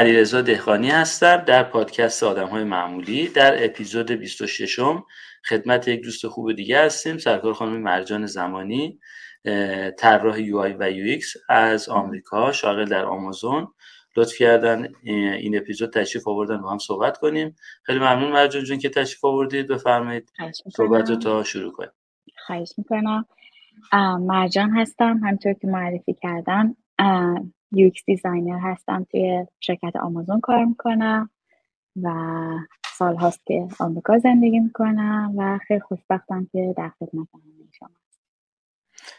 علیرضا دهخانی هستم در پادکست آدم های معمولی. در اپیزود 26 م خدمت یک دوست خوب دیگه هستیم سرکار خانم مرجان زمانی طراح UI و UX از آمریکا شاغل در آمازون. لطف کردن این اپیزود تشریف آوردن با هم صحبت کنیم. خیلی ممنون مرجان جون که تشریف آوردید. بفرمایید. صحبت رو تا شروع کنیم. خواهش می‌کنم. مرجان هستم. همونطور که معرفی کردم. یوکس دیزاینر هستم توی شرکت آمازون کار می‌کنم و سال هاست که آمریکا زندگی می‌کنم و خیلی خوشبختم که در خدمت همه شما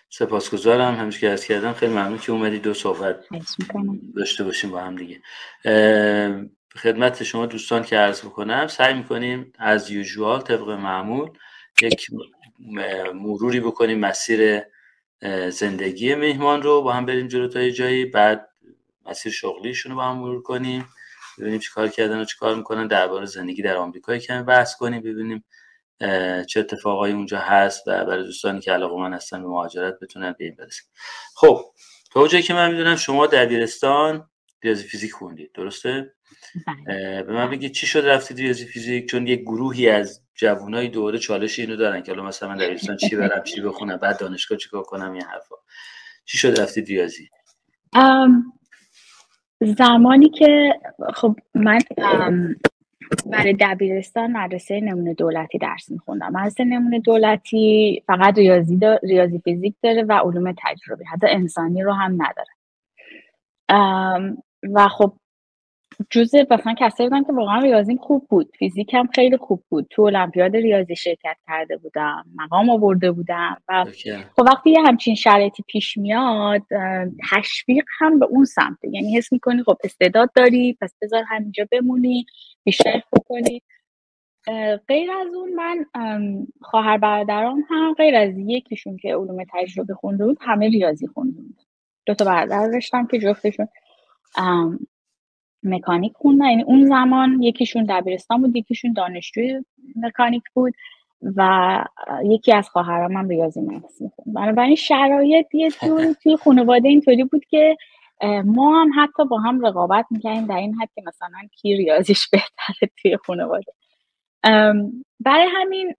سپاسگزارم. همیشه که از کردم خیلی ممنون که اومدی دو صحبت داشته باشیم با هم دیگه. خدمت شما دوستان که عرض بکنم سعی می‌کنیم از یوژوال طبق معمول یک مروری بکنیم مسیر زندگی مهمان رو با هم بریم جلو تا جایی بعد مسیر شغلیشون رو با هم مرور کنیم ببینیم چی کار کردن و چی کار می‌کنن درباره زندگی در آمریکا کمی بحث کنیم ببینیم چه اتفاقایی اونجا هست و برای دوستانی که علاقه من هستن به مهاجرت بتونن به این برسن خب تا جایی که من می‌دونم شما دبیرستان ریاضی فیزیک خوندید درسته. به من بگید چی شد رفتید ریاضی فیزیک؟ چون یک گروهی از جوانای دوره چالش اینو دارن که الان مثلا من دبیرستان چی برم چی بخونم بعد دانشگاه چیکار کنم این حرفا. چی شد رفتید ریاضی؟ زمانی که خب من برای دبیرستان مدرسه نمونه دولتی درس میخوندم. مدرسه نمونه دولتی فقط ریاضی, ریاضی فیزیک داره و علوم تجربی حتی انسانی رو هم نداره. و خب جزء مثلا کسایی بودم که واقعا ریاضیم خوب بود. فیزیک هم خیلی خوب بود. تو المپیاد ریاضی شرکت کرده بودم. مقام آورده بودم. و خب وقتی یه همچین شرایطی پیش میاد تشویق هم به اون سمته. یعنی حس می‌کنی خب استعداد داری پس بذار همینجا بمونی بیشتر کنی غیر از اون من خواهر برادرام هم غیر از یکیشون که علوم تجربه خونده بود همه ریاضی خونده بود. دو تا برادر داشتم که جفتشون مکانیک خوندن یعنی اون زمان یکیشون دبیرستان بود یکیشون دانشجوی مکانیک بود و یکی از خواهرام هم ریاضی مهندسی می‌خوند. بنابراین شرایط یه جوری توی خانواده اینطوری بود که ما هم حتی با هم رقابت می‌کنیم در این حد که مثلا کی ریاضیش بهتره توی خانواده. برای همین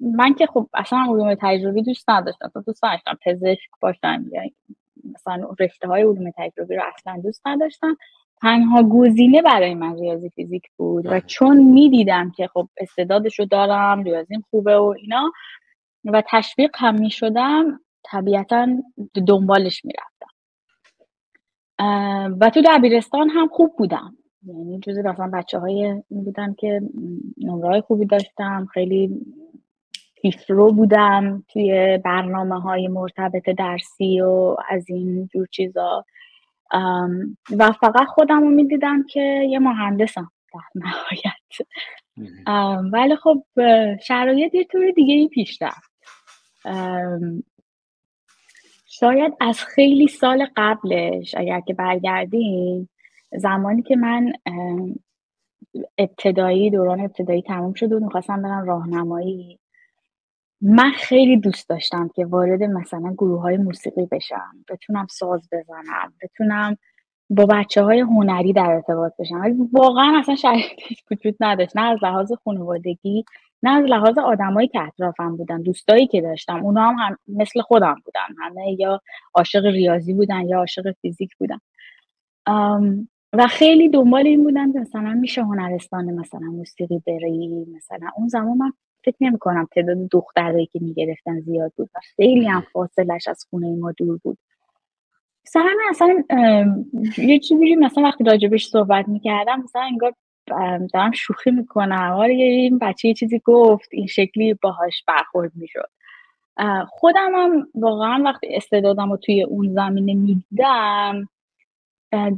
من که خب اصلا علوم تجربی دوست نداشتم. دوست نداشتم پزشک باشم یا مثلا رشته های علوم تجربی رو اصلا دوست نداشتم. تنها گزینه برای من ریاضی فیزیک بود و بله. چون می‌دیدم که خب استعدادش رو دارم ریاضیم خوبه و اینا و تشویق هم می‌شدم طبیعتا دنبالش می‌رفتم. و تو دبیرستان هم خوب بودم. یعنی جزی مثلا بچه های بودم که نمره خوبی داشتم خیلی پیشرو بودم توی برنامه های مرتبط درسی و از این جور چیزا. و فقط خودم رو می‌دیدم که یه مهندسم در نهایت. ولی خب شرایط یه طور دیگه ای پیش رفت. شاید از خیلی سال قبلش اگر که برگردیم زمانی که من ابتدایی دوران ابتدایی تموم شد و می‌خواستم برم راهنمایی من خیلی دوست داشتم که وارد مثلا گروه های موسیقی بشم بتونم ساز بزنم بتونم با بچه های هنری در ارتباط بشم. ولی واقعا اصلا شرایطش وجود نداشت. نه از لحاظ خانوادگی نه از لحاظ آدمایی که اطرافم بودن دوستایی که داشتم. اونا هم, هم مثل خودم بودن. همه یا عاشق ریاضی بودن یا عاشق فیزیک بودن. و خیلی دنبال این بودن مثلا میشه هنرستان مثلا موسیقی بری مثلا اون زمان من فکر نمی کنم تعداد دخترایی که می‌گرفتن زیاد بود و خیلی هم فاصلش از خونه ما دور بود. مثلا اصلا یه چیزی مثلا وقتی راجبش صحبت می‌کردم مثلا انگار دارم شوخی می‌کنم. آره این بچه یه چیزی گفت این شکلی باهاش برخورد می‌شد. خودم هم واقعا وقتی استعدادم رو توی اون زمینه می‌دیدم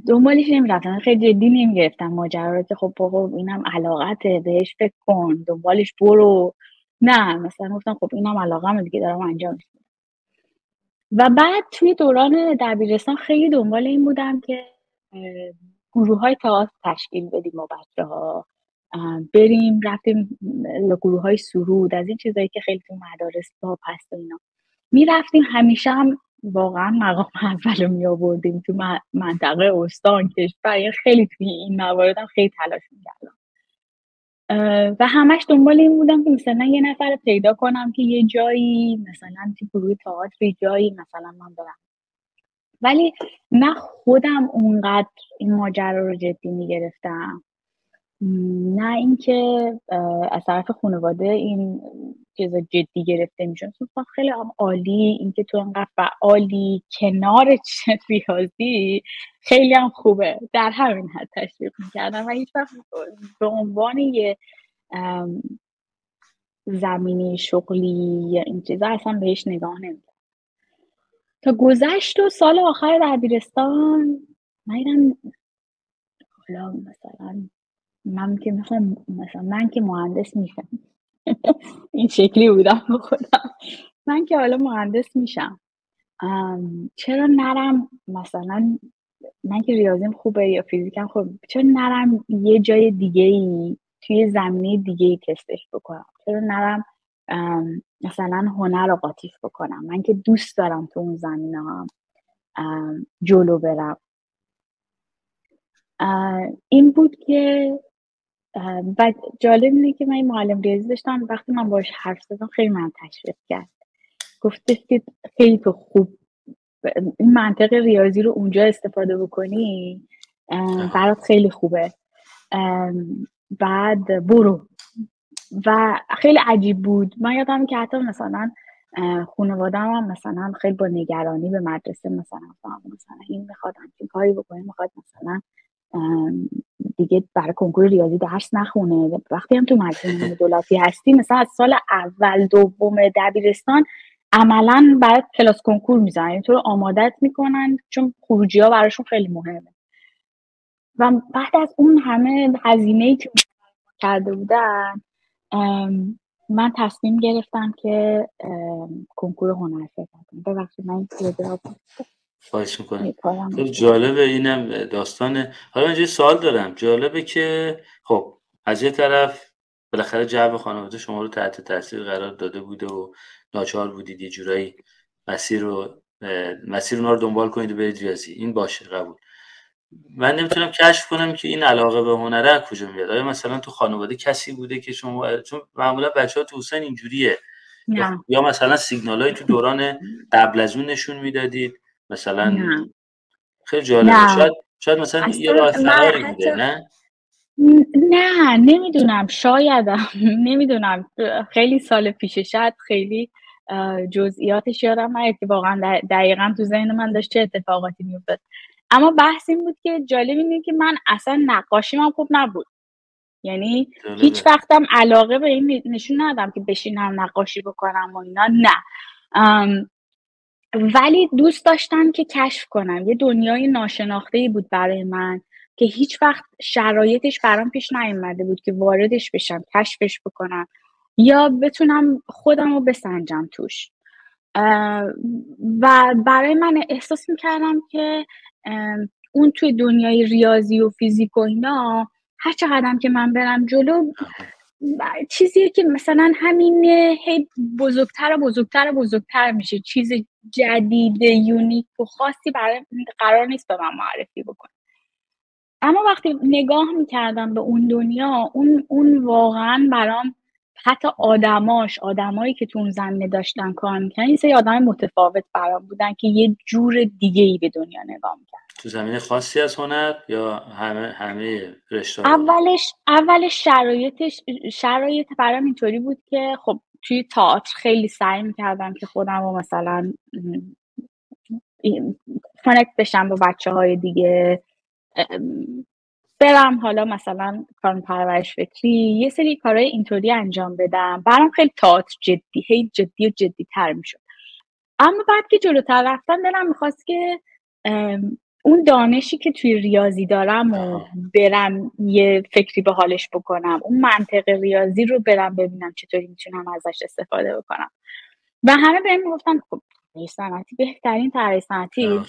دنبالش نمی‌رفتم. خیلی جدی نمی‌گرفتم. ماجرا رو که خب بابا اینم علاقته بهش فکر کن. دنبالش برو. نه مثلا گفتم خب اینم علاقه دیگه دارم انجام و بعد توی دوران دبیرستان خیلی دنبال این بودم که گروه های تئاتر تشکیل بدیم با بچه ها بریم رفتیم گروه های سرود از این چیزایی که خیلی تو مدارس با پست اینا. می‌رفتیم همیشه هم واقعا مقام اول رو می آوردیم تو منطقه استان کشور. خیلی توی این مواردم خیلی تلاش می‌کردم. و همش دنبال این بودم که مثلا یه نفر پیدا کنم که یه جایی مثلا تو گروه تئاتر جایی مثلا من برم. ولی نه خودم اونقدر این ماجرا رو جدی می‌گرفتم. نه اینکه از طرف خانواده این چیز جدی گرفته میشون خب خیلی هم عالی اینکه تو انقدر فعالی کنار ریاضی خیلی هم خوبه. در همین حد تشویق می‌کردم. و هیچ به عنوان یه زمینی شغلی یا این چیزا اصلا بهش نگاه نمیدم تا گذشت و سال آخر دبیرستان من حالا مثلا من که می‌خوام مثلا من که مهندس میشم این شکلی بودم خودم. من که حالا مهندس میشم. چرا نرم؟ مثلا من که ریاضیم خوبه یا فیزیکم خوبه. چرا نرم یه جای دیگه ای توی زمینه دیگه ای تستش بکنم؟ چرا نرم مثلا هنر رو قاطیف بکنم؟ من که دوست دارم تو اون زمینه هم جلو برم. این بود که و جالب اینه که من معلم ریاضی داشتم وقتی من باش حرف زدم خیلی من تشویق کرد. گفتش که خیلی تو خوب این منطق ریاضی رو اونجا استفاده بکنی برات خیلی خوبه. بعد برو. و خیلی عجیب بود. من یادم که حتی مثلا خانواده هم مثلا خیلی با نگرانی به مدرسه مثلا مثلا این می‌خواد همچین کاری بکنه می‌خواد مثلا دیگه برای کنکور ریاضی درس نخونه. وقتی هم تو مدرسه دولتی هستی مثلا از سال اول دوم دبیرستان عملا برای کلاس کنکور می‌زنن اینطور آمادت می‌کنن چون خروجی ها براشون خیلی مهمه. و بعد از اون همه هزینه که کرده بودن من تصمیم گرفتم که کنکور هنر کنم. ببخشید من خواهش می‌کنم. خیلی جالبه اینم داستانه حالا من سوال دارم. جالبه که خب از یه طرف بالاخره جو خانواده شما رو تحت تاثیر قرار داده بوده و ناچار بودید یه جورایی مسیر رو مسیر رو دنبال کنید و برید ریاضی. این باشه قبول. من نمی‌تونم کشف کنم که این علاقه به هنره از کجا میاد. آیا مثلا تو خانواده کسی بوده که شما چون معمولا بچه ها تو حسین اینجوریه. یا مثلا سیگنال تو دوران قبل از اون نشون می‌دادید؟ مثلا خیلی جالبه. شاید شاید مثلا یه راه فراری بوده نه؟ نه نمی‌دونم. شایدم. نمی‌دونم. خیلی سال پیش شاید خیلی جزئیاتش یادم نیاد که واقعا دقیقا تو ذهن من داشت چه اتفاقاتی میافتاد. اما بحث این بود که جالب اینه که من اصلا نقاشی من خوب نبود. یعنی هیچ وقتم علاقه به این نشون ندادم که بشینم نقاشی بکنم و اینا. نه. ولی دوست داشتم که کشف کنم. یه دنیای ناشناخته بود برای من که هیچ وقت شرایطش برام پیش نیومده بود که واردش بشم کشفش بکنم یا بتونم خودم رو بسنجم توش. و برای من احساس می‌کردم که اون توی دنیای ریاضی و فیزیک و اینا هر چقدر که من برم جلو چیزیه که مثلا همین هی بزرگتر و بزرگتر و بزرگتر میشه. چیز جدید یونیک و خاصی برای قرار نیست به من معرفی بکنه. اما وقتی نگاه می‌کردم به اون دنیا اون, اون واقعا برام حتی آدماش آدمایی که تو اون زمینه داشتن کار می‌کنن این سری آدم متفاوت برام بودن که یه جور دیگه ای به دنیا نگاه می‌کرد تو زمینه خاصی از هنر یا همه همه رشته اولش اولش شرایطش شرایط برام اینطوری بود که خب توی تئاتر خیلی سعی می‌کردم که خودم رو مثلا کانکت بشم با بچه های دیگه برم حالا مثلا کار پرورش فکری یه سری کارهای اینطوری انجام بدم. برام خیلی تئاتر جدی هی جدی و جدی تر می‌شد. اما بعد که جلوتر رفتم دلم می‌خواست که اون دانشی که توی ریاضی دارم و برم یه فکری به حالش بکنم اون منطق ریاضی رو برم ببینم چطوری می‌تونم ازش استفاده بکنم. و همه بهم می‌گفتن خب صنعتی بهترین طراحی صنعتی.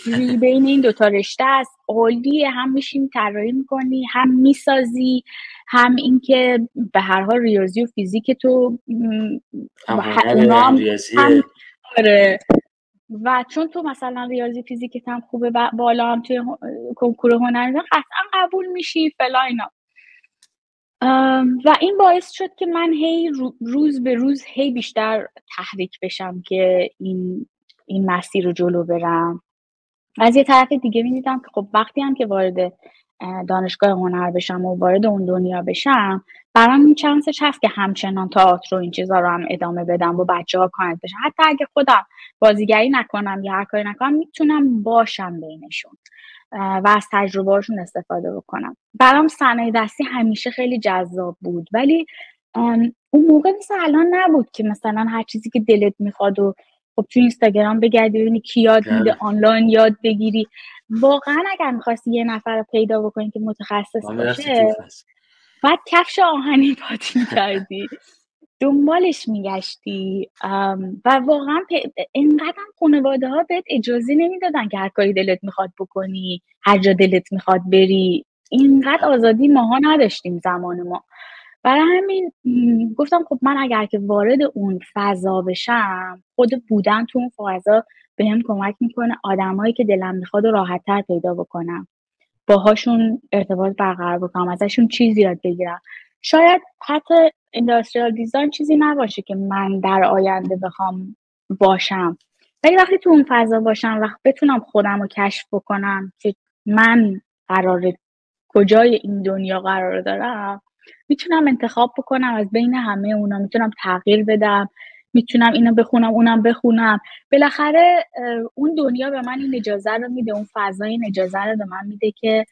بین این دوتا رشته است عالیه هم میشیم طراحی می‌کنی هم می‌سازی هم اینکه به هر حال ریاضی و فیزیک تو هم, هم, هم, آره. و چون تو مثلا ریاضی فیزیکت هم خوبه و بالا هم توی کنکور هنر قطعا قبول میشی فلا اینا. و این باعث شد که من هی روز به روز هی بیشتر تحریک بشم که این این مسیر رو جلو برم. از یه طرف دیگه می‌دیدم که خب وقتی هم که وارد دانشگاه هنر بشم و وارد اون دنیا بشم برام این چانسش هست که همچنان تئاتر و این چیزا رو هم ادامه بدم و بچه ها کانت بشن. حتی اگه خودم بازیگری نکنم یا هر کاری نکنم می‌تونم باشم بینشون و از تجربهاشون استفاده بکنم. برام صنایع دستی همیشه خیلی جذاب بود ولی اون موقع مثل الان نبود که مثلا هر چیزی که دلت می‌خواد و خب تو اینستاگرام بگردی ببینی کی یاد میده بله. آنلاین یاد بگیری. واقعا اگر می‌خواستی یه نفر رو پیدا بکنی که متخصص باشه بعد کفش آهنی پاتی کردی دنبالش میگشتی. و واقعا اینقدر خانواده ها بهت اجازه نمی‌دادن که هر کاری دلت می‌خواد بکنی هر جا دلت می‌خواد بری. اینقدر آزادی ماها نداشتیم زمان ما. برای همین گفتم خب من اگر که وارد اون فضا بشم خود بودن تو اون فضا به هم کمک می‌کنه آدمایی که دلم می‌خواد و راحتتر پیدا بکنم. باهاشون ارتباط برقرار بکنم ازشون چیزی یاد بگیرم. شاید حتی اندستریال دیزاین چیزی نباشه که من در آینده بخوام باشم. ولی وقتی تو اون فضا باشم وقت بتونم خودم رو کشف بکنم که من قرار کجای این دنیا قرار دارم می‌تونم انتخاب بکنم از بین همه اونا می‌تونم تغییر بدم می‌تونم اینو بخونم اونم بخونم. بالاخره اون دنیا به من این اجازه رو میده اون فضا این اجازه رو به من میده که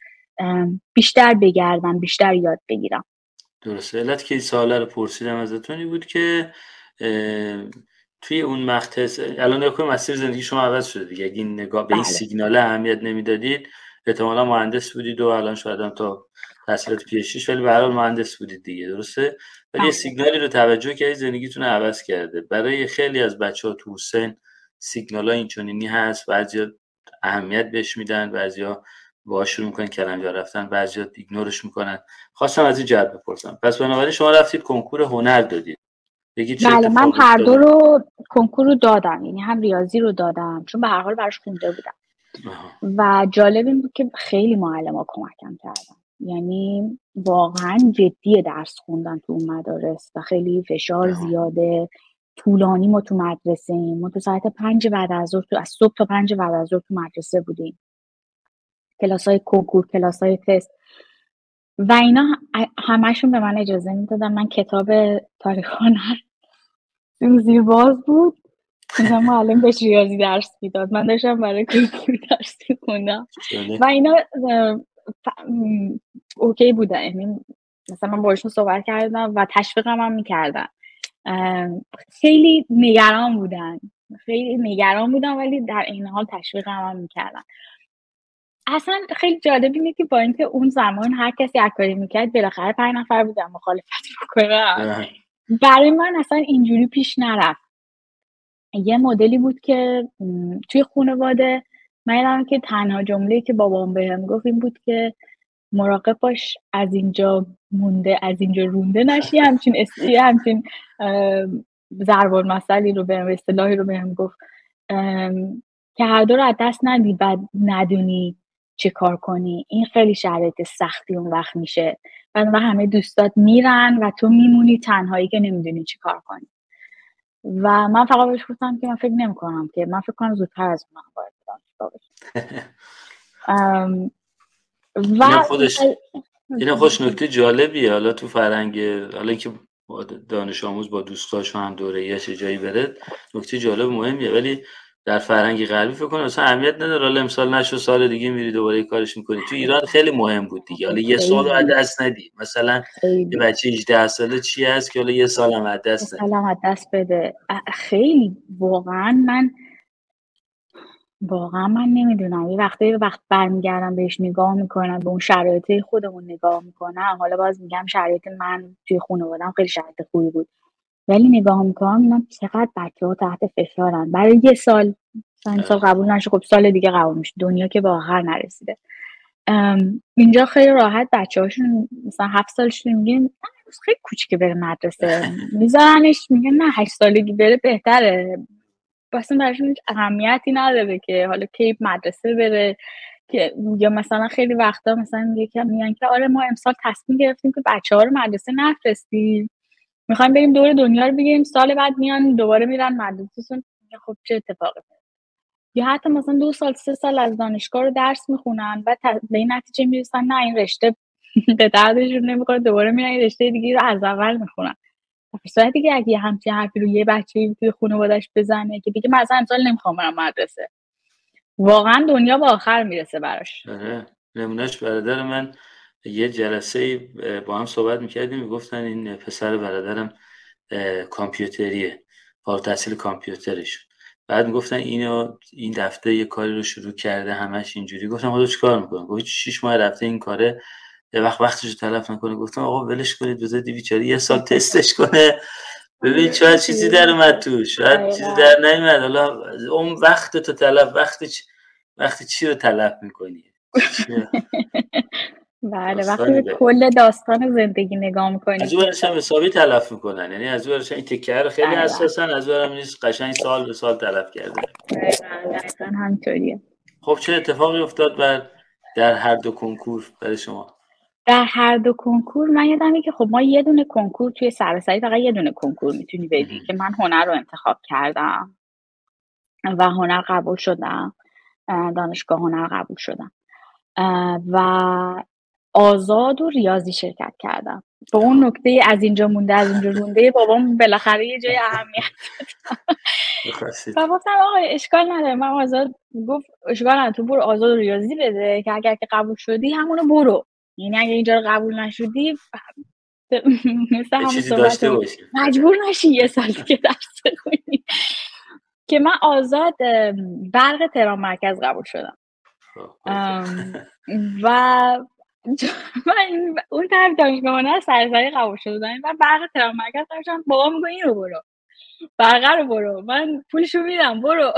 بیشتر بگردم بیشتر یاد بگیرم. درسته. علت که این رو پرسیدم ازتونی بود که توی اون مقطع الان نگاه مسیر زندگی شما عوض شده دیگه. اگه این نگاه به این بله. سیگنال اهمیت نمی‌دادید احتمالا مهندس بودید و الان شاید هم تا تحصیلات پیشیش ولی به هر مهندس بودید دیگه درسته؟ ولی یه بله. سیگنالی رو توجه کردید زندگیتون عوض کرده. برای خیلی از بچه ها تو حسین سیگنال ها این چونینی هست بعضی اهمیت بهش میدن بعضیا باهاش شروع می‌کنن کلنجار رفتن بعضیا ایگنورش می‌کنن. خواستم از این جهت بپرسم. پس بنابراین شما رفتید کنکور هنر دادید. بله من هر دو رو کنکور رو دادم یعنی هم ریاضی رو دادم چون به هر حال براش خونده بودم. و جالب این بود که خیلی معلم ها کمکم کردن. یعنی واقعا جدی درس خوندن تو اون مدارس و خیلی فشار زیاده. طولانی ما تو مدرسه ایم. ما تو ساعت پنج بعد از ظهر تو از صبح تا پنج بعد از ظهر تو مدرسه بودیم. کلاس های کنکور کلاس های تست و اینا همشون به من اجازه می‌دادن. من کتاب تاریخ هنر زیر باز بود. مثلا معلم بهش ریاضی درس می‌داد. من داشتم برای کنکور درس میخوندم. و اینا اوکی بودن یعنی مثلا من باشون صحبت کردم و تشویقم هم می‌کردن. خیلی نگران بودن. خیلی نگران بودن ولی در این حال تشویقم هم می‌کردن. اصلا خیلی جالب اینه که با اینکه اون زمان هر کسی کاری می‌کرد بالاخره پنج نفر بودن مخالفت بکنم برای من اصلا اینجوری پیش نرفت. یه مدلی بود که توی خانواده من که تنها جمله که بابام بهم گفت این بود که مراقب باش از اینجا مونده از اینجا رونده نشی. همچین استی همچین زربان مسئله رو بهم اصطلاحی رو بهم گفت. که هر دو رو از دست ندی بعد ندونی چه کار کنی. این خیلی شرایط سختی اون وقت میشه. و همه دوستات میرن و تو میمونی تنهایی که نمی‌دونی چی کار کنی. و من فقط بهش گفتم که من فکر نمی کنم که من فکر کنم زودتر از من باید و خودش این خوش نکته جالبیه. حالا تو فرنگ حالا اینکه دانش آموز با دوستاش هم دوره یه جایی بره نکته جالب مهمیه. ولی در فرهنگ غربی فکر کنم اصلا اهمیت نداره. حالا امسال نشو سال دیگه میری دوباره کارش می‌کنی. تو ایران خیلی مهم بود دیگه. حالا یه سال از دست ندی. مثلا یه بچه 18 ساله چی هست که حالا یه سال هم از دست از دست بده. خیلی. واقعا من واقعا من نمی‌دونم. یه وقتی وقت برمیگردم بهش نگاه می‌کنم به اون شرایط خودمون نگاه می‌کنم. حالا باز میگم شرایط من توی خانوادم خیلی شرایط خوبی بود. ولی نگاه می‌کنم اینا چقدر بچه ها تحت فشارن. برای یه سال این سال قبول نشه خب سال دیگه قبول میشه. دنیا که به آخر نرسیده. اینجا خیلی راحت بچه هاشون مثلا هفت سالشون میگن خیلی کوچیکه بره مدرسه. میذارنش میگن نه هشت سالگی بره بهتره. اصلا براشون هیچ اهمیتی نداره که حالا کی مدرسه بره که یا مثلا خیلی وقتا مثلا یکم میگن که آره ما امسال تصمیم گرفتیم که بچه ها رو مدرسه نفرستیم. می‌خوایم بریم دور دنیا رو بگیریم سال بعد میان دوباره میرن مدرسه خب چه اتفاقی یا حتی مثلا دو سال سه سال از دانشگاه رو درس می‌خونن و به این نتیجه می‌رسن نه این رشته به دردشون نمی‌خوره دوباره میرن این رشته دیگه رو از اول می‌خونن. صورتی دیگه اگه همچین حرفی رو یه بچه توی خانوادش بزنه که دیگه مثلا امسال نمی‌خوام برم مدرسه. واقعا دنیا به آخر می‌رسه براش. آره نمونهش برادر من. یه جلسه با هم صحبت می‌کردیم می‌گفتن این پسر برادرم کامپیوتریه فارغ تحصیل کامپیوترش بعد می‌گفتن اینو این دفعه یه کاری رو شروع کرده همش اینجوری. گفتم حالا کار می‌کنه گفت 6 ماه رفته این کاره. یه وقت وقتش رو تلف نکنه. گفتم آقا ولش کنید بذار بیچاره یه سال تستش کنه. ببین چه چیزی در اومد تو شاید چیزی در نیومد. حالا اون وقت تو تلف وقتی چی وقتی چی رو تلف می‌کنی؟ بله وقتی کل داستان زندگی نگاه می‌کنی. از اون هم حسابی تلف می‌کنن. یعنی از اون این تکه رو خیلی حساسن از اون نیست قشنگ سال به سال تلف کرده. دقیقا همطوریه خب چه اتفاقی افتاد بر در هر دو کنکور برای شما؟ در هر دو کنکور من یادمه که خب ما یه دونه کنکور توی سراسری فقط یه دونه کنکور می‌تونی بدی که من هنر رو انتخاب کردم و هنر قبول شدم. دانشگاه هنر قبول شدم. و آزاد و ریاضی شرکت کردم. به اون نکته از اینجا مونده از اینجا مونده بابام بالاخره یه جای اهمیت و گفتم آقا اشکال نداره. من آزاد گفت اشکال نداره. تو برو آزاد و ریاضی بده که اگر که قبول شدی همونو برو. یعنی اگه اینجا رو قبول نشدی مثل همون صحبت مجبور نشی یه سال که درس بخونی. که من آزاد برق تهران مرکز قبول شدم. خب، و من اون طرف دانشگاه هنر سرسری قبول شده و برق تهران مرکز قبول بابا میگه این رو برو. برقه رو برو. من پولشو میدم برو.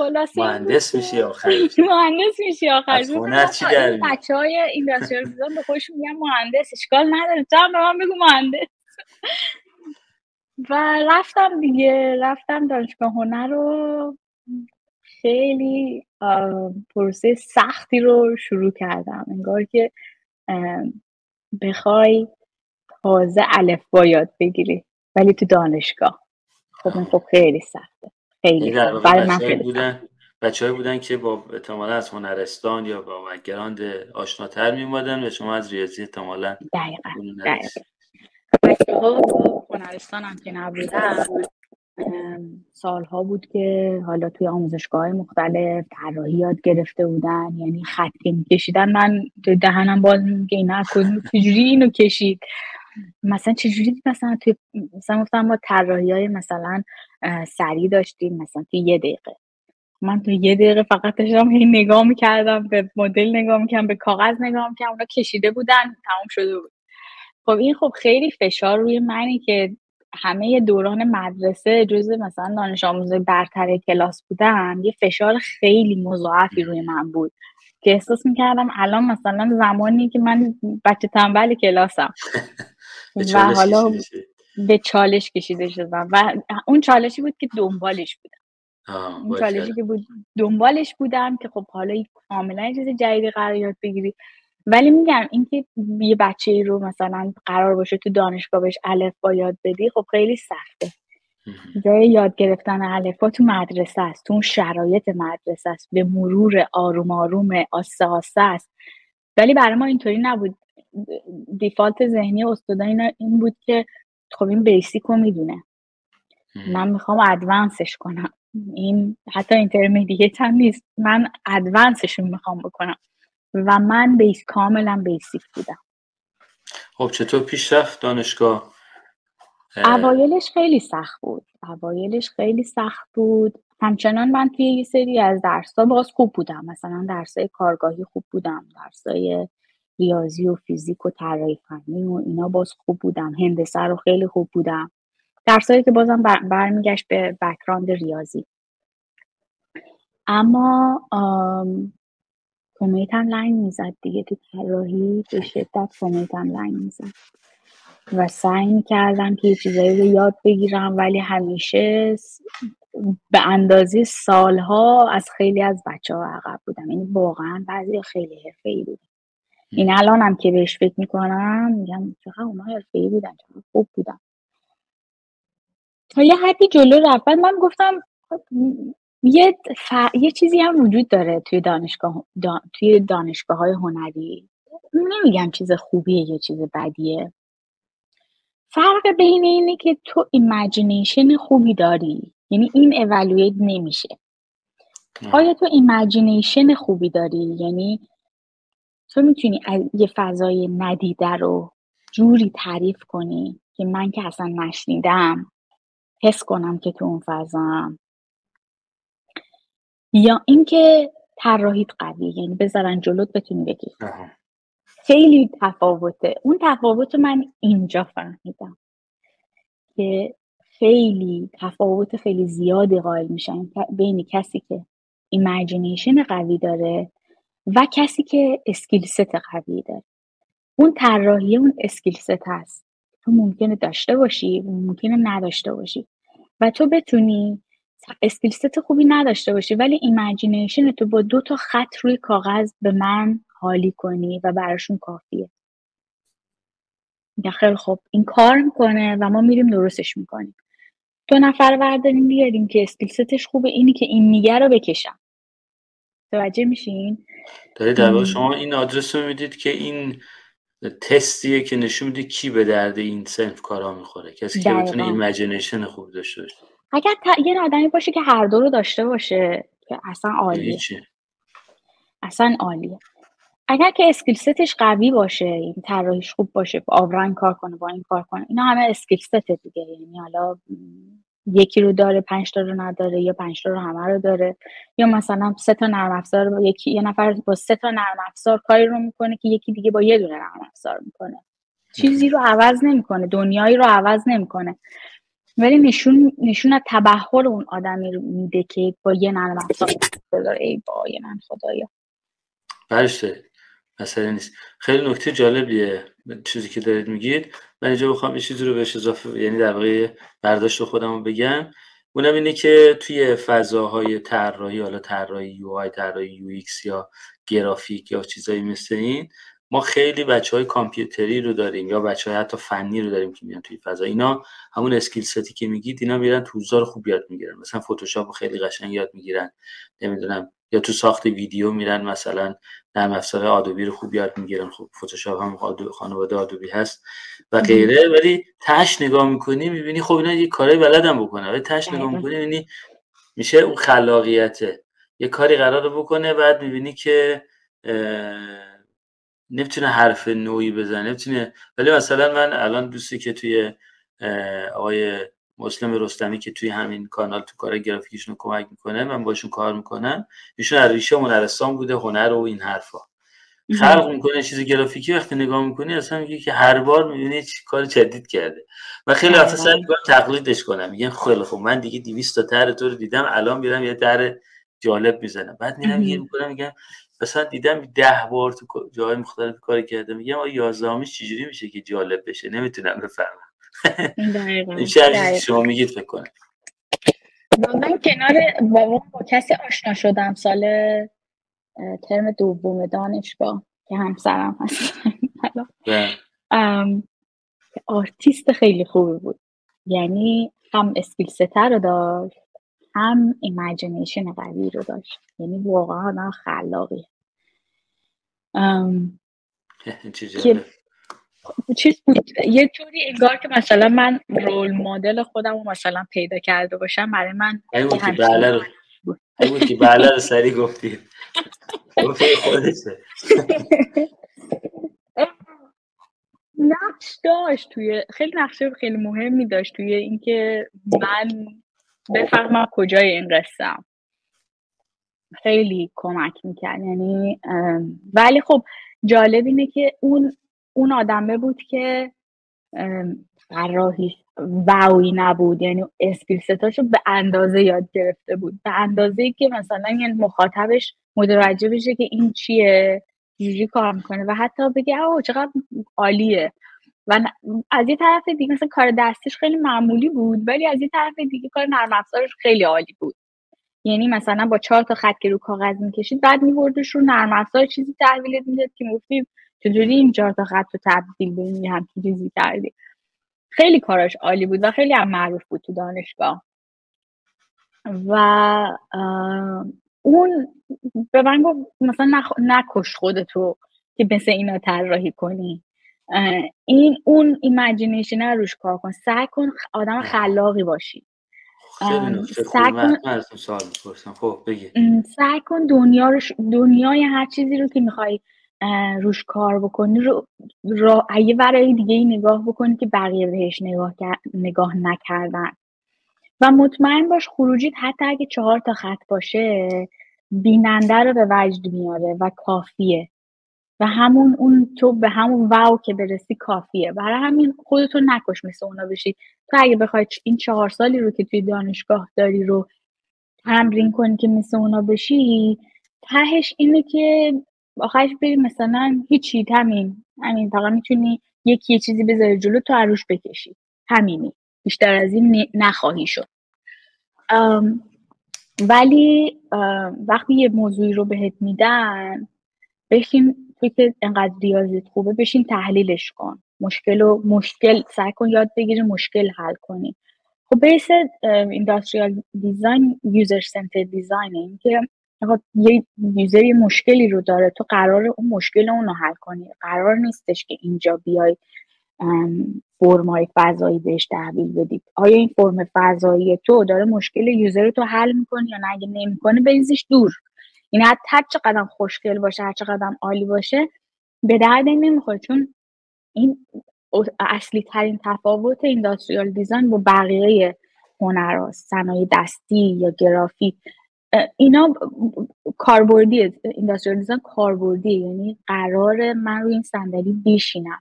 خلاصه مهندس میشی آخر مهندس میشی آخر هنر چی در بچه های اینداستریال دیزاین به خودشون میگن مهندس. اشکال نداره. تو هم به من بگو مهندس. و رفتم دیگه. رفتم دانشگاه هنر رو. خیلی پروسه سختی رو شروع کردم. انگار که بخوای تازه الف با یاد بگیری. ولی تو دانشگاه. خب این خب خیلی سخته. خیلی برای من بودن بچه بودن که با احتمالا از هنرستان یا با گراند آشناتر میمادن و شما از ریاضی احتمالا دقیقا دقیقا. بچه ها هنرستان هم که نبودن سالها بود که حالا توی آموزشگاه مختلف طراحی یاد گرفته بودن یعنی خطی میکشیدن من دهنم باز که اینا چجوری اینو کشید؟ مثلا چجوری مثلا توی مثلا گفتم ما طراحی های مثلا سریع داشتیم مثلا توی یه دقیقه. من تو یه دقیقه فقط داشتم این نگاه می‌کردم به مدل نگاه می‌کردم به کاغذ نگاه می‌کردم اونا کشیده بودن تمام شده بود. خب این خب خیلی فشار روی منی که همه دوران مدرسه جز مثلا دانش آموزای برتر کلاس بودم یه فشار خیلی مضاعفی روی من بود که احساس می‌کردم الان مثلا زمانی که من بچه تنبل کلاسم. و حالا به چالش کشیده شدم و اون چالشی بود که دنبالش بودم. اون چالشی که بود دنبالش بودم که خب حالا کاملا چیز جدیدی قرار یاد بگیری. ولی میگم اینکه یه بچه رو مثلا قرار باشه تو دانشگاه بهش الف با یاد بدی خب خیلی سخته. جای یاد گرفتن الفا تو مدرسه است تو اون شرایط مدرسه است به مرور آروم آروم آسته آسته است. ولی برای ما اینطوری نبود. دیفالت ذهنی استادا این بود که خب این بیسیک رو می‌دونه. من می‌خوام ادوانسش کنم. این حتی اینترمدییت هم نیست. من ادوانسش رو می‌خوام بکنم. و من بیس کاملا بیسیک بودم. خب چطور پیش رفت دانشگاه؟ اوایلش خیلی سخت بود. اوایلش خیلی سخت بود. همچنان من توی یه سری از درس‌ها باز خوب بودم. مثلا درسای کارگاهی خوب بودم. درسای ریاضی و فیزیک و طراحی فنی و اینا باز خوب بودم. هندسه رو خیلی خوب بودم. درسایی که بازم برمیگشت به بکراند ریاضی. اما کمیت هم لنگ می‌زد دیگه تو طراحی. به شدت کمیت هم لنگ می‌زد. و سعی کردم که یه چیزایی رو یاد بگیرم ولی همیشه به اندازه سالها از خیلی از بچه ها عقب بودم. یعنی واقعا بعضی خیلی حرفه ای بودم این الان هم که بهش فکر می‌کنم میگم چقدر اونا حرفه ای بودن چقدر خوب بودن. تا یه حدی جلو رفت. من گفتم خب، یه, یه چیزی هم وجود داره توی دانشگاه توی دانشگاه های هنری. نمیگم چیز خوبیه یه چیز بدیه. فرق بین اینه که تو imagination خوبی داری. یعنی این اولویت نمیشه. آیا تو imagination خوبی داری؟ یعنی تو می‌تونی یه فضای ندیده رو جوری تعریف کنی که من که اصلا نشنیدم حس کنم که تو اون فضا یا اینکه طراحیت قویه یعنی بذارن جلوت بتونی بگی. خیلی تفاوته. اون تفاوت من اینجا فهمیدم که خیلی تفاوت خیلی زیادی قائل میشن. بین کسی که imagination قوی داره و کسی که skill set قوی داره. اون طراحی اون skill set هست. تو ممکنه داشته باشی ممکنه نداشته باشی. و تو بتونی skill set خوبی نداشته باشی ولی imagination تو با دو تا خط روی کاغذ به من حالی کنی و براشون کافیه. میگه خیلی خب این کار می‌کنه و ما میریم درستش می‌کنیم. دو نفر برداریم بیاریم که skill خوبه. اینی که این میگه رو بکشم. توجه میشین؟ دارید شما این آدرس رو می‌دید که این تستیه که نشون میده کی به درد این صنف کارا می‌خوره. کسی که بتونه imagination خوب داشته باشه. اگر یه آدمی باشه که هر دو رو داشته باشه که اصلا عالیه. اصلا عالیه. اگر که skill set ش قوی باشه این طراحیش خوب باشه با آوران کار کنه با این کار کنه اینا همه skill set دیگه. یعنی حالا یکی رو داره پنج تا رو نداره یا پنج تا رو همه رو داره. یا مثلا سه تا نرم افزار یکی یه نفر با سه تا نرم افزار کاری رو می‌کنه که یکی دیگه با یه دونه نرم افزار می‌کنه. چیزی رو عوض نمی‌کنه دنیایی رو عوض نمی‌کنه. ولی نشون نشون از تبحر اون آدمی رو میده که با یه نرم افزار داره ای با یه من خدایا. برشته مسئله نیست. خیلی نکته جالبیه. چیزی که دارید میگید. من اینجا بخوام یه چیزی رو بهش اضافه یعنی در واقع برداشت خودم رو بگم. اونم اینه که توی فضاهای طراحی حالا طراحی UI طراحی UX یا گرافیک یا چیزایی مثل این ما خیلی بچه های کامپیوتری رو داریم یا بچه های حتی فنی رو داریم که میان توی فضا. اینا همون skill set ی که میگید اینا میرن تو ابزار خوب یاد می‌گیرن. مثلا فتوشاپ خیلی قشنگ یاد می‌گیرن. نمی‌دونم یا تو ساخت ویدیو میرن مثلا نرم افزار آدوبی رو خوب یاد می‌گیرن. خب فتوشاپ هم خانواده آدوبی هست و غیره. ولی تش نگاه می‌کنی می‌بینی خب اینا یه کارهای بلدم بکنه ولی تش نگاه می‌کنی می‌بینی میشه اون خلاقیته. یه کاری قرار بکنه بعد می‌بینی که نمی‌تونه حرف نوعی بزنه. نمی‌تونه. ولی مثلا من الان دوستی که توی آقای مسلم رستمی که توی همین کانال تو کار گرافیکیشون کمک می‌کنه من باشون کار می‌کنم ایشون از ریشه هنرستان بوده هنر و این حرفا. خلق می‌کنه چیز گرافیکی وقتی نگاه می‌کنی اصلا میگه که هر بار می‌بینی کار جدید کرده. و خیلی وقتا سعی می‌کنم تقلیدش کنم. میگن خیلی خب من دیگه 200 تا تر تو رو دیدم الان میرم یه در جالب می‌زنم. بعد میرم یه می‌کنم میگم مثلا دیدم ده بار تو جای مختلف کار کرده. میگم آ یازدهمیش چجوری میشه که جالب بشه؟ نمی‌تونم بفهمم. این شما میگید فکر کنم. من کنار با, با کسی آشنا شدم سال ترم دوم دانشگاه که همسرم هست بله. آرتیست خیلی خوبی بود. یعنی هم skill set رو داشت هم imagination قوی رو داشت. یعنی واقعا آدم خلاقی که چیز بود. یه طوری انگار که مثلا من رول مدل خودم رو مثلا پیدا کرده باشم برای من که بله رو که بله رو سری گفتی نقش داشت توی خیلی نقشه خیلی مهمی داشت توی اینکه من بفهمم کجای این قصه خیلی کمک می‌کرد. یعنی ولی خب جالب اینه که اون اون آدمه بود که طراحی واوی نبود. یعنی اسکیل ستاشو به اندازه یاد گرفته بود. به اندازه که مثلا یعنی مخاطبش متوجه بشه که این چیه جوری کار می‌کنه و حتی بگه او چقدر عالیه. و از یه طرف دیگه مثلا کار دستش خیلی معمولی بود ولی از یه طرف دیگه کار نرم افزارش خیلی عالی بود. یعنی مثلا با چهار تا خط که رو کاغذ می‌کشید بعد میبردش رو نرم افزار چیزی تحویل می‌داد که گفتیم چجوری این چهار تا خط رو تبدیل به این هم چیزی کردی؟ خیلی کاراش عالی بود و خیلی هم معروف بود تو دانشگاه. و اون به من گفت مثلا نخ... نکش خودتو که مثل اینا طراحی کنی. این اون imagination روش کار کن. سعی کن آدم خلاقی باشی. سعی کن سوال خب سعی کن دنیا رو دنیای هر چیزی رو که می‌خوای روش کار بکنی رو را یه برای دیگه نگاه بکنی که بقیه بهش نگاه, نگاه نکردن. و مطمئن باش خروجیت حتی اگه چهار تا خط باشه بیننده رو به وجد میاره و کافیه. و همون اون تو به همون واو که برسی کافیه. برای همین خودتو نکش مثل اونا بشی. تو اگه بخوای این چهار سالی رو که توی دانشگاه داری رو تمرین کنی که مثل اونا بشی تهش اینه که آخرش بری مثلا هیچی همین همین فقط می‌تونی یکی یه چیزی بذاری جلو تو عروش بکشی. همینی. بیشتر از این نخواهی شد. ولی وقتی یه موضوعی رو بهت میدن بشین تو که انقدر ریاضیت خوبه بشین تحلیلش کن. مشکل و مشکل سعی کن یاد بگیری مشکل حل کنی. خب base industrial design user-centered design این یه user یه مشکلی رو داره. تو قرار اون مشکل اون رو حل کنی. قرار نیستش که اینجا بیای فرمای فضایی بهش تحویل بدید آیا این فرم فضایی تو داره مشکل user تو حل می‌کنی یا نه؟ اگه نمی‌کنه بریزش دور. این هر چقدر خوشگل باشه هر چقدر عالی باشه به درد نمی‌خوره. چون این اصلی ترین تفاوت اینداستریال دیزاین با بقیه هنر صنایع دستی یا گرافیک. اینا کاربردی اینداستریال دیزاین کاربردی یعنی قرار من روی این صندلی بشینم.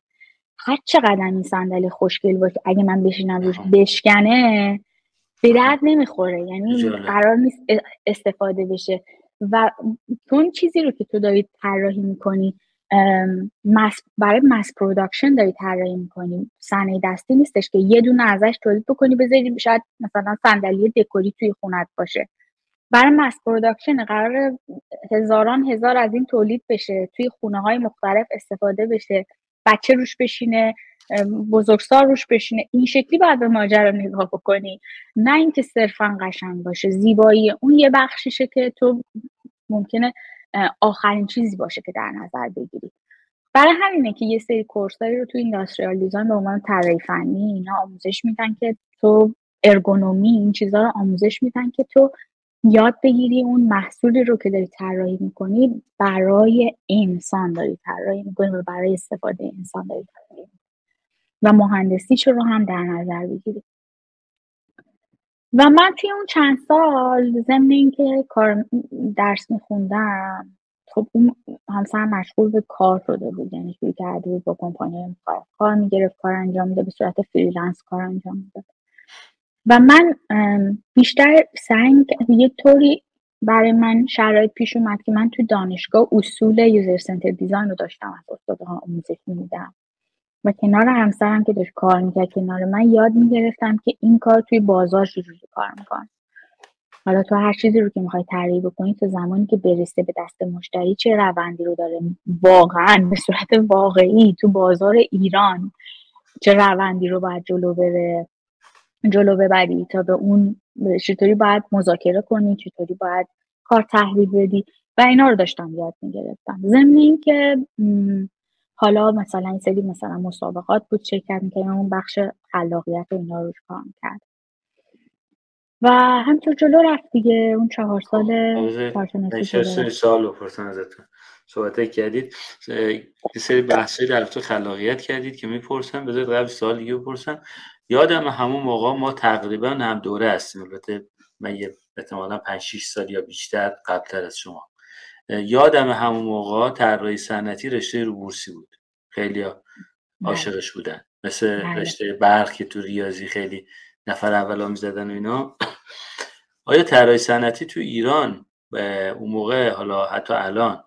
هر چقدر این صندلی خوشگل باشه اگه من بشینم روش بشکنه به درد نمی‌خوره. یعنی قرار نیست استفاده بشه. و اون چیزی رو که تو داری طراحی می‌کنی برای mass production داری طراحی می‌کنی. صنایع دستی نیستش که یه دونه ازش تولید بکنی بذاری شاید مثلا صندلی دکوری توی خونت باشه. برای mass production قرار هزاران هزار از این تولید بشه توی خونه های مختلف استفاده بشه بچه روش بشینه بزرگسال روش بشینه. این شکلی باید به ماجرا نگاه بکنی. نه اینکه صرفا قشنگ باشه زیبایی اون یه بخشیشه که تو ممکنه آخرین چیزی باشه که در نظر بگیری. برای همینه که یه سری کورسایی رو تو اینداستریال دیزاین به عنوان طراحی فنی اینا آموزش میدن که تو ارگونومی این چیزها رو آموزش میدن که تو یاد بگیری اون محصولی رو که داری طراحی می‌کنی برای انسان داری طراحی می‌کنی و برای استفاده انسان داری طراحی و مهندسی رو هم در نظر بگیری. و من توی اون چند سال ضمن اینکه کار درس میخوندم خب اون همسر مشغول به کار شده بود. یعنی شروع کرده بود با کمپانی کار می‌گرفت کار انجام میده به صورت freelance کار انجام میده و من بیشتر سعی یه طوری برای من شرایط پیش اومد که من تو دانشگاه اصول user-centered design رو داشتم از استاد ها آموزش می‌دیدم. و کنار همسرم که داشت کار می‌کرد کنار من یاد می‌گرفتم که این کار توی بازار چجوری کار می‌کنه حالا تو هر چیزی رو که می‌خوای تعریف بکنی تو زمانی که برسه به دست مشتری چه روندی رو داره؟ واقعا به صورت واقعی تو بازار ایران چه روندی رو باید جلو بره؟ جلو ببری تا به اون چطوری باید مذاکره کنی چطوری باید کار تحویل بدی و اینا رو داشتم یاد می‌گرفتم. ضمن اینکه حالا مثلا این سری مثلا مسابقات بود شرکت می‌کردم اون بخش خلاقیت و اینا رو کار کرد و همطور جلو رفت دیگه اون چهار سال سه سال ازتون. صحبت کردید. یه سری بحثی در خلاقیت کردید که می‌پرسن بذارید قبل سال دیگه بپرسم یادم همون موقع ما تقریبا هم دوره هستیم. البته من یه احتمالا 5 6 سال یا بیشتر قبلتر از شما. یادم همون موقع طراحی صنعتی رشته رو بورسی بود. خیلی بله. عاشقش بودن. مثل بله. رشته برق که تو ریاضی خیلی نفر اول می‌زدن و اینا. آیا طراحی صنعتی تو ایران به اون موقع حالا حتی الان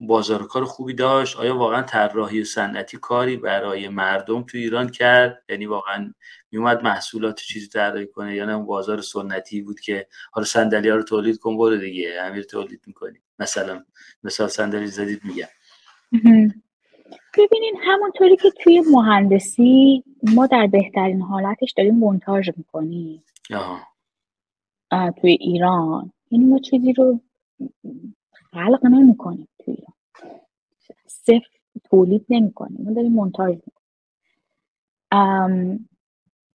بازار کار خوبی داشت. آیا واقعا طراحی صنعتی کاری برای مردم تو ایران کرد؟ یعنی واقعا میومد محصولات چیزی طراحی کنه یا نه؟ اون بازار سنتی بود که حالا صندلی ها رو تولید کن برو دیگه. امیر تولید می‌کنی. مثلا مثال صندلی زدید میگم. ببینین همونطوری که توی مهندسی ما در بهترین حالتش داریم مونتاژ می‌کنیم. توی ایران. این ما چیزی رو خلق نمی‌کنیم توی ایران. صفر تولید نمی‌کنیم. ما داریم مونتاژ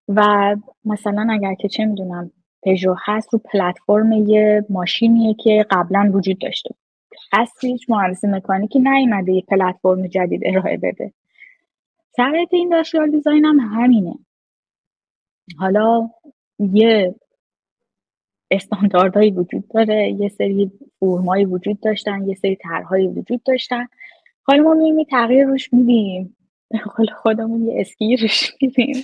و مثلا اگر که چه می‌دونم پژو هست رو پلتفرم یه ماشینیه که قبلا وجود داشته هست هیچ مهندسی مکانیکی نیومده یه پلتفرم جدید ارائه بده. شرایط اینداستریال دیزاین هم همینه. حالا یه استانداردهایی وجود داره یه سری فرمایی وجود داشتن یه سری طرحهایی وجود داشتن. حالا ما می‌بینیم تغییر روش میدیم حالا خودمون یه اسکی روش میدیم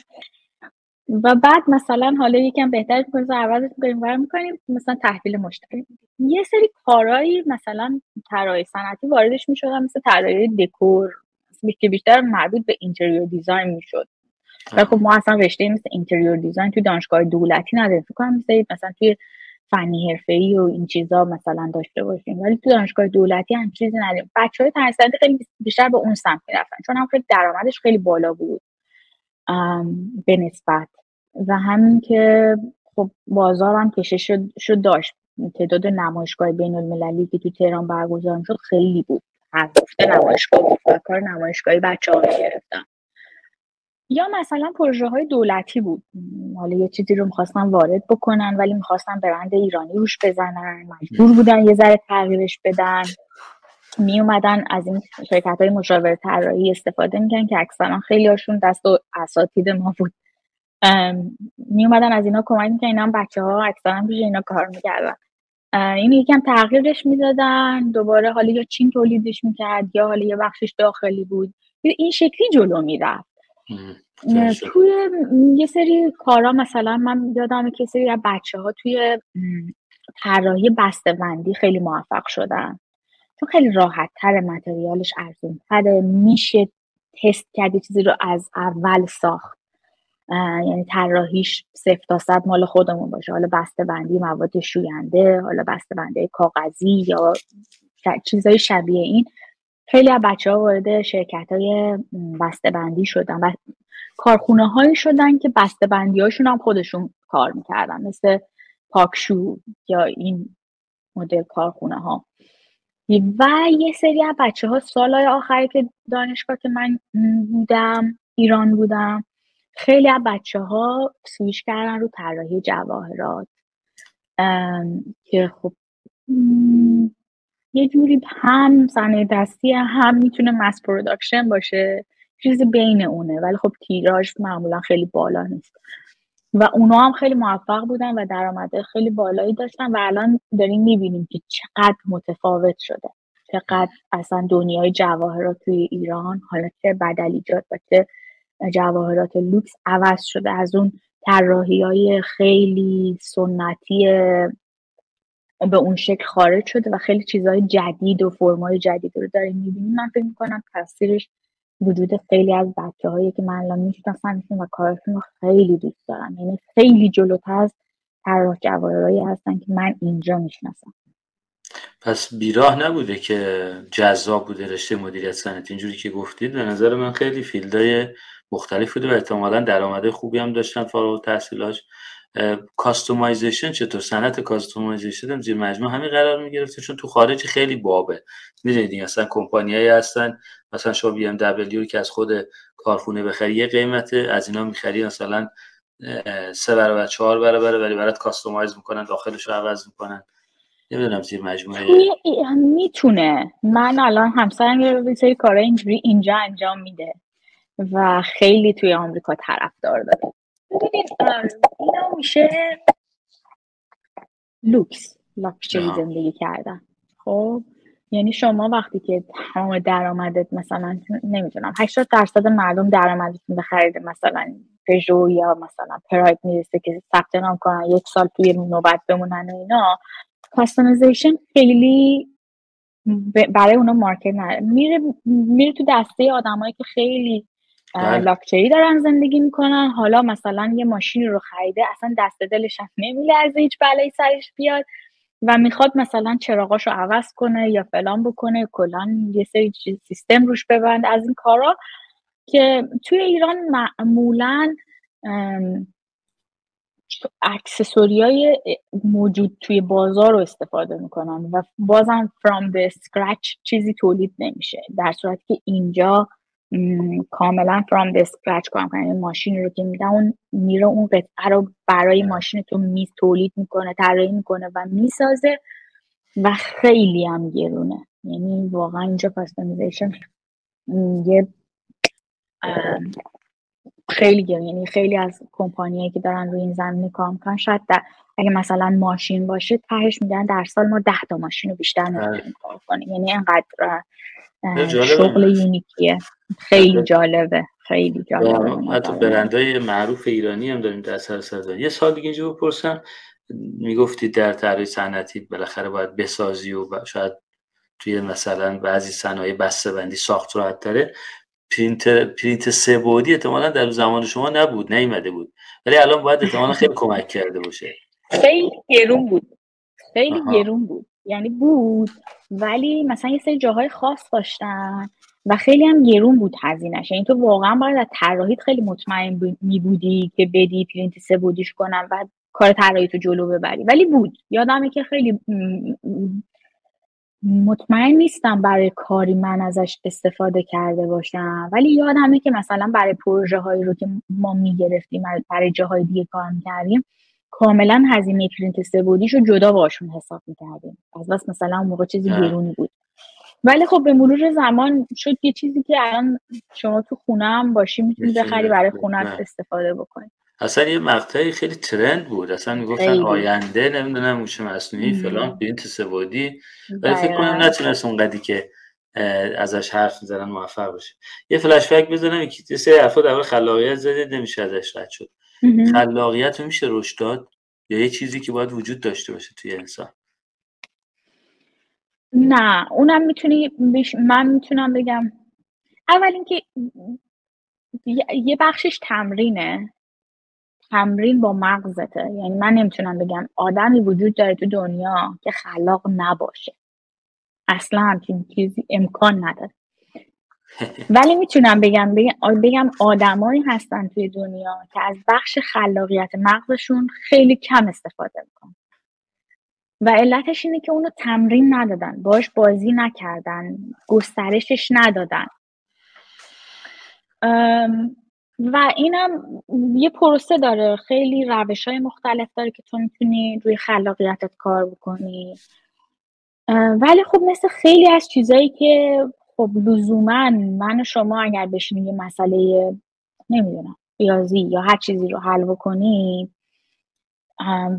و بعد مثلا حالا یکم بهتر می‌کنیم عوضش می‌کنیم می‌کنیم مثلا تحویل مشتری. یه سری کارهایی مثلا طراحی صنعتی واردش می‌شدن مثل طراحی دکور که بیشتر مربوط به interior design می‌شد. و خب ما اصلا رشته مثل interior design توی دانشگاه دولتی نداریم. فکر کنم مثل مثلا توی فنی حرفه‌ای و این چیزا مثلا داشته باشیم. ولی تو دانشگاه دولتی هم چیزی نداریم. بچه‌های صنعتی خیلی بیشتر به اون سمت می‌رفتن. چون هم خیلی درآمدش خیلی بالا بود. به نسبت. و همین که خب بازار هم کشش شد داشت. تعداد نمایشگاه بین المللی که تو تهران برگزار شد خیلی بود. هر گفته نمایشگاه و کار نمایشگاهی بچه ها گرفتن. یا مثلا پروژه های دولتی بود. حالا یه چیزی رو می‌خواستن وارد بکنن ولی می‌خواستن برند ایرانی روش بزنن. مجبور بودن یه ذره تغییرش بدن. می اومدن از این شرکت های مشاور طراحی استفاده می‌کنن که اکثرا خیلی هاشون دست و اساتید ما بود. می اومدن از اینا کمک می‌کنن اینا هم بچه ها اکثرا پیش اینا کار می‌کردن. این یکم تغییرش می‌دادن. دوباره حالا یا چین تولیدش می‌کرد یا حالا یه بخشش داخلی بود. این شکلی جلو می‌رفت. توی یه سری کارا مثلا من یادم که سری از بچه ها توی طراحی بندی خیلی موفق شدن. چون خیلی راحت تر متریالش ارزون تره میشه تست کرد چیزی رو از اول ساخت. یعنی طراحیش صفر تا صد مال خودمون باشه. حالا بسته بندی مواد شوینده حالا بسته بندی کاغذی یا چیزای شبیه این. خیلی از بچه ها وارد شرکت های بسته بندی شدن و کارخونه هایی شدن که بسته بندی هاشون هم خودشون کار می‌کردن مثل پاکشو یا این مدل کارخونه ها و یه سری از بچه ها سالهای آخری که دانشگاه که من بودم ایران بودم خیلی از بچه ها سویش کردن رو طراحی جواهرات. که خب یه جوری هم صنایع دستی هم می‌تونه mass production باشه. چیزی بین اونه. ولی خب تیراژ معمولا خیلی بالا نیست. و اونا هم خیلی موفق بودن و درآمد خیلی بالایی داشتن و الان داریم می‌بینیم که چقدر متفاوت شده. چقدر اصلا دنیای جواهرات توی ایران حالا چه بدلیجات و چه جواهرات لوکس عوض شده. از اون طراحی های خیلی سنتی به اون شکل خارج شده و خیلی چیزهای جدید و فرمای جدید رو داریم می‌بینیم. من فکر می‌کنم تاثیرش وجود خیلی از بچه هایی که من الان میشناسمشون و کارشون رو خیلی دوست دارم. یعنی خیلی جلوتر از طراح جواهرایی هستن که من اینجا می‌شناسم. پس بیراه نبوده که جذاب بوده رشته مدیریت صنعتی اینجوری که گفتید به نظر من خیلی field های مختلف بوده و احتمالا درآمد خوبی هم داشتن فارغ تحصیلاش customization چطور؟ صنعت customization زیر مجموع همین قرار می‌گرفته چون تو خارج خیلی بابه. می‌دونید اصلا کمپانیایی هستن. مثلا شما بی ام دبلیو که از خود کارخونه بخری یه قیمته از اینا می‌خری مثلا سه برابر چهار برابر ولی برات customize می‌کنن داخلش رو عوض می‌کنن. نمی‌دونم زیر مجموعه. می‌تونه. من الان همسرم یه سری کارا اینجوری اینجا انجام میده و خیلی توی آمریکا طرفدار داره. ببینید اینا میشه لوکس. لاکچری زندگی کردن. خب یعنی شما وقتی که تمام درآمدت مثلا نمی‌دونم 80 درصد مردم درآمدتون به خرید مثلا پژو یا مثلا پراید می‌رسه که ثبت نام کنن یک سال توی نوبت بمونن و اینا customization خیلی برای اونا market نداره. میره میره تو دسته آدمایی که خیلی. لاکچری دارن زندگی می‌کنن. حالا مثلا یه ماشین رو خریده اصلا دست دلش هم نمیلرزه هیچ بلایی سرش بیاد و می‌خواد مثلا چراغاش رو عوض کنه یا فلان بکنه کلا یه سری سیستم روش ببند از این کارا که توی ایران معمولا اکسسوری های موجود توی بازار رو استفاده می‌کنن و بازم from the scratch چیزی تولید نمیشه. در صورتی که اینجا کاملا فرام the scratch کار کنن یعنی ماشین رو که میدن اون میره اون قطعه رو برای ماشین تو میز تولید می‌کنه طراحی می‌کنه و می‌سازه و خیلی هم گرونه. یعنی واقعا اینجا کاستومیزیشن یه خیلی گرون یعنی خیلی از کمپانیایی که دارن روی این زمینه کار می‌کنن شاید در اگه مثلا ماشین باشه تهش میگن در سال ما ده تا ماشین رو بیشتر بله. نمی‌تونیم کار کنیم. یعنی اینقدر شغل یونیکیه. خیلی جالبه. خیلی جالبه. حتی برندهای معروف ایرانی هم داریم در سر صدا یه سال دیگه اینجا بپرسم می‌گفتی در طراحی صنعتی بالاخره باید بسازی و شاید توی مثلا بعضی صنایع بسته بندی ساخت راحت تره. پرینت پرینت سه بعدی احتمالا در زمان شما نبود نیومده بود. ولی الان باید احتمالا خیلی کمک کرده باشه. خیلی گرون بود. خیلی گرون بود. یعنی بود ولی مثلا یه سری جاهای خاص داشتن و خیلی هم گرون بود هزینهش. یعنی تو واقعا باید از طراحیت خیلی مطمئن می بودی که بدی پرینت سه بعدیش کنم و کار طراحی تو جلو ببری. ولی بود. یادمه که خیلی مطمئن نیستم برای کاری من ازش استفاده کرده باشم. ولی یادمه که مثلا برای پروژه هایی رو که ما می‌گرفتیم برای جاهای دیگه کار می‌کردیم کاملا هزینه پرینت سه رو جدا باشون حساب می‌کردیم. از بس مثلا اون موقع چیزی بیرونی بود. ولی خب به مرور زمان شد یه چیزی که الان شما تو خونه هم باشی می‌تونی بخری برای خونه استفاده بکنی. اصلا یه مقطعی خیلی trend بود. اصلا می‌گفتن آینده نمی‌دونم هوش مصنوعی فلان پرینت سه بعدی ولی فکر کنم نتونست اونقدی که ازش حرف می‌زنن موفق بشه یه فلش بک بزنم یه سری افراد اول خلاقیت زده نمیشه ازش رد شد. خلاقیت رو میشه رشد داد یا یه چیزی که باید وجود داشته باشه توی انسان؟ نه اونم می‌تونی من می‌تونم بگم. اول اینکه یه بخشش تمرینه. تمرین با مغزته. یعنی من نمی‌تونم بگم آدمی وجود داره تو دنیا که خلاق نباشه. اصلا همچین چیزی امکان نداره. ولی می‌تونم بگم بگم, آدمایی هستن توی دنیا که از بخش خلاقیت مغزشون خیلی کم استفاده می‌کنن. و علتش اینه که اونو تمرین ندادن باش بازی نکردن گسترشش ندادن. و اینم یه پروسه داره. خیلی روش های مختلف داره که تو می‌تونی روی خلاقیتت کار بکنی. ولی خب مثل خیلی از چیزایی که خب لزوما من و شما اگر بشینیم یه مسئله نمی‌دونم ریاضی یا هر چیزی رو حل بکنیم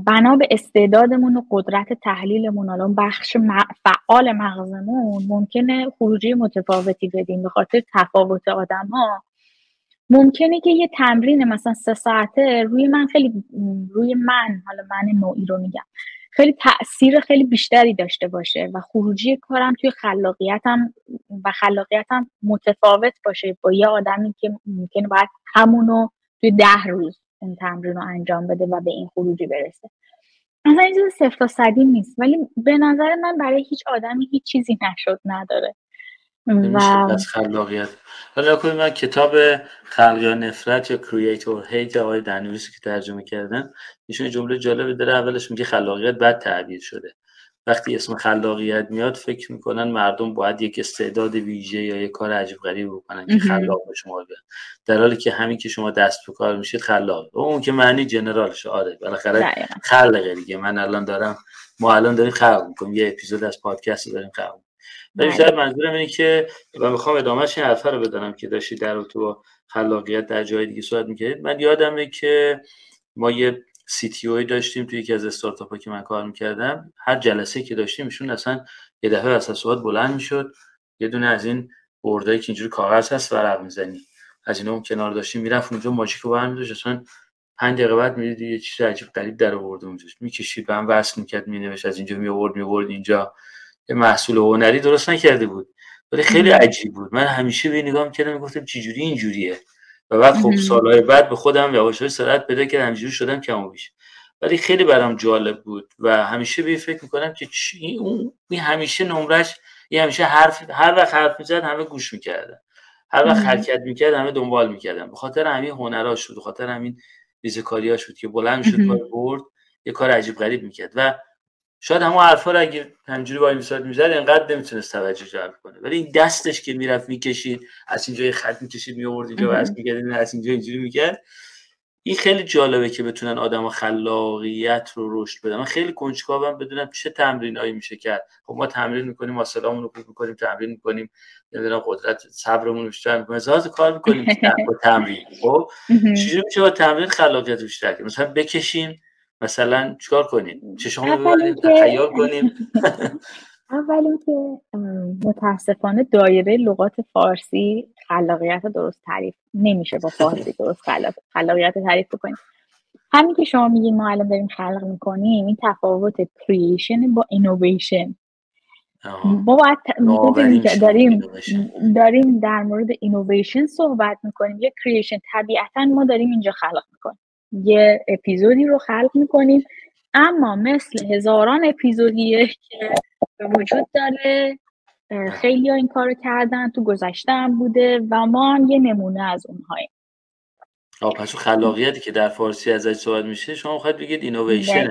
بنا به استعدادمون و قدرت تحلیلمون الان بخش فعال مغزمون ممکنه خروجی متفاوتی بدیم به خاطر تفاوت آدم ها ممکنه که یه تمرین مثلا سه ساعته روی من خیلی روی من حالا من نوعی رو میگم. خیلی تاثیر خیلی بیشتری داشته باشه و خروجی کارم توی خلاقیتم و خلاقیتم متفاوت باشه با یه آدمی که ممکنه باید همونو توی ده روز این تمرین رو انجام بده و به این خروجی برسه. مثلا این چیز صفر تا صدی نیست ولی به نظر من برای هیچ آدمی هیچ چیزی نشد نداره. و از خلاقیت. حالا من کتاب خلق یا نفرت یا کرییتور هیت آقای دنویسی که ترجمه کردن ایشون جمله جالبی داره اولش میگه خلاقیت بد تعبیر شده. وقتی اسم خلاقیت میاد فکر می‌کنن مردم باید یک استعداد ویژه یا یک کار عجیب غریب بکنن که خلاق به شما بیان در حالی که همین که شما دست به کار میشید خلاق. اون که معنی جنرالش آره بالاخره خلقه دیگه. من الان دارم ما الان داریم خلق می‌کنیم. یه اپیزود از پادکست داریم خلق ولی شاید منظورم اینه که و می‌خوام ادامهش این حرفه رو بدانم که داشتی در تو خلاقیت در جای دیگه صحبت می‌کردید من یادمه که ما یه سی تی اوی داشتیم توی یکی از استارتاپ ها که من کار می‌کردم. هر جلسه که داشتیم ایشون اصلا یه دفعه از صحبت بلند می‌شد. یه دونه از این بردایی که اینجوری کاغذ هست ورق می‌زنی. از اینا اون کنار داشتیم می‌رفت اونجا ماژیک رو برمی‌داشت. اصلا پنج دقیقه بعد می‌دید یه چیز عجیب غریب در آورده اونجا می‌کشید به هم وصل می‌کرد مینوشت از اینجا می آورد می اینجا. محصول هنری درست نکرده بود. ولی خیلی عجیب بود. من همیشه به نگاه می‌کردم می‌گفتم چجوری اینجوریه؟ و بعد خب سالهای بعد به خودم یواش یواش سرعت پیدا کردم همینجوری شدم کم و بیش. ولی خیلی برام جالب بود و همیشه به فکر می‌کنم که اون همیشه نمرش یه همیشه حرف هر وقت حرف می‌زد همه گوش می‌کردن. هر وقت حرکت می‌کرد همه دنبال می‌کردن. به خاطر همین هنراش بود به خاطر همین ریزکاریاش بود که بلند شد کار برد یه کار عجیب غریب می‌کرد. و شاید همون حرفا رو اگه همجوری با این می‌زد انقدر نمی‌تونست توجه جلب کنه. ولی این دستش که می‌رفت می‌کشید از اینجا خط می‌کشید میآورد اینجا از می‌کرد از اینجا اینجوری می‌کرد. این خیلی جالبه که بتونن آدم خلاقیت رو رشد بدن. من خیلی کنجکاوم بدونم چه تمرینایی میشه کرد. خب ما تمرین می‌کنیم واسلامون رو خوب می‌کنیم تمرین می‌کنیم نمی‌دونم قدرت صبرمون بیشتر می‌کنیم کار می‌کنیم با تمرین خب؟ چجوری میشه با تمرین خلاقیت بیشتر کنیم مثلا بکشیم مثلا چیکار کنیم؟ چشامو ببریم تخیل کنیم. اول اینکه متاسفانه دایره لغات فارسی خلاقیت درست تعریف نمیشه با فارسی درست خلاقیت تعریف بکنیم. همین که شما میگین ما الان داریم خلق می‌کنیم این تفاوت creation با innovation ما باید داریم داریم در مورد اینویشن صحبت می‌کنیم. یه creation طبیعتا ما داریم اینجا خلق می‌کنیم. یه اپیزودی رو خلق می‌کنیم. اما مثل هزاران اپیزودیه که به وجود داره خیلی ها این کارو کردن تو گذشته بوده و ما هم یه نمونه از اونهاییم. آه پس خلاقیتی که در فارسی ازش صحبت میشه شما خواهد بگید اینویشن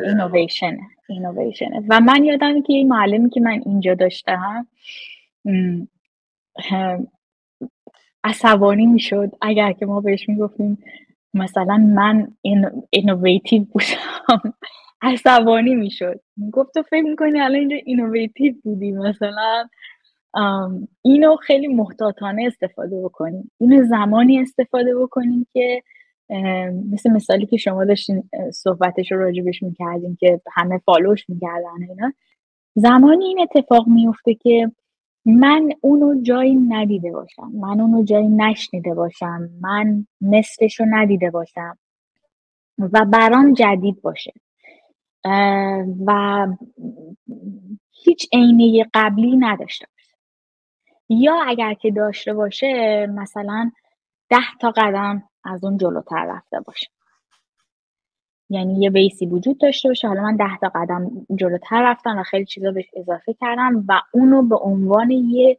اینویشن و من یادم که این معلمی که من اینجا داشتم عصبانی می‌شد. اگر که ما بهش می‌گفتیم مثلا من innovative بودم عصبانی می‌شد. گفت تو فکر می‌کنی الان اینجا اینویتیو بودی مثلا؟ اینو خیلی محتاطانه استفاده بکنیم. اینو زمانی استفاده بکنیم که مثل مثالی که شما داشتین صحبتش رو راجبش می‌کردیم که همه فالوش می‌کردن اینا. زمانی این اتفاق میفته که من اونو جایی ندیده باشم. من اونو جایی نشنیده باشم. من مثلش رو ندیده باشم. و برام جدید باشه. و هیچ عینه قبلی نداشته باشه. یا اگر که داشته باشه مثلا ده تا قدم از اون جلوتر رفته باشه. یعنی یه بیسی وجود داشته باشه. حالا من ده تا قدم جلوتر رفتم و خیلی چیزا بهش اضافه کردم و اونو به عنوان یه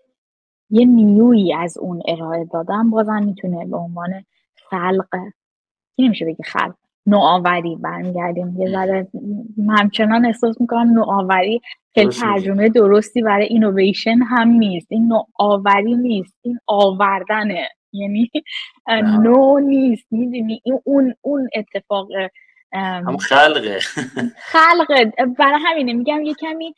یه نیویی از اون ارائه دادم. بازم می‌تونه به عنوان خلق نمیشه بگی خلق نوآوری برمیگردیم. یه ذره همچنان احساس می‌کنم نوآوری خیلی ترجمه درستی برای اینویشن هم نیست. این نوآوری نیست. این آوردنه. یعنی نو نیست. می‌دونی؟ اون اون اتفاق هم خلقه. خلقه. برای همینه. میگم یه کمی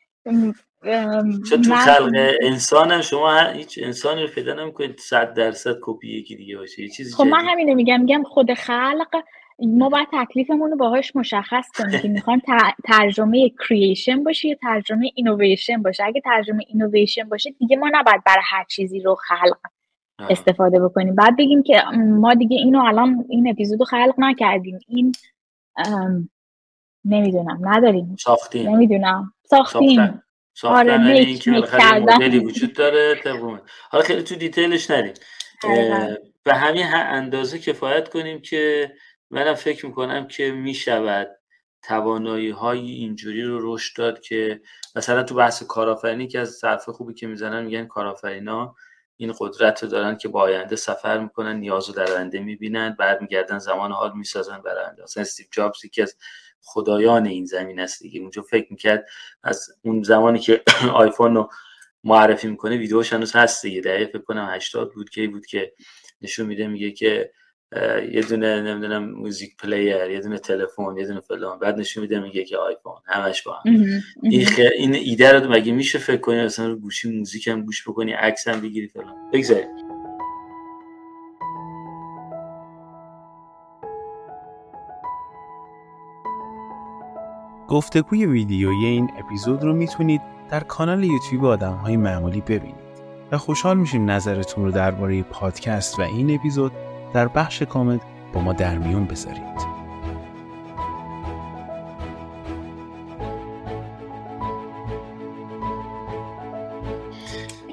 چون تو خلق انسان شما هیچ انسانی رو پیدا نمی‌کنید. صد درصد کپی یکی دیگه باشه. یه چیزی خب من همینه. میگم میگم خود خلق ما باید تکلیفمون رو باهاش مشخص کنیم که می‌خوان ترجمه creation باشه یا ترجمه اینویشن باشه. اگه ترجمه اینویشن باشه دیگه ما نباید برای هر چیزی رو خلق استفاده بکنیم. بعد بگیم که ما دیگه اینو الان این اپیزودو خلق نکردیم. این نمی‌دونم نداریم. ساختیم. نمی‌دونم. ساختیم. ساختن. آره make مدلی وجود داره حالا خیلی تو دیتیلش نریم به همین اندازه کفایت کنیم که منم فکر می‌کنم که می‌شود توانایی های اینجوری رو رشد داد که مثلا تو بحث کارآفرینی که از صرف خوبی که می‌زنن میگن کارآفرینا. این قدرت رو دارن که با آینده سفر می‌کنن نیاز رو در آینده می‌بینن برمیگردن زمان حال می‌سازن برای آینده مثلا استیو جابز که از خدایان این زمین است دیگه. اونجا فکر می‌کرد از اون زمانی که آیفون رو معرفی می‌کنه ویدیوش هنوز هست دیگه. دقیقه فکر کنم 80 بود که بود که نشون میده میگه که یه دونه نمی‌دونم music player یه دونه تلفن یه دونه فلان. بعد نشون میده میگه که آیفون. همش با هم. این, ایده رو مگه میشه فکر کنی اصلا رو گوشی موزیک هم گوش بکنی عکس هم بگیری فلان. بگذاریم. گفتگوی ویدیویی این اپیزود رو می‌تونید در کانال یوتیوب آدم های معمولی ببینید. و خوشحال میشیم نظرتون رو درباره پادکست و این اپیزود در بخش کامنت با ما در میون بذارید.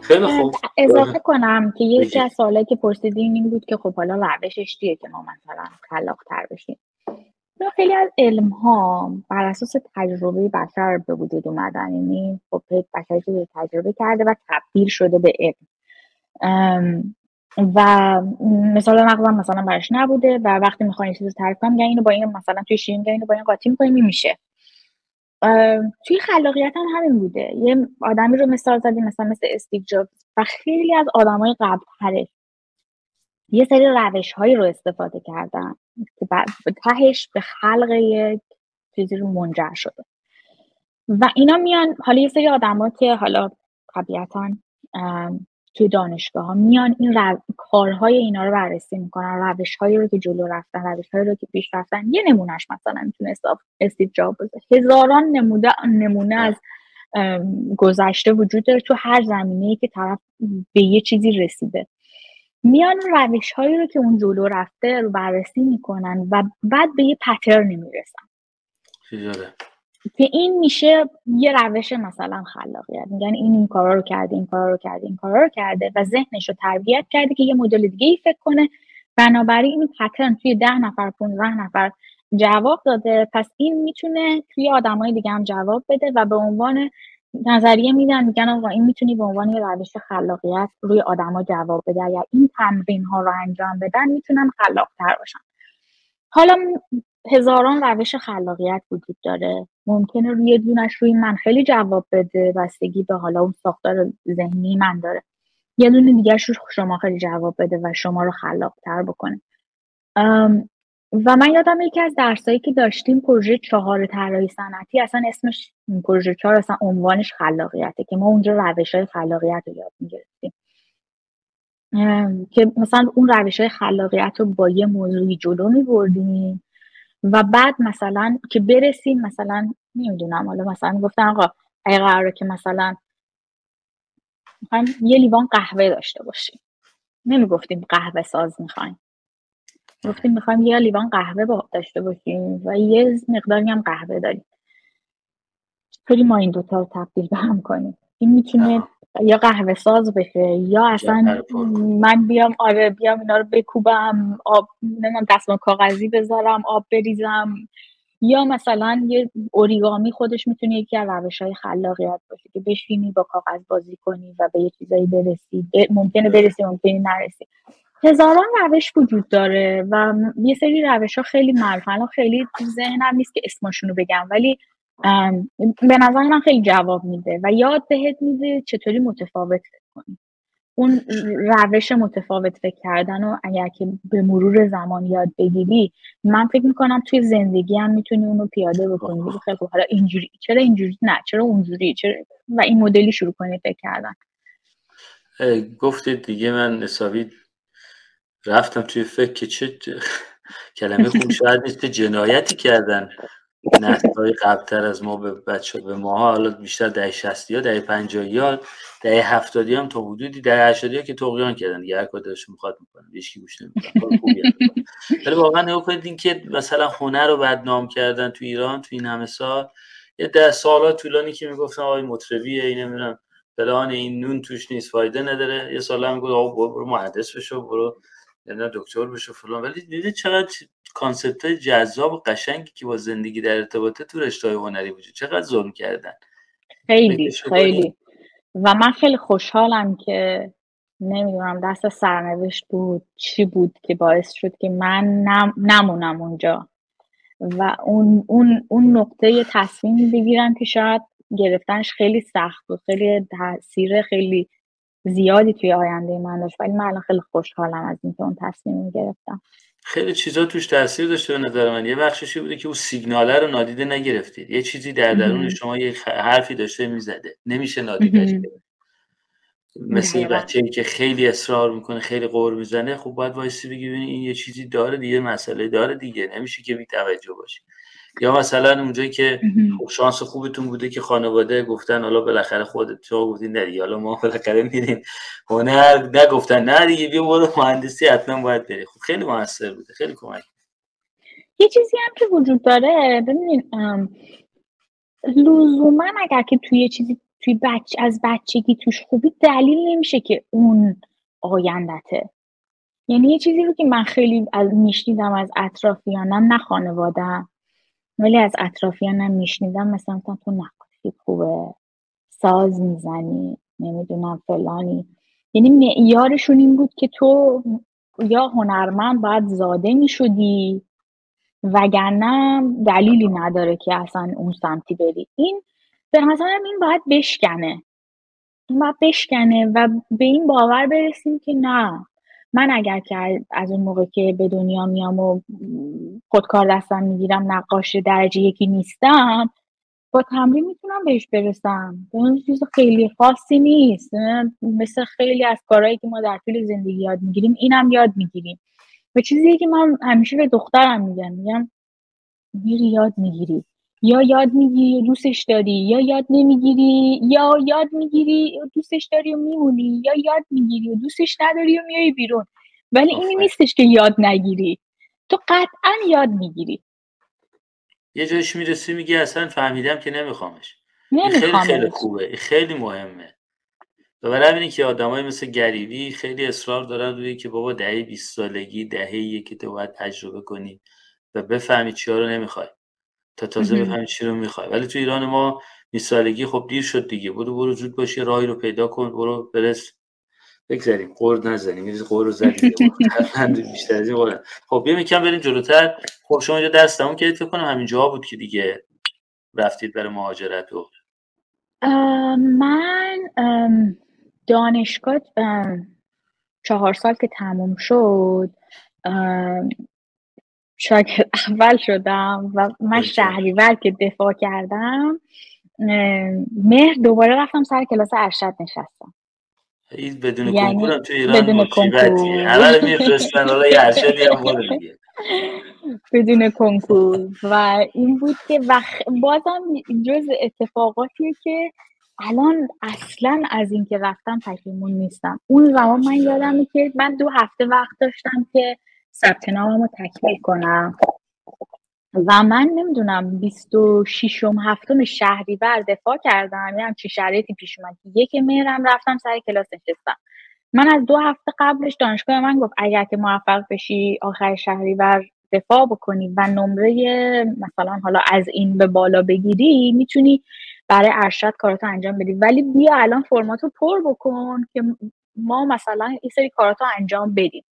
خیلی خوب. اضافه کنم که یکی از سوالایی که پرسیدین این بود که خب حالا روشش چیه که ما مثلا خلاق تر بشیم خیلی از علم ها بر اساس تجربه بشر به وجود اومدن یعنی خب بشری که تجربه کرده و تبدیل شده به علم. و مثال نقضم مثلا برش نبوده و وقتی می‌خواین چیزی تعریف کنم اینو با این مثلا توی شیرین اینو با این قاطی می‌کنیم میشه. توی خلاقیت هم همین بوده. یه آدمی رو مثال زدیم مثلا مثل استیو جابز و خیلی از آدمای قبل تره یه سری روش هایی رو استفاده کردن که تهش به خلق یک چیزی رو منجر شده. و اینا میان حالا یه سری آدم که حالا طبیعتا توی دانشگاه ها میان این کارهای اینا رو بررسی می‌کنن روش هایی رو که جلو رفتن روش هایی رو که پیش رفتن. یه نمونهش مثلا می‌تونه استیو جابز هزاران نمونه نمونه از گذشته وجود داره تو هر زمینه ای که طرف به یه چیزی رسیده. میان روش هایی رو که اون جلو رفته رو بررسی می‌کنن و بعد به یه پترنی می‌رسن. که این میشه یه روش مثلا خلاقیت. میگن این این کارا رو کرده این کارا رو کرده این کارا رو کرده و ذهنش رو تربیت کرده که یه مدل دیگه ای فکر کنه. بنابراین این پترن توی ده نفر 15 نفر جواب داده. پس این می‌تونه توی آدمای دیگه هم جواب بده و به عنوان نظریه میدن میگن آقا این می‌تونی به عنوان یه روش خلاقیت روی آدما جواب بده. اگر این تمرین ها رو انجام بدن می‌تونن خلاقتر باشن. حالا هزاران روش خلاقیت وجود داره. ممکنه روی دونش روی من خیلی جواب بده. بستگی به حالا اون ساختار ذهنی من داره. یه دونه دیگه شما خیلی جواب بده و شما رو خلاقتر بکنه. و من یادم یکی از درسایی که داشتیم پروژه چهار طراحی صنعتی. اصلا اسمش پروژه چهار اصلا عنوانش خلاقیته که ما اونجا روش های خلاقیت رو یاد می‌گرفتیم. که مثلا اون روش های خلاقیت رو با یه موضوعی جلو می بردیم و بعد مثلا که برسیم مثلا نمی‌دونم حالا مثلا گفتن آقا اگه قراره که مثلا یه لیوان قهوه داشته باشیم. نمی‌گفتیم قهوه ساز می‌خوایم. گفتیم می‌خوایم یه لیوان قهوه با داشته باشیم و یه مقداری هم قهوه داریم. چطوری ما این دوتا رو تبدیل به هم کنیم. این می‌تونه یا قهوه ساز بشه یا اصلا من بیام آره بیام اینا رو بکوبم آب نمی‌دونم دستمال کاغذی بذارم آب بریزم. یا مثلا یه اوریگامی خودش می‌تونه یکی از روش های خلاقیت باشه که بشینی با کاغذ بازی کنی و به یه چیزایی برسی. ممکنه برسی ممکنه نرسی. هزاران روش وجود داره و یه سری روش ها خیلی معروفن. خیلی ذهنم نیست که اسمشون رو بگم ولی به نظر من خیلی جواب میده و یاد بهت میده چطوری متفاوت کنی. اون روش متفاوت فکر کردن و اگر که به مرور زمان یاد بگیری من فکر می‌کنم توی زندگی هم می‌تونی اونو پیاده بکنی. بگی خیلی حالا اینجوری چرا اینجوری؟ نه چرا اونجوری؟ چرا؟ و این مدلی شروع کنی فکر کردن. گفتید دیگه من حسابی رفتم توی فکر که چه کلمه خوب شاید نیست جنایتی کردن. های قبلتر از ما به بچه به ما حالا بیشتر دهه 60 ها دهه 50 ها دهه 70 هم تا حدودی دهه 80 ها که تقیان کردن. دیگه هر کدومش می‌خواد می‌کنه هیچ کی گوش ولی واقعا نگاه کنید این که مثلا هنر رو بدنام کردن تو ایران تو این همه سال یه ده سالا طولانی که می‌گفتن آقای مطربیه این نمی‌دونم فلان این نون توش نیست فایده نداره. یه سال هم گفت آقا برو مهندس بشو برو نه دکتر بشه فلان. ولی دیدی چقدر کانسپت های جذاب و قشنگی که با زندگی در ارتباطه تو رشته هنری وجود چقدر ظلم کردن. خیلی خیلی. و من خیلی خوشحالم که نمی‌دونم دست سرنوشت بود چی بود که باعث شد که من نم... نمونم اونجا. و اون, اون, اون نقطه تصمیم بگیرم که شاید گرفتنش خیلی سخت بود خیلی تاثیر خیلی زیادی توی آینده من داشت ولی من الان خیلی خوشحالم از اینکه اون تصمیم گرفتم. خیلی چیزا توش تاثیر داشته به نظر من. یه بخششی بوده که اون سیگناله رو نادیده نگرفتید یه چیزی در درون شما یه حرفی داشته می‌زده. نمیشه نادیده گرفت مثل بچه که خیلی اصرار می‌کنه خیلی قور می‌زنه خب باید وایسی بگی این یه چیزی داره دیگه مسئله داره دیگه. نمیشه که بی توجه باشی. یا مثلا اونجایی که خب شانس خوبتون بوده که خانواده گفتن حالا بالاخره خودت تو گفتین نه حالا ما بالاخره میریم. هنر نگفتن نه دیگه بیا برو مهندسی حتما باید بری. خب خیلی موثر بوده خیلی کمک یه چیزی هم که وجود داره ببینین لزوما اگر که توی چیزی توی بچ از بچگی توش خوبی دلیل نمیشه که اون آیندته. یعنی یه چیزی رو که من خیلی از میشنیدم از اطرافیانم نه خانوادم ولی از اطرافیانم میشنیدم مثلا تو نقاشی خوبه ساز می‌زنی نمی‌دونم فلانی. یعنی معیارشون این بود که تو یا هنرمند باید زاده می‌شدی وگرنه دلیلی نداره که اصلا اون سمتی بری. این به نظرم این باید بشکنه. این باید بشکنه و به این باور برسیم که نه. من اگر که از اون موقع که به دنیا میام و خودکار دستم می‌گیرم نقاش درجه یکی نیستم با تمرین می‌تونم بهش برسم. اون چیز خیلی خاصی نیست. مثل خیلی از کارهایی که ما در طول زندگی یاد می‌گیریم اینم یاد می‌گیریم. و چیزی که من همیشه به دخترم میگم میگم میری یاد می‌گیری. یا یاد می‌گیری و دوستش داری یا یاد نمی‌گیری یا یاد می‌گیری و دوستش داری و میمونی یا یاد می‌گیری و دوستش نداری و میای بیرون. ولی اینی نیستش که یاد نگیری. تو قطعا یاد می‌گیری. یه جایش می‌رسی میگی اصلا فهمیدم که نمیخوامش. خیلی خیلی خوبه. خیلی مهمه. و برای که آدمای مثل گریبی خیلی اصرار دارن روی که بابا دهه 20 سالگی دهه که تو باید تجربه کنی و بفهمی چیا رو نمی‌خوای. تا تازه بفهمی چی رو می‌خوای. ولی تو ایران ما 20 سالگی خب دیر شد دیگه. برو برو زود باشی راهی رو پیدا کن برو برس. بگذاریم قرد نزنیم. میز قرد رو زدیم. بیشتر از این خب بیایم یکم بریم جلوتر. خب شما اینجا دستمون که فکر کنم همین جا بود که دیگه رفتید برای مهاجرت و من دانشگاه چهار سال که تموم شد شاگرد اول شدم و من شهریور که دفاع کردم مهر دوباره رفتم سر کلاس ارشد نشستم. این بدون یعنی کنکور تو ایران بدون کنکور. همه میفرستن حالا یه ارشدی هم بدون کنکور. و این بود که وقت بازم جز اتفاقاتیه که الان اصلا از اینکه رفتم پشیمون نیستم. اون زمان من یادمه که من دو هفته وقت داشتم که ثبت ناممو تکمیل کنم. و من نمی‌دونم 26 هفتم شهری بر دفاع کردم. یه همچین شرایطی پیش اومد یک مهرم رفتم سر کلاس نشستم. من از دو هفته قبلش دانشگاه من گفت اگر که موفق بشی آخر شهری بر دفاع بکنی و نمره مثلا حالا از این به بالا بگیری می‌تونی برای ارشد کاراتو انجام بدی. ولی بیا الان فرماتو پر بکن که ما مثلا این سری کاراتو انجام بدیم.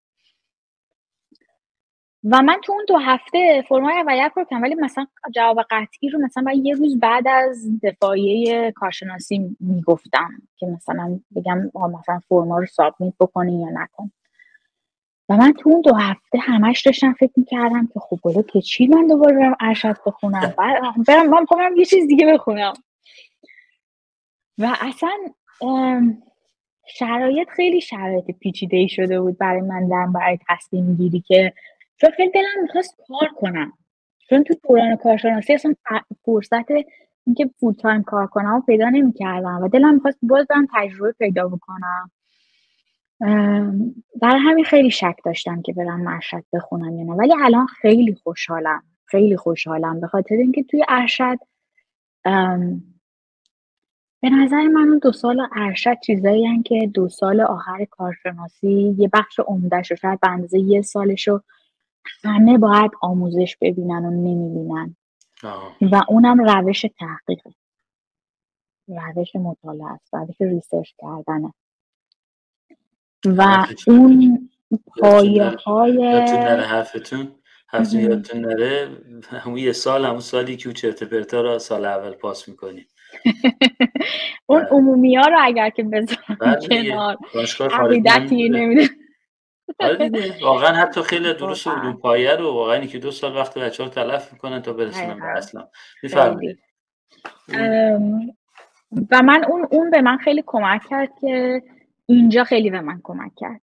و من تو اون دو هفته فرمای اولیت رو کردم ولی مثلا جواب قطعی رو مثلا یه روز بعد از دفاعیه کارشناسی می‌گفتم که مثلا بگم مثلا فرما رو سابمیت بکنی یا نکن. و من تو اون دو هفته همش داشتم فکر می‌کردم که خب بلو که چی من دوباره برم ارشد بخونم؟ برم من خب یه چیز دیگه بخونم. و اصلا شرایط خیلی شرایط پیچیده ای شده بود برای من در برای تصمیم گیری که چون خیلی دلم می‌خواست کار کنم. چون تو دوران کارشناسی اصلا فرصت اینکه فول تایم کار کنم و پیدا نمی‌کردم و دلم می‌خواست باز برم تجربه پیدا بکنم. برای همین خیلی شک داشتم که برم مرشد بخونم یا نه. ولی الان خیلی خوشحالم. خیلی خوشحالم به خاطر اینکه توی ارشد به نظر من دو سال ارشد چیزایی که دو سال آخر کارشناسی یه بخش عمدهش رو شاید به اندازه یه سالش رو همه باید آموزش ببینن و نمی‌بینن. و اونم روش تحقیقه. روش مطالعه است روش ریسرچ کردنه. و اون پایه های یادتون نره حرفتون؟ حرفتون یادتون نره؟ همون یه سال همون سالی که چرت پرتا رو سال اول پاس می‌کنیم. اون بله. عمومی ها رو اگر که بذارم بله کنار عقیدتی نمیده آره واقعا حتی خیلی درست علوم پایه رو واقعا که دو سال وقت بچه ها تلف می‌کنن تا برسونن به اصلا میفرمایید. و من اون اون به من خیلی کمک کرد که اینجا خیلی به من کمک کرد.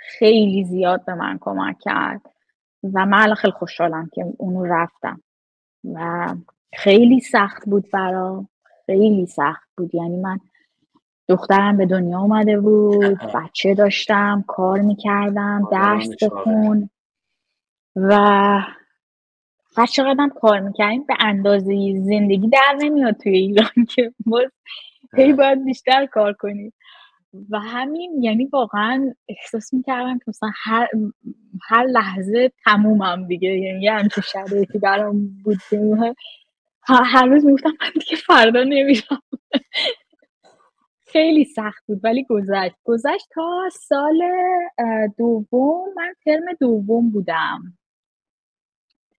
خیلی زیاد به من کمک کرد. و من الان خیلی خوشحالم که اونو رفتم. و خیلی سخت بود برا خیلی سخت بود. یعنی من دخترم به دنیا اومده بود بچه داشتم کار می‌کردم درس بخون و هر چقدرم کار می‌کردیم به اندازه زندگی در نمیاد توی ایران که باز هی باید بیشتر کار کنی. و همین یعنی واقعا احساس می‌کردم که مثلا هر, هر لحظه تمومم دیگه یعنی یه همچه شرایطی برام بود هر روز می‌گفتم من دیگه فردا نمیرم. خیلی سخت بود ولی گذشت. گذشت تا سال دوم. من ترم دوم بودم.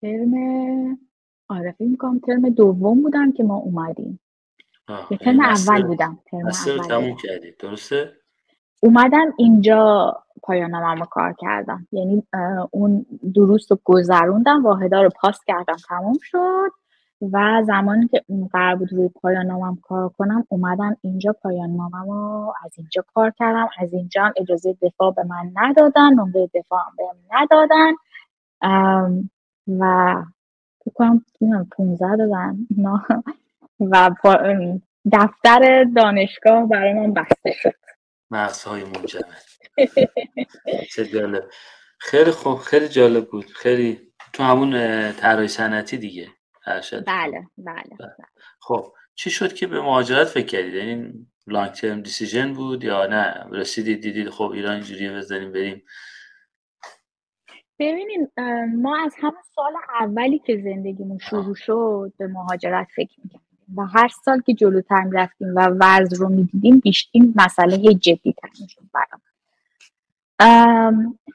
ترم آره فکر می‌کنم ترم دوم بودم که ما اومدیم. ترم یعنی اول بودم. ترم اول تموم کردی. درسته؟ اومدم اینجا پایانامم کار کردم. یعنی اون دروس رو گذروندم واحدا رو پاس کردم. تموم شد. و زمانی که قرار بود روی پایان نامم کار کنم اومدم اینجا پایان نامم رو از اینجا کار کردم. از اینجا هم اجازه دفاع به من ندادن نمره دفاع هم بهم ندادن. و فکر کنم 15 دادن. و دفتر دانشگاه برای من بسته شد. های منجمد. خیلی خوب خیلی جالب بود. خیلی تو همون طراحی صنعتی دیگه. بله،, بله بله, خب چی شد که به مهاجرت فکر کردید؟ این لانگ ترم دیسیژن بود یا نه؟ رسیدید دیدید خب ایران اینجوریه بزنیم بریم. ببینین ما از همون سال اولی که زندگیمون شروع شد به مهاجرت فکر می‌کردیم و هر سال که جلوتر رفتیم و وضع رو می‌دیدیم بیشتر این مسئله جدی تر می‌شد برام.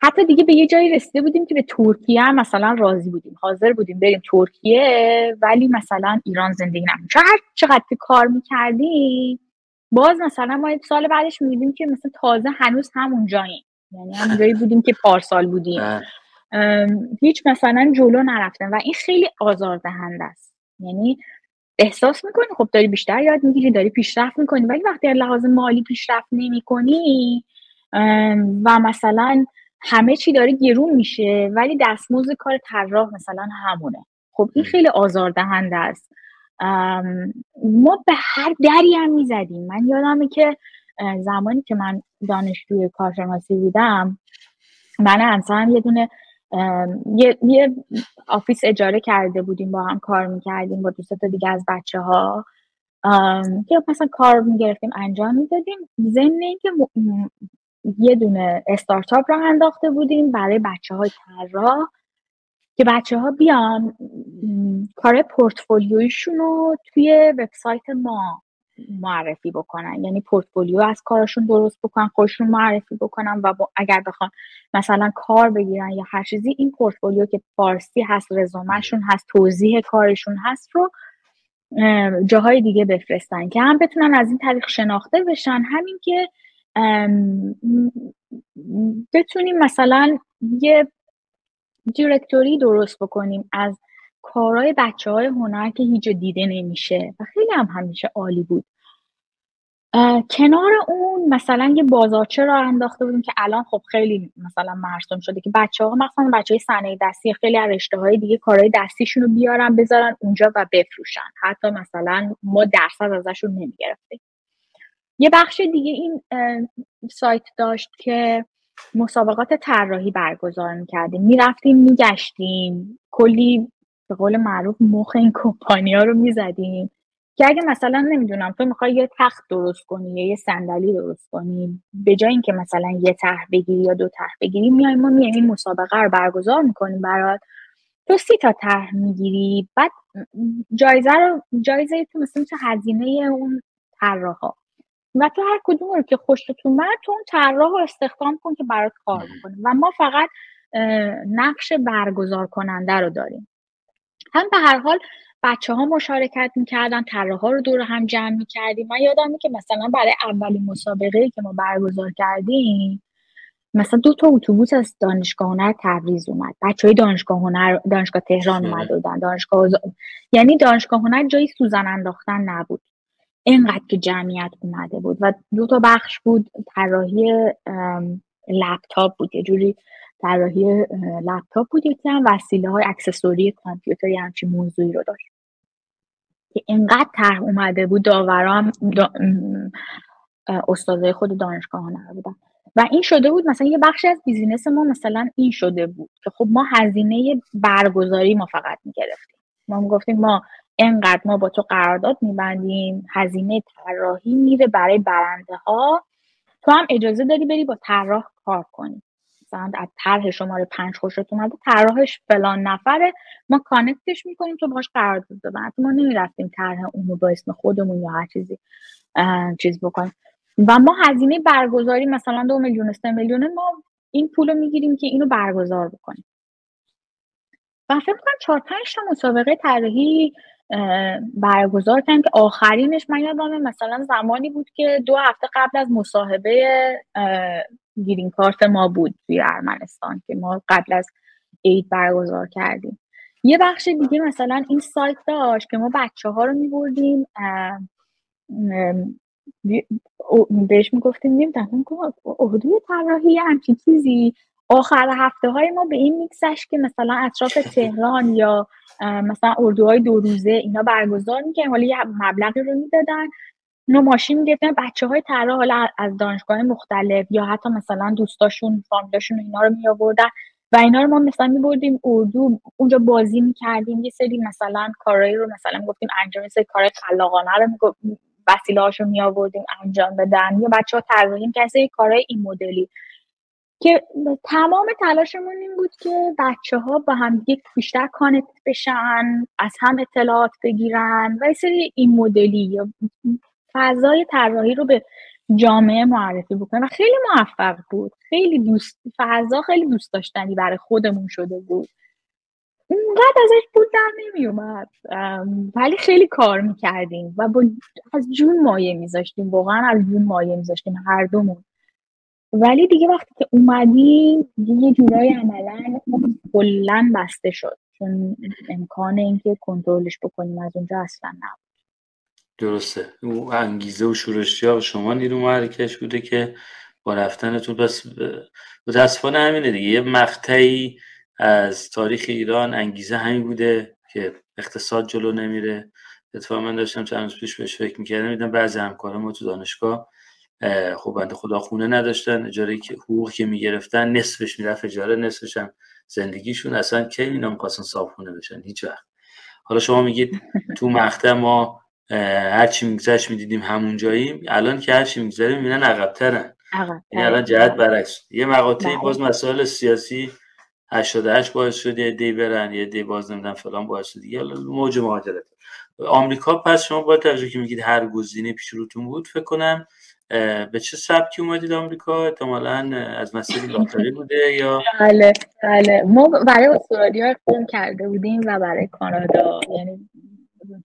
حتی دیگه به یه جایی رسیده بودیم که به ترکیه هم مثلا راضی بودیم. حاضر بودیم بریم ترکیه ولی مثلا ایران زندگی نکنیم چون هر چقدر که کار می‌کردیم باز مثلا ما سال بعدش میدیم که مثلا تازه هنوز همون جاییم یعنی هم جایی بودیم که پارسال بودیم. هیچ مثلا جلو نرفتیم و این خیلی آزاردهنده است. یعنی احساس می‌کنی خب داری بیشتر یاد می‌گیری داری پیشرفت می‌کنی ولی وقتی لحاظ مالی پیشرفت نمی‌کنی و مثلا همه چی داره گرون میشه ولی دستمزد کار طراح مثلا همونه. خب این خیلی آزاردهنده است. ما به هر دری هم می‌زدیم. من یادمه که زمانی که من دانشجوی کارشناسی بودم من انسان یه دونه یه،, یه آفیس اجاره کرده بودیم با هم کار می‌کردیم با دوست تا دیگه از بچه ها که مثلا کار می‌گرفتیم انجام می‌دادیم. ضمن اینکه یه دونه استارتاپ را انداخته بودیم برای بچه های طراح که بچه ها بیان کار پورتفولیویشون رو توی وبسایت ما معرفی بکنن. یعنی پورتفولیو از کارشون درست بکنن خودشون معرفی بکنن و اگر بخوان مثلا کار بگیرن یا هر چیزی این پورتفولیو که فارسی هست رزومهشون هست توضیح کارشون هست رو جاهای دیگه بفرستن که هم بتونن از این طریق شناخته بشن. همین که بتونیم مثلا یه دیرکتوری درست بکنیم از کارهای بچه های هنر که هیچ دیده نمیشه و خیلی هم همیشه عالی بود. کنار اون مثلا یه بازارچه را انداخته بودیم که الان خب خیلی مثلا مرسوم شده که بچه ها مثلا بچه های صنایع دستی خیلی از رشته های دیگه کارهای دستیشون رو بیارن بذارن اونجا و بفروشن. حتی مثلا ما درصد ازشون نمی‌گرفتیم. یه بخش دیگه این سایت داشت که مسابقات طراحی برگزار می‌کردیم. می‌رفتیم میگشتیم. کلی به قول معروف مخ این کمپانی ها رو می‌زدیم که اگه مثلا نمی‌دونم تو می‌خوای یه تخت درست کنی یا یه صندلی درست کنی به جای اینکه مثلا یه ته بگیری یا دو ته بگیری میایم ما میایم این مسابقه رو برگزار می‌کنیم برات. تو سی تا ته می‌گیری بعد جایزه رو جایزه تو مثل هزینه اون طراحا. و تو هر کدوم رو که خوشت اومد تو اون طراح رو استخدام کن که برات کار بکنه. و ما فقط نقش برگزار کننده رو داریم. هم به هر حال بچه ها مشارکت می‌کردن طراح ها رو دور هم جمع می‌کردیم. من یادمه که مثلا برای اولین مسابقه که ما برگزار کردیم مثلا دو تا اتوبوس از دانشگاه هنر تبریز اومد. بچه های دانشگاه هنر دانشگاه تهران اومد بودن. دانشگاه یعنی دانشگاه هنر جایی سوزن انداختن نبود. اینقدر که جمعیت اومده بود و دو تا بخش بود طراحی لپتاپ بود یه جوری طراحی لپتاپ بود یکی هم وسیله های accessory کامپیوتر یه همچین موضوعی رو داشت. که اینقدر طرح اومده بود داورام دا استادای خود دانشگاه ها بودن. و این شده بود مثلا یه بخشی از business ما مثلا این شده بود که خب ما هزینه برگزاری ما فقط می‌گرفتیم. ما گفتیم ما انقدر ما با تو قرارداد میبندیم هزینه طراحی میره برای برنده ها تو هم اجازه داری بری با طراح کار کنی. مثلا از طرح شماره پنج خوشت اومده طراحش فلان نفره ما کانکتش می‌کنیم تو باش قرارداد ببند. ما نمی‌رفتیم طرح اونو با اسم خودمون یا هر چیزی چیز بکنیم. و ما هزینه برگزاری مثلا دو میلیون سه میلیون ما این پول رو می‌گیریم که اینو برگزار بکنیم. و فکر کنم چهار پنج تا مسابقه طراحی برگزار کردن که آخرینش من یادمه مثلا زمانی بود که دو هفته قبل از مصاحبه گیرین کارت ما بود توی ارمنستان که ما قبل از عید برگزار کردیم. یه بخش دیگه مثلا این سایت داشت که ما بچه ها رو میبردیم بهش می‌گفتیم نمی‌دونم اردوی طراحی همچین چیزی. آخر هفته های ما به این میکسش که مثلا اطراف تهران یا مثلا اردوهای دو روزه اینا برگزار می‌کنن حالا یه مبلغی رو می‌دادن. اینو ماشین می‌گرفتن بچه های طراح حالا از دانشگاه مختلف یا حتی مثلا دوستاشون فامیلاشون اینا رو می آوردن و اینا رو ما مثلا میبردیم اردو. اونجا بازی می‌کردیم. یه سری مثلا کارایی رو مثلا گفتیم انجام. سری کار خلاقانه رو وسیله هاشو می انجام بدن. یا بچه ها طراحی کسی کارهای این مدلی. که تمام تلاشمون این بود که بچه ها با هم بیشتر کانکت بشن از هم اطلاعات بگیرن و سری این مدلی یا فضای طراحی رو به جامعه معرفی بکنن و خیلی موفق بود. خیلی دوست فضا خیلی دوست داشتنی برای خودمون شده بود. اونقدر ازش بود در نمی اومد ولی خیلی کار می‌کردیم و با از جون مایه میذاشتیم. واقعا از جون مایه میذاشتیم هر دومون. ولی دیگه وقتی که اومدیم دیگه جورای عملا کلا بسته شد. چون امکان اینکه کنترلش بکنیم از اونجا اصلا نبود. درسته. او انگیزه و شورشی ها شما نیرو محرکش بوده که با رفتنتون. بس متاسفانه همینه دیگه. یه مقطعی از تاریخ ایران انگیزه همین بوده که اقتصاد جلو نمیره. اتفاقا من داشتم چند پیش بهش فکر می‌کردم. می‌دونم بعضی همکاران ما تو دانشگاه خب بنده خدا خونه نداشتن اجاره که حقوق که می‌گرفتن نصفش می‌رفت اجاره نصفش هم زندگیشون. اصلا کی اینا می‌خواستن صاحب خونه بشن؟ هیچ وقت. حالا شما میگید تو مقطع ما هر چی میگذشت می‌دیدیم همون جاییم. الان که هر چی میگذره می‌بینن عقبترن. یعنی الان جهت برعکس. یه مقاطعی. باز مسائل سیاسی 88 باعث شد یه دی برن یه دی باز نمیدن فلان باعث شد دیگه. موج مهاجرت. آمریکا پس شما با توجه که میگید هر گزینه پیش روتون بود فکر کنم به چه سبکی اومدید آمریکا؟ احتمالا از مسیر لاتاری بوده یا؟ بله بله. ما برای استرالیا اقدام کرده بودیم و برای کانادا. یعنی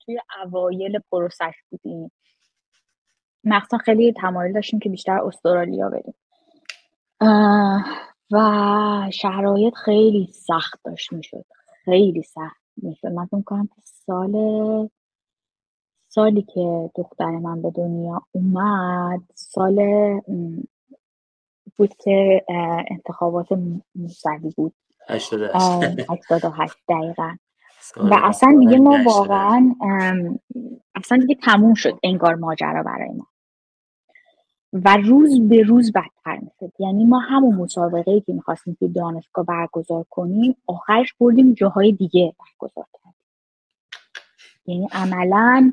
توی اوایل پروسش بودیم. مخصوصا خیلی تمایل داشتیم که بیشتر استرالیا بریم. و شرایط خیلی سخت داشت می‌شد. خیلی سخت می‌شد. من فکر کنم سال سالی که دختر من به دنیا اومد سال بود که انتخابات موسوی بود. 88 دقیقا. و اصلا دیگه ما واقعا اصلا دیگه تموم شد انگار ماجرا برای ما. و روز به روز بدتر می‌شد. یعنی ما همون مسابقه ای که می‌خواستیم که دانشگاه برگزار کنیم آخرش بردیم جاهای دیگه برگزار کردیم. یعنی عملا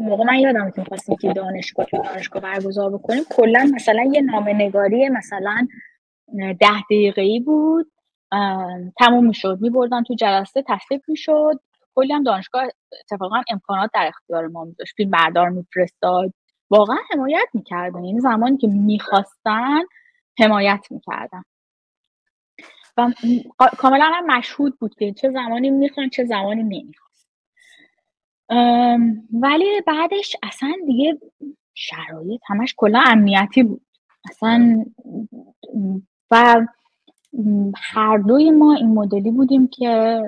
موقع من یادم که می‌خواستیم که دانشگاه تو دانشگاه برگزار بکنیم کلا مثلا یه نامه نگاری مثلا ده دقیقه ای بود تموم می‌شد میبردن تو جلسه تصدیق می‌شد. کلی هم دانشگاه اتفاقا امکانات در اختیار ما میذاشت فیلم بردار میفرستاد. واقعا حمایت می‌کردن یعنی زمانی که می‌خواستن حمایت می‌کردن. و کاملا هم مشهود بود که چه زمانی می‌خوان چه زمانی نمی‌خوان. ولی بعدش اصلا دیگه شرایط همش کلا امنیتی بود. اصلا و هر دوی ما این مدلی بودیم که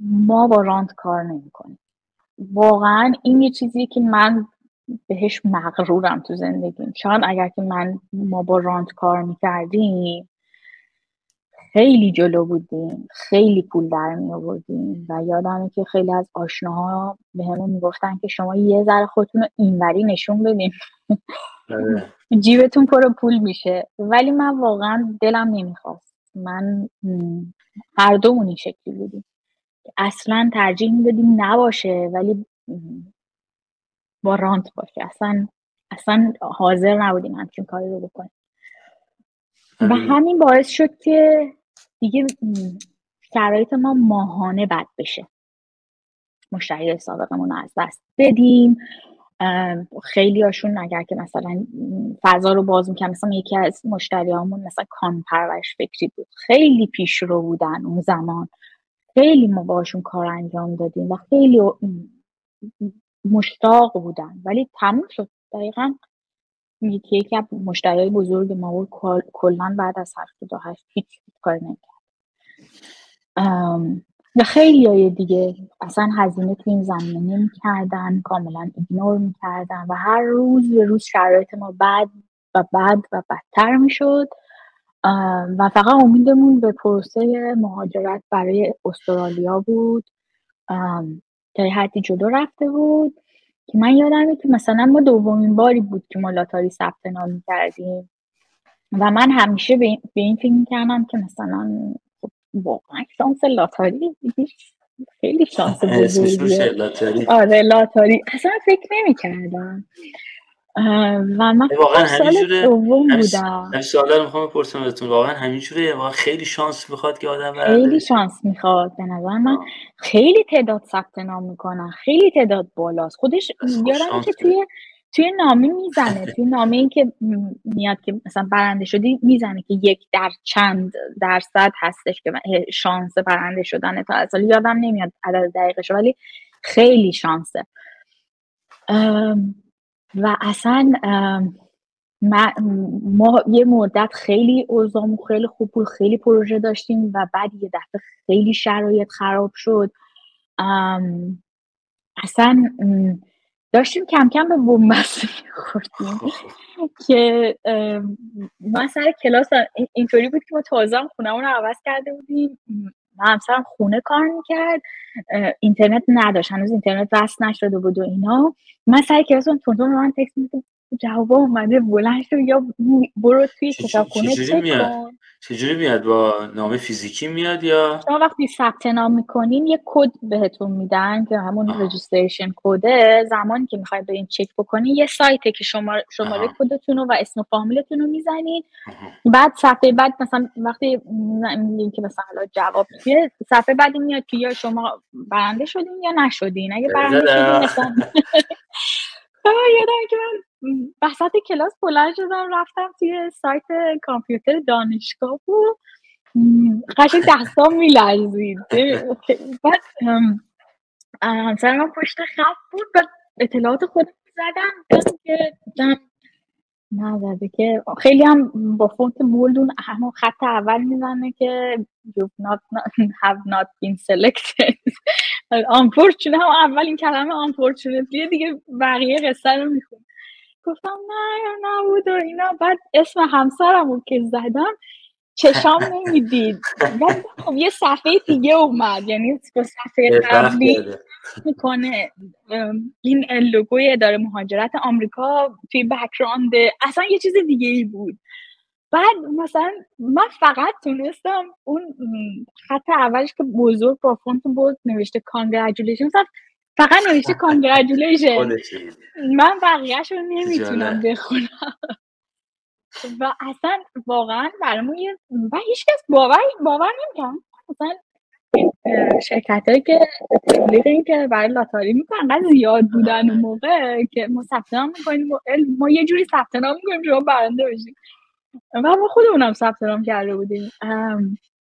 ما با راند کار نمی کنیم. واقعا این یه چیزی که من بهش مغرورم تو زندگیم. شاید اگر که من ما با راند کار می‌کردیم خیلی جلو بودیم خیلی پول در می آوردیم و یادمه که خیلی از آشناها به همون می‌گفتن که شما یه ذره خودتون رو اینوری نشون بدین. آره. جیبتون پر پول میشه. ولی من واقعا دلم نمی‌خواست. من هر دومون این شکلی بودیم. اصلا ترجیح می‌دادیم نباشه ولی با رانت باشه. اصلا اصلا حاضر نبودیم همچین کاری رو بکنیم. و همین باعث شد که دیگه شرایط ما ماهانه بد بشه. مشتری سابقمون رو از دست بدیم. خیلی هاشون اگر که مثلا فضا رو باز می‌کنم مثلا یکی از مشتریامون مثلا کان پرورش فکری بود. خیلی پیش رو بودن اون زمان. خیلی ما باشون کار انجام دادیم و خیلی مشتاق بودن. ولی تموم شد. دقیقا یکی یکی مشتری بزرگ ما بود. کلا بعد از هشت هیچ کار نکرد. و خیلی های دیگه اصلا هزینه تو این زمینه نمی‌کردن کاملا ایگنور می‌کردن و هر روز به روز شرایط ما بد و بد و بدتر می‌شد. و فقط امیدمون به پروسه مهاجرت برای استرالیا بود. تا حدی جلو رفته بود که من یادمه که مثلا ما دومین باری بود که ما لاتاری ثبت نام کردیم و من همیشه به این فکر می‌کردم که مثلا واقعا شانس لاتاری خیلی شانس بزرگیه. آره لاتاری. اصلا فکر نمی کردم و من واقعا همینجوره دوم بودم. سوالا می‌خوام بپرسم ازتون. واقعا همینجوره واقعا خیلی شانس می‌خواد که آدم خیلی شانس می‌خواد. به نظر من خیلی تعداد ثبت نام می‌کنن. خیلی تعداد بالاست. خودش یادم که توی توی نامه می‌زنه توی نامه این که میاد که مثلا برنده شدی می‌زنه که یک در چند درصد هستش که شانس برنده شدن تا اصلا یادم نمیاد عدد دقیقش ولی خیلی شانسه. و اصلا ما یه مدت خیلی اوضاعمون خیلی خوب بود خیلی پروژه داشتیم و بعد یه دفعه خیلی شرایط خراب شد. اصلا داشتیم کم کم به بومبستی خوردیم. که من سر کلاس اینطوری بود که ما تازه هم خونه رو عوض کرده بودیم. همسرم خونه کار می‌کرد. اینترنت نداشت. هنوز اینترنت وصل نشده بود و اینا. من سر کلاس تون تون من تکس میدم جواب اومده بلند شد یا برو توی کتابخونه چک کن. چجوری میاد؟ با نام فیزیکی میاد یا؟ شما وقتی ثبت نام می‌کنین یه کد بهتون میدن که همون رجیستریشن کده زمانی که می‌خواید برین چک بکنین یه سایته که شما شماره کدتون و اسم فامیلتون رو می‌زنین بعد صفحه بعد مثلا وقتی میگین که مثلا جواب توی صفحه بعدی میاد که یا شما برنده شدین یا نشدین. اگه برنده شدین یادم که من وسط کلاس بلند شدم رفتم توی سایت کامپیوتر دانشگاه و قشنگ دستام میلرزید. بعد همسر من پشت خط بود و اطلاعات خود زدم که نزده که خیلی هم با فونت بولدون همون خط اول می‌زنه که you've not, have not been selected. Unfortunately هم اول این کلمه unfortunately دیگه بقیه قصه رو میخون گفتم نه نبود و اینا. بعد اسم همسرم که زدم چشام نمی‌دید. بعد خب یه صفحه دیگه اومد. یعنی با صفحه قبلی می‌کنه این لوگوی اداره مهاجرت آمریکا توی background اصلا یه چیز دیگه ای بود. بعد مثلا من فقط تونستم اون خط اولش که بزرگ با فونت بود نوشته congratulation فقط نوشته congratulation من بقیهش رو نمی‌تونم بخونم. و اصلا واقعا برامون یه و هیچکس باور باور نمی‌کنم. مثلا شرکت هایی که تبلیغ این که برای لاتاری می‌کنن انقدر زیاد بودن اون موقع که ما ثبت نام می‌کنیم ما یه جوری ثبت نام می‌کنیم شما برنده بشیم و ما خودمونم ثبت نام کرده بودیم.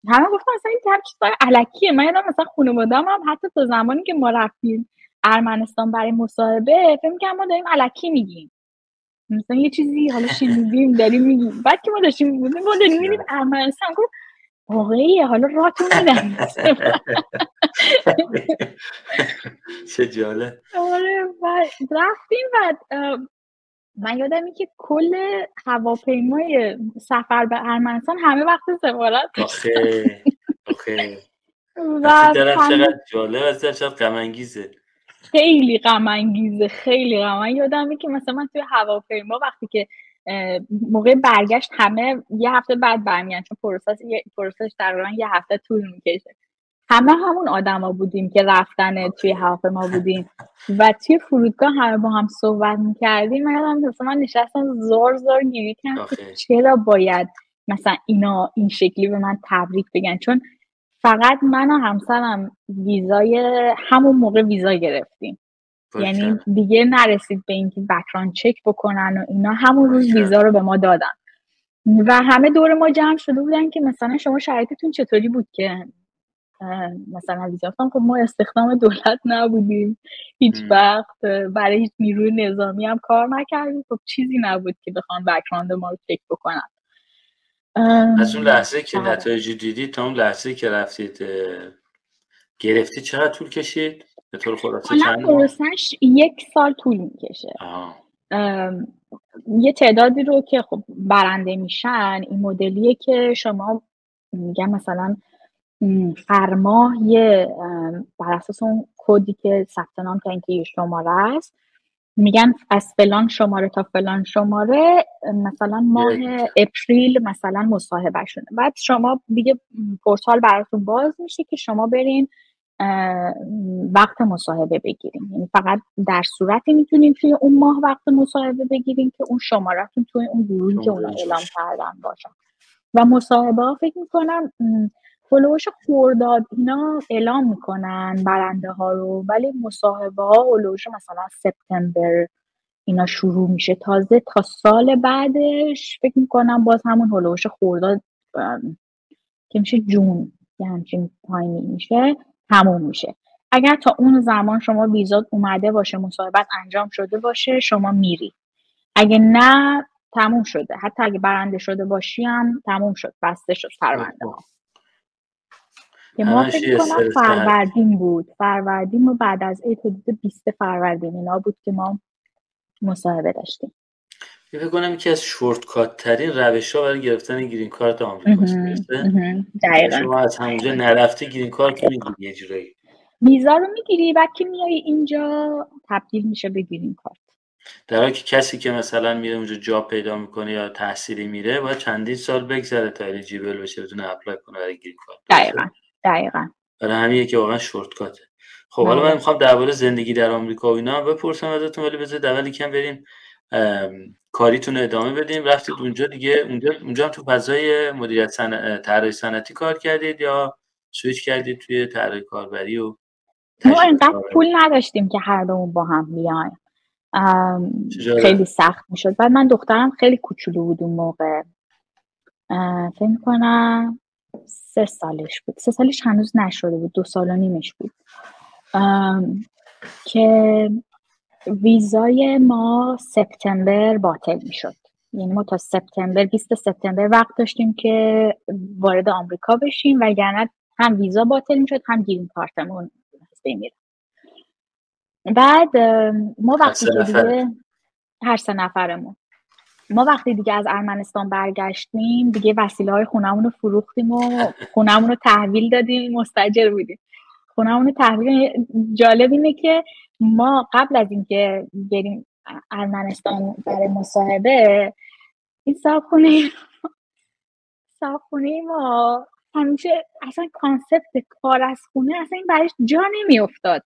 همه گفتن اصلا این هم چیزای علکیه. من یادم مثلا خانواده‌ام هم حتی تا زمانی که ما رفتیم ارمنستان برای مصاحبه فکر می‌کردم ما داریم علکی میگیم. مثلا یه چیزی حالا شنیدیم داریم میگیم. بعد که ما داشتیم بودیم ما داریم میریم ارمنستان. گفت واقعیه حالا راتون میدن چه جاله آره رفتیم بعد من یادم که کل هواپیمای سفر به ارمنستان همه وقت سفارت آخه آخه. و چقدر جالب است چقدر غم خیلی غم انگیزه خیلی غم. یادمه که مثلا من توی هواپیما وقتی که موقع برگشت همه یه هفته بعد برمیان چون process process ش تقریبا یه هفته طول می‌کشه. همه همون آدما بودیم که رفتن توی هفته ما بودیم. و توی فرودگاه همه با هم صحبت می‌کردیم. من یادم من نشستم زار زار گریه کردم. چرا باید مثلا اینا این شکلی به من تبریک بگن؟ چون فقط من و همسرم ویزای همون موقع ویزا گرفتیم. یعنی دیگه نرسید به اینکه بکران چک بکنن و اینا. همون روز ویزا رو به ما دادن. و همه دور ما جمع شده بودن که مثلا شما شرایطتون چطوری بود که مثلا ویزا خب ما استخدام دولت نبودیم. هیچ وقت برای هیچ نیروی نظامی هم کار نکردیم. خب چیزی نبود که بخوان بکراند ما رو چک بکنن. از اون لحظه که آره. نتایج دیدید تا اون لحظه که رفتید گرفتی چقدر طول کشید؟ به طور خلاصه چند یک سال طول می‌کشه. یه تعدادی رو که خب برنده میشن این مدلیه که شما میگن مثلا فرماه یه بر اساس اون کدی که ثبت نام کردین که یه شماره است میگن از فلان شماره تا فلان شماره مثلا ماه اپریل مثلا مصاحبه شده بعد شما دیگه پورتال براتون باز میشه که شما برین وقت مصاحبه بگیریم یعنی فقط در صورتی می‌تونیم توی اون ماه وقت مصاحبه بگیریم که اون شمارهتون توی اون گروهی که اونا اعلام کردن باشن و مصاحبه ها فکر می‌کنم هلوش خورداد اینا اعلام می‌کنن برنده ها رو ولی مصاحبه ها هلوش مثلا سپتامبر اینا شروع میشه. تازه تا سال بعدش فکر می‌کنم باز همون هلوش خورداد که میشه جون یه همچین تایمی میشه تموم میشه. اگر تا اون زمان شما ویزات اومده باشه مصاحبت انجام شده باشه شما میری. اگه نه تموم شده. حتی اگه برنده شده باشی هم تموم شد بسته شد پرونده ها که ما فکر کنم فروردین بود. فروردین ما بعد از عید حدود 20 فروردین اینا بود که ما مصاحبه داشتیم. فکر کنم که از شورتکات ترین روش ها برای گرفتن گرین کارت آمریکا شما از همونجا نرفته گرین کارت می‌گیری یه جورایی. ویزا رو می‌گیری بعد که میای اینجا تبدیل میشه به گرین کارت. در حالی که کسی که مثلا میره اونجا جا پیدا می‌کنه یا تحصیلی میره باید چندین سال بگذره تا الیجیبل بشه بتونه اپلای کنه برای گرین کارت. دقیقا. دقیقا. برای همین که واقعا شورتکاته. خب حالا من بله. می‌خوام درباره زندگی در آمریکا و اینا بپرسم ازتون ولی بذارید اولی کم بریم کاریتون ادامه بدیم. رفتید اونجا دیگه. اونجا اونجا هم تو فضای مدیریت سن... طراحی صنعتی کار کردید یا سویچ کردید توی طراحی کاربری و ما اینقدر پول نداشتیم که هر دومون با هم بیایم. خیلی سخت می‌شد. بعد من دخترم خیلی کوچولو بود اون موقع. فکر کنم سه سالش بود. سه سالش هنوز نشده بود دو سال و نیمش بود. که ویزای ما سپتامبر باطل می‌شد. یعنی ما تا سپتامبر 20 سپتامبر وقت داشتیم که وارد آمریکا بشیم وگرنه هم ویزا باطل می‌شد هم گیرین کارتمون بمیره بعد ما وقتی که دیگه هر سه نفرمون. ما وقتی دیگه از ارمنستان برگشتیم دیگه وسیله های خونمون رو فروختیم و خونمون رو تحویل دادیم مستجر بودیم. خونمون رو تحویل جالب اینه که ما قبل از اینکه بریم ارمنستان برای مصاحبه این صاحب خونه ما همیشه اصلا کانسپت کار از خونه اصلا این برایش جا نمیافتاد.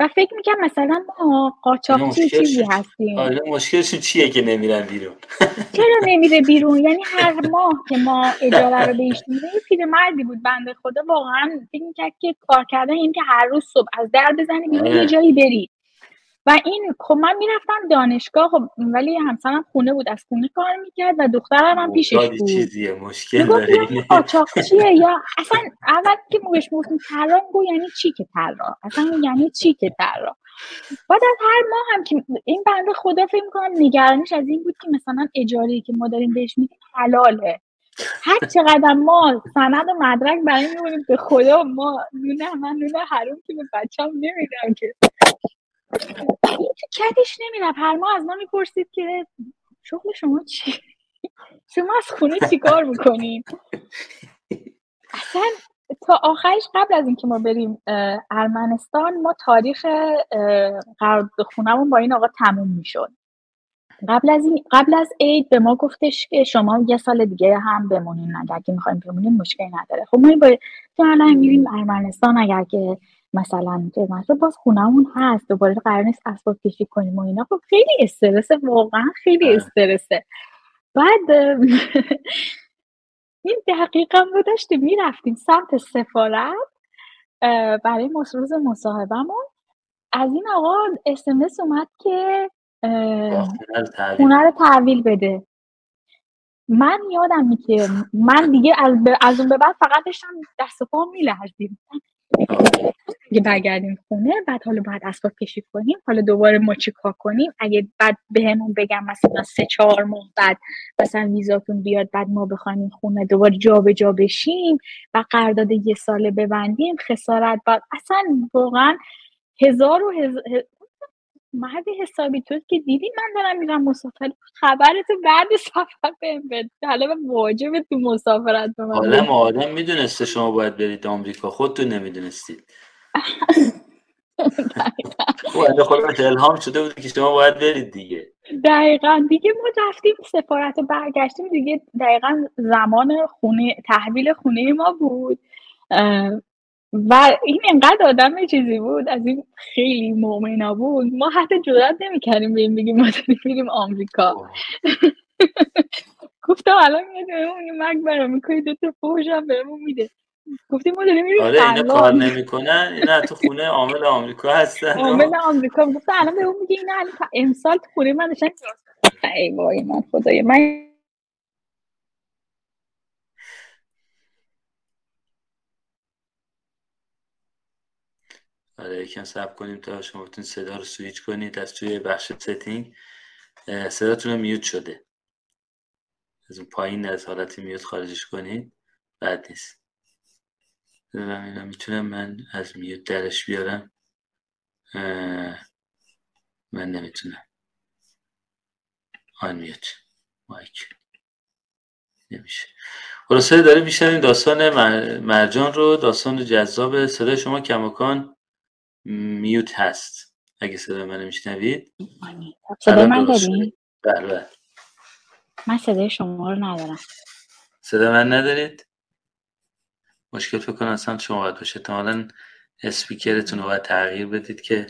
و فکر می‌کنم مثلا ما قاچاقچی چیزی هستیم. آره مشکلشون چیه که نمیرن بیرون؟ چرا نمیره بیرون؟ یعنی هر ماه که ما اجاره رو بهش میدیم مردی بود بنده خدا واقعا فکر می‌کرد که کار کردن این که هر روز صبح از در بزنی بیرون یه آره. جایی بری. و این خب من می‌رفتم دانشگاه ولی همسرم خونه بود از خونه کار می‌کرد و دخترم هم پیشش بود. چیزیه مشکل داره چیه یا اصلا اول که موش گفتیم طراح گو یعنی چی که طراح؟ اصلا یعنی چی که طراح؟ بعد از هر ماه هم که این بنده خدا فکر می‌کنم نگرانش از این بود که مثلا اجاره که ما داریم بهش میدیم حلاله. هر چقدر ما سند و مدرک برای میبونیم به خدا ما نونه من نونه حروم که به بچه هم نمیدم که. کتش نمیرم هر ما از ما می‌پرسید که شغل شما چی؟ شما از خونه چیکار می‌کنین؟ اصلا تا آخرش قبل از اینکه ما بریم ارمنستان ما تاریخ قرارداد خونهمون با این آقا تموم می‌شد. قبل از این قبل از عید به ما گفتش که شما یه سال دیگه هم بمونین. اگر که می‌خوایم بمونیم مشکلی نداره. خب ما با الان میریم ارمنستان. اگر که مثلا مثلا باز خونهمون هست دوباره قرار نیست اسباب کشی کنیم و اینا. خب خیلی استرسه واقعا خیلی آره. استرسه. بعد این دقیقا ما داشتیم می‌رفتیم سمت سفارت برای روز مصاحبهمون. از این آقا اسمس اومد که خونه رو تحویل بده. من یادم که من دیگه از, از اون به بعد فقط داشتم دست و پا اگه برگردیم خونه بعد حالا باید اسباب کشی کنیم حالا دوباره ما چیکار کنیم؟ اگه بعد بهمون بگم مثلا سه چهار ماه بعد مثلا ویزاتون بیاد بعد ما بخوایم خونه دوباره جابجا جا بشیم و قرارداد یه ساله ببندیم خسارت بعد اصلا واقعا هزار و هزار مرد حسابی تو که دیدی من دارم میرم مسافرت خبرتو بعد سفر بهم بده. حالا واجب تو مسافرت به حالا ما آدم می‌دونسته شما باید برید آمریکا خودتون نمی‌دونستید خودت الهام شده بود که شما باید برید دیگه. دقیقا. دیگه ما رفتیم سفارت و برگشتیم دیگه دقیقا زمان خونه تحویل خونه ما بود. و این انقدر آدم چیزی بود از این خیلی مؤمنا بود. ما حتی جرات نمی‌کردیم بریم بگیم ما داریم میریم آمریکا. گفتم الان میاد بهمون مگ برام می‌کنی دو تا فوشم بهمون میده. گفتیم ما داریم میریم آره اینا کار نمی‌کنن. اینا تو خونه عامل آمریکا هستن. عامل آمریکا. گفتم الان بهمون میگه اینا امسال تو خونه من داشتن ای وای من خدای من آره یکم سب کنیم تا شما بتونید صدا رو سویچ کنید از توی بخش ستینگ. صداتون میوت شده. از اون پایین از حالت میوت خارجش کنید. بعد نیست. اینا می‌تونم من از میوت درش بیارم؟ من نمی‌تونم. آن میوت مایک. نمیشه. خلاصه داره میشنیم داستان مرجان رو. داستان جذاب صدای شما کماکان میوت هست. اگه صدای منو میشنوید. صدای من داری؟ بله،, بله. من صدای شما رو ندارم. صدای من ندارید؟ مشکل فکر کنم اصلا شما باید باشه. احتمالا اسپیکرتون رو باید تغییر بدید که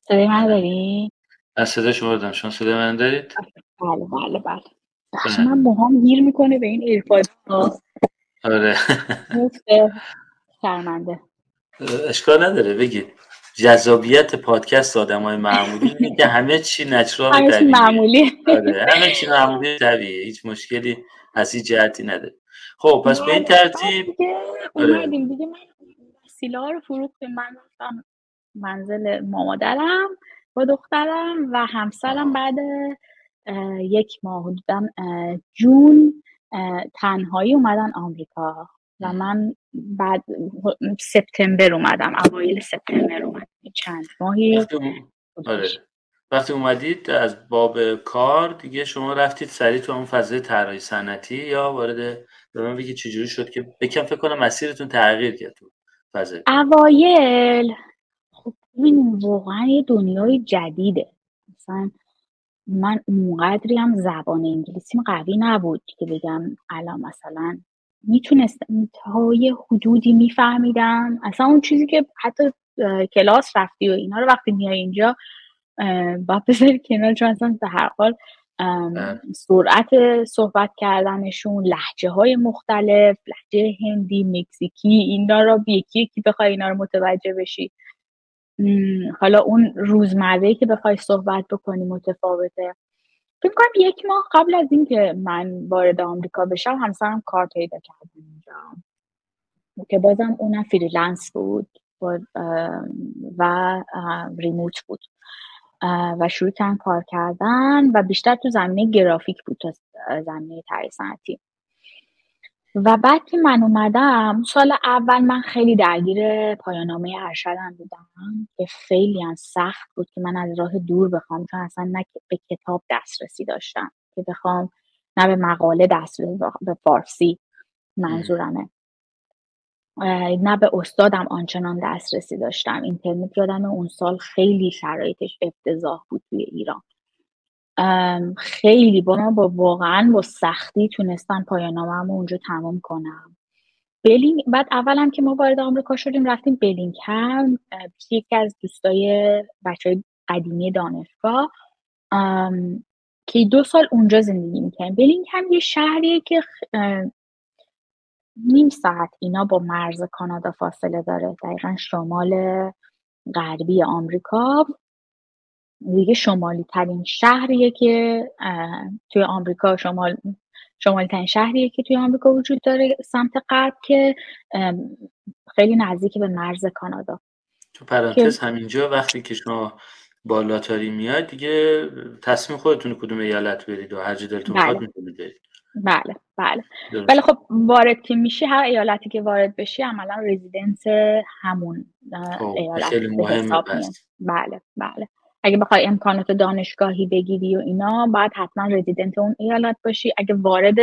صدای من داری؟ از صدای شما رو دارم. شما صدای من دارید؟ بله بله بله. ببخشید من موهام گیر می‌کنه به این AirPod. آره. شرمنده. اشکال نداره. بگید. جذابیت پادکست آدم های معمولی اینه که همه چی natural طبیعی. معمولی. آره همه چی معمولی طبیعی. هیچ مشکلی از هیچ جهتی نداره. خب پس به این ترتیب اومدیم آره. دیگه. من وسیله رو فروختیم من رفتم منزل مامادرم با دخترم و همسرم بعد یک ماه حدودا جون تنهایی اومدن آمریکا. و من بعد سپتامبر اومدم اوایل سپتامبر اومدم چند ماهی. آره. وقتی اومدید از باب کار دیگه شما رفتید سریع تو اون فضای طراحی صنعتی یا وارد به من بگید چجوری شد که بکن فکر کنم مسیرتون تغییر کرد تو فضای اوایل خب این واقعا یه دنیای جدیده. مثلا من اونقدری هم زبان انگلیسیم قوی نبود که بگم الان مثلا می‌تونستم تا یه حدودی میفهمیدم اصلا اون چیزی که حتی کلاس رفتی و اینا رو وقتی میای اینجا با بذاری کنار چون اصلا به هر حال سرعت صحبت کردنشون لحجه های مختلف لحجه هندی مکزیکی اینا رو یکی یکی بخوای اینا رو متوجه بشی. حالا اون روزمره که بخوای صحبت بکنی متفاوته. فکر کنم یک ماه قبل از اینکه من وارد آمریکا بشم همسرم کار پیدا کردم اینجا. که بازم اونم freelance بود و remote بود. و شروع کردن کار کردن و بیشتر تو زمینه گرافیک بود تا زمینه صنعتی. و بعد که من اومدم سال اول من خیلی درگیر پایان‌نامه ارشدم بودم که خیلی سخت بود که من از راه دور بخوام چون اصلا نه به کتاب دسترسی داشتم که بخوام نه به مقاله دسترسی به فارسی منظورمه. نه به استادم آنچنان دسترسی داشتم. اینترنت یادم اون سال خیلی شرایطش افتضاح بود توی ایران. خیلی با من با واقعا با سختی تونستم پایانامه اونجا تمام کنم. بلینگ بعد اولم که ما وارد آمریکا شدیم رفتیم بلینگهم یکی از دوستای بچه قدیمی دانشگاه که دو سال اونجا زندگی می‌کنیم بلینگهم یه شهریه که نیم ساعت اینا با مرز کانادا فاصله داره. دقیقا شمال غربی آمریکا. دیگه شمالی ترین شهریه که توی آمریکا شمال شمالی ترین شهریه که توی آمریکا وجود داره سمت غرب که خیلی نزدیک به مرز کانادا. تو پرانتز همینجا وقتی که شما بالاتاری میاد دیگه تصمیم خودتون کدوم ایالت برید و هر جا دلتون بله. می‌تونید برید. بله بله. ولی خب وارد که میشی هر ایالتی که وارد بشی عملا رزیدنت همون خب، ایالت خیلی مهمه بله بله. اگه بخوای امکانات دانشگاهی بگیری و اینا باید حتما رزیدنت اون ایالت باشی. اگه وارد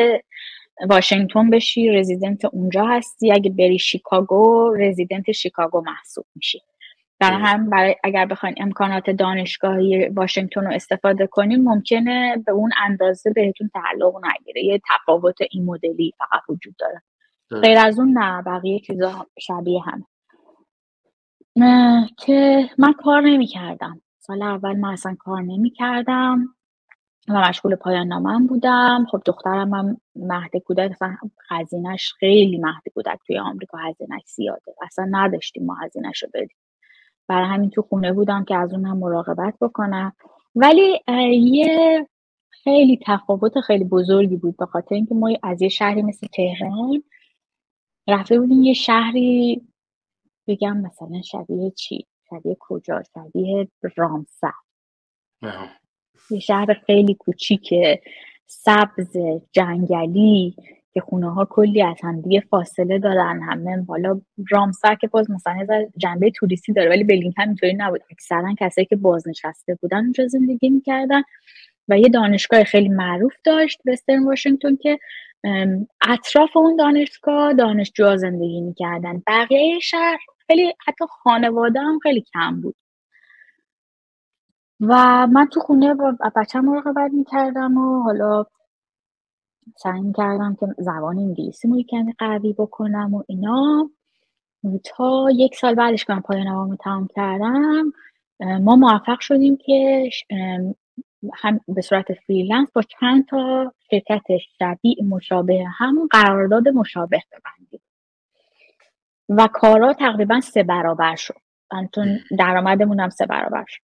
واشنگتن بشی رزیدنت اونجا هستی. اگه بری شیکاگو رزیدنت شیکاگو محسوب میشی. در هم برای اگر بخواین امکانات دانشگاهی واشنگتن رو استفاده کنیم ممکنه به اون اندازه بهتون تعلق نگیره. یه تفاوت این مدلی فقط وجود داره. غیر از اون نه بقیه چیزا شبیه هم که من کار نمی کردم سال اول من اصلا کار نمی کردم و مشغول پایان نامم بودم. خب دخترم هم مهد کودک اصلا خزینش خیلی مهد کودک توی آمریکا هزینهش زیاده. اصلا نداشتیم ما هزینهش رو بدیم. برای همین تو خونه بودم که از اون هم مراقبت بکنم. ولی یه خیلی تفاوت خیلی بزرگی بود به خاطر اینکه ما از یه شهری مثل تهران رفته بودیم یه شهری بگم مثلا شبیه چی؟ شبیه کجا شبیه رامسر. یه شهر خیلی کوچیکه سبز جنگلی که خونه ها کلی از هم دیگه فاصله دارن همه بالا رامسر که باز مثلا جنبه توریستی داره ولی بلینگ هم اینطوری نبود. اکثرا کسایی که بازنشسته بودن اونجا زندگی می‌کردن و یه دانشگاه خیلی معروف داشت وسترن واشنگتن که اطراف اون دانشگاه دانشجوها زندگی می‌کردن. بقیه شهر خیلی حتی خانواده هم خیلی کم بود. و من تو خونه با بچه مراقبت می‌کردم و حالا سعی کردم که زبان انگلیسی رو کمی قوی بکنم و اینا. تا یک سال بعدش که من پایان رو تمام کردم ما موفق شدیم که هم به صورت freelance با چند تا شرکت شبیه مشابه همون قرارداد مشابه ببندیم. و کارا تقریبا سه برابر شد. چون درآمدمون هم سه برابر شد.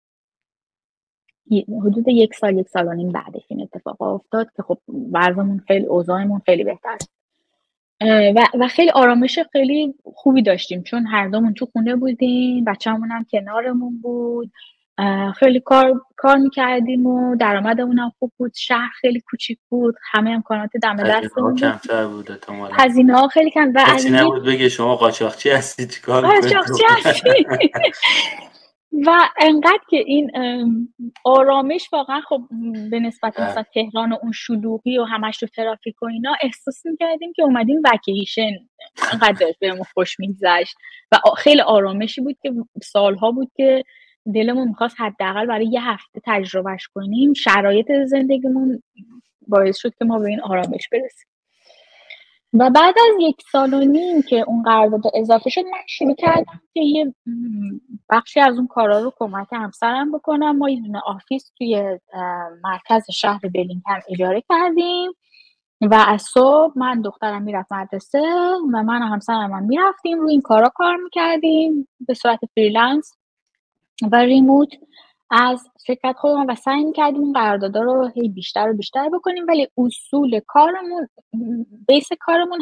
حدود یک سال یک سال و نیم بعدش این اتفاق افتاد که خب وضعمون خیلی اوضاعمون خیلی بهتر و, و خیلی آرامش خیلی خوبی داشتیم چون هر دومون تو خونه بودیم بچه‌مون هم کنارمون بود. خیلی کار کار می‌کردیم و درآمدمون هم خوب بود. شهر خیلی کوچیک بود. همه امکانات دم دستمون بود. کمتر بوده هزینه ها خیلی کم. و از نبود بگه شما قاچاقچی هستی چیکار قاچاقچی هستی. و انقدر که این آرامش واقعا خب به نسبت مثلا تهران و اون شلوغی و همش تو ترافیک و اینا احساس می‌کردیم که اومدیم وکیشن. انقدر بهمون خوش میگذشت. و خیلی آرامشی بود که سالها بود که دلمون می‌خواست حداقل برای یه هفته تجربهش کنیم. شرایط زندگیمون باعث شد که ما به این آرامش برسیم. و بعد از یک سال و نیم که اون قرارداد اضافه شد من شروع کردم که یه بخشی از اون کارا رو کمک همسرم بکنم. ما یه دونه آفیس توی مرکز شهر بلینگهم اجاره کردیم و از صبح من دخترم می‌رفت مدرسه و من و همسرم هم می‌رفتیم روی این کارا کار می‌کردیم. به صورت freelance و remote از شرکت خودمون و سعی می‌کردیم این قراردادها رو هی بیشتر و بیشتر بکنیم ولی اصول کارمون base کارمون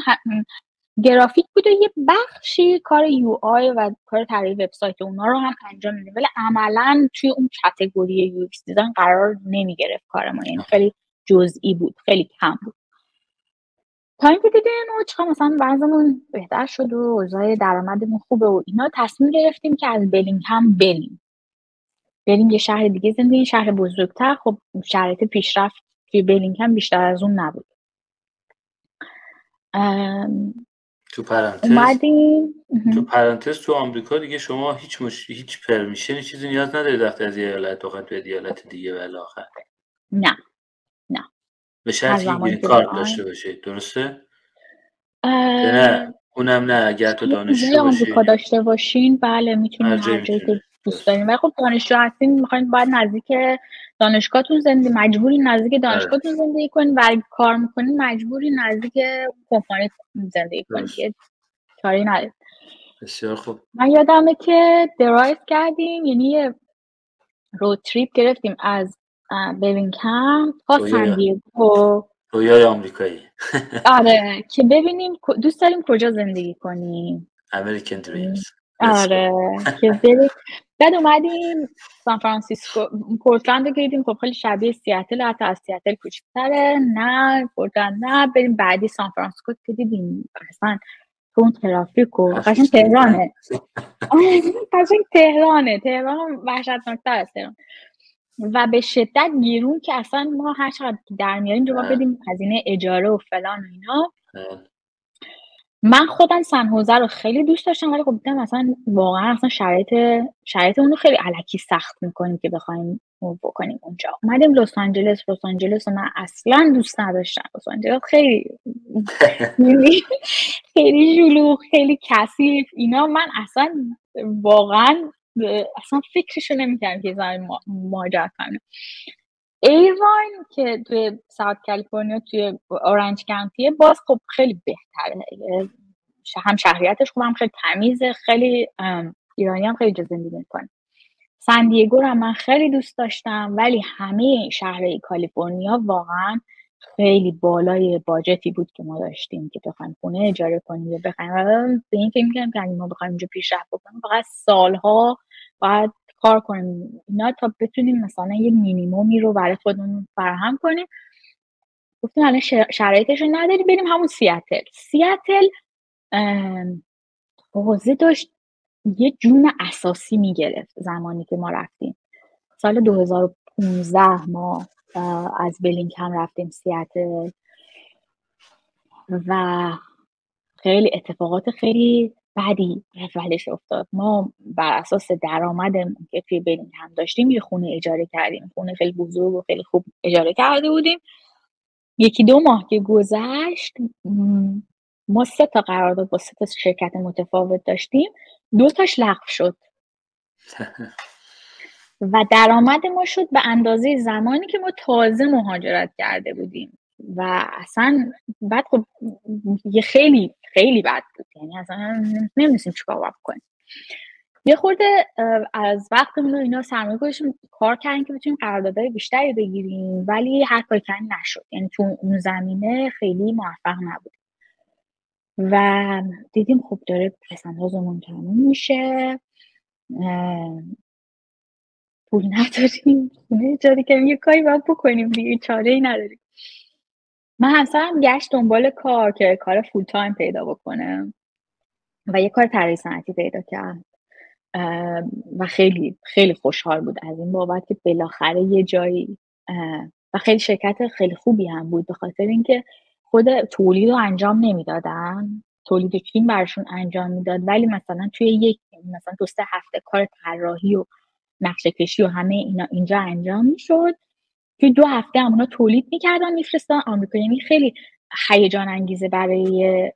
گرافیک بوده یه بخشی کار UI و کار طراحی وبسایت اونا رو هم انجام میدیم. ولی عملا توی اون category UX design قرار نمی‌گرفت کارمون یعنی خیلی جزئی بود خیلی کم بود. تا اینکه دیدیم و چقدر مثلا وضعمون بهتر شد و اوضاع درآمدمون خوبه و اینا تصمیم گرفتیم که از بلینگ هم بریم. بریم یه شهر دیگه زندگی شهر بزرگتر. خب شرایط پیشرفت توی هم بیشتر از اون نبود. تو پرانتز. اومدیم. تو پرانتز تو آمریکا دیگه شما هیچ مش... هیچ پرمیشنی چیزی نیاز ندارید وقتی از یه ایالت بخواید به ایالت دیگه آخر. نه. نه. به شرطی که کارت داشته باشید درسته؟ نه اونم نه. اگر تو دانشجو آمریکا داشته باشین بله می‌تونین هر جایی که دوست دارین ولی خب دانشجو هستین می‌خواین باید نزدیک دانشگاهتون زندگی مجبوری نزدیک. دانشگاهتون زندگی کنین. و کار می‌کنین مجبوری نزدیک کمپانی زندگی کنین. کاری نداره بسیار خوب. من یادمه که درایو کردیم یعنی یه road trip گرفتیم از بلینگهام تا سن‌دیگو رویای آمریکایی. آره که ببینیم دوست داریم کجا زندگی کنیم. American dreams آره. که بعد اومدیم سان فرانسیسکو. پورتلند رو گردیدیم خب خیلی شبیه سیاتل حتی از سیاتل نه پورتلند نه. بریم بعدی سان فرانسیسکو که دیدیم. اصلا تو اون ترافیک و قشنگ تهرانه. قشنگ تهرانه. تهران وحشتناکتر از تهران. و به شدت گیرون که اصلا ما هر چقدر در میاریم جواب بدیم هزینه اجاره و فلان و اینا. من خودم سنهوزه رو خیلی دوست داشتم ولی خب دیدم مثلا واقعا اصلا شرایط شرایط اون رو خیلی علکی سخت می‌کنیم که بخوایم بکنیم اونجا. اومدیم لس آنجلس لس آنجلس من اصلا دوست نداشتم. لس آنجلس خیلی خیلی جلو خیلی کثیف اینا من اصلا واقعا اصلا فکرشو نمی‌کردم که زمین مهاجرت کنم. ایواین که توی ساوت کالیفرنیا توی اورنج کانتیه باز خب خیلی بهتره. هم شهریتش خوب هم خیلی تمیزه خیلی ایرانی هم خیلی جا زندگی می‌کنه. سندیگو رو من خیلی دوست داشتم ولی همه شهرهای کالیفرنیا واقعا خیلی بالای باجتی بود که ما داشتیم که بخوایم خونه اجاره کنیم یا بخوایم به این فکر می‌کنم که ما بخوایم اینجا پیشرفت بکنیم فقط سالها باید کار کنیم. اینا تا بتونیم مثلا یه مینیمومی رو برای خودمون فراهم کنیم. گفتیم الان شرایطش رو نداری بریم همون سیاتل. سیاتل حوزه داشت یه جون اساسی می‌گرفت زمانی که ما رفتیم. سال 2015 ما از بلینکن رفتیم سیاتل. و خیلی اتفاقات خیلی بدی ولش افتاد. ما بر اساس درآمدمون که توی بلینگهم داشتیم یه خونه اجاره کردیم. خونه خیلی بزرگ و خیلی خوب اجاره کرده بودیم. یکی دو ماه که گذشت ما سه تا قرارداد با سه تا شرکت متفاوت داشتیم. دو تاش لغو شد. و درآمد ما شد به اندازه زمانی که ما تازه مهاجرت کرده بودیم. و اصلا بعد خب یه خیلی خیلی بد بود. یعنی اصلا نمی‌دونستیم چیکار باید کنیم یه خورده از وقتمون رو اینا سرمایه گذاشتیم کار کردیم که بتونیم قراردادهای بیشتری بگیریم ولی هر کاری کردن نشد. یعنی تو اون زمینه خیلی موفق نبود و دیدیم خب داره پسندازمون تموم میشه. پول نداریم. خونه اجاره کنیم یه کاری باید بکنیم. دیگه چاره ای نداریم. من اصلا گشت دنبال کار که کار فول تایم پیدا بکنه و یه کار طراحی صنعتی پیدا کرد. و خیلی خیلی خوشحال بود از این بابت که بالاخره یه جایی و خیلی شرکت خیلی خوبی هم بود به خاطر اینکه خود تولید رو انجام نمی‌دادن. تولید فیلم برشون انجام می‌داد ولی مثلا توی یک مثلا دو سه هفته کار طراحی و نقشه کشی و همه اینا اینجا انجام می‌شد. توی دو هفته همونا تولید می‌کردن میفرستن آمریکا. یعنی خیلی هیجان انگیزه برای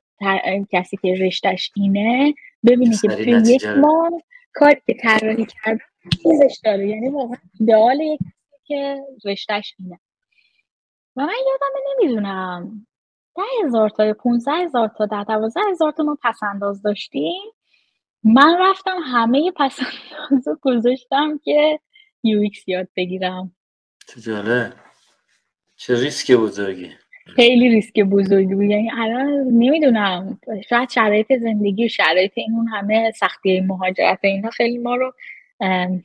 کسی که رشتش اینه ببینی که توی یک ماه کار که طراحی کردن چیزش داره. یعنی واقعا ایدئال یک که رشتش اینه. و من یادم نمی‌دونم ده هزار تا پونزه هزار تا ده دوازده هزار تا ما پسنداز داشتیم. من رفتم همه پسنداز رو گذاشتم که UX یاد بگیرم. چه چه ریسک بزرگی. خیلی ریسک بزرگی بود. یعنی الان نمی‌دونم شاید شرایط زندگی و شرایط این همه سختی مهاجرت اینا خیلی ما رو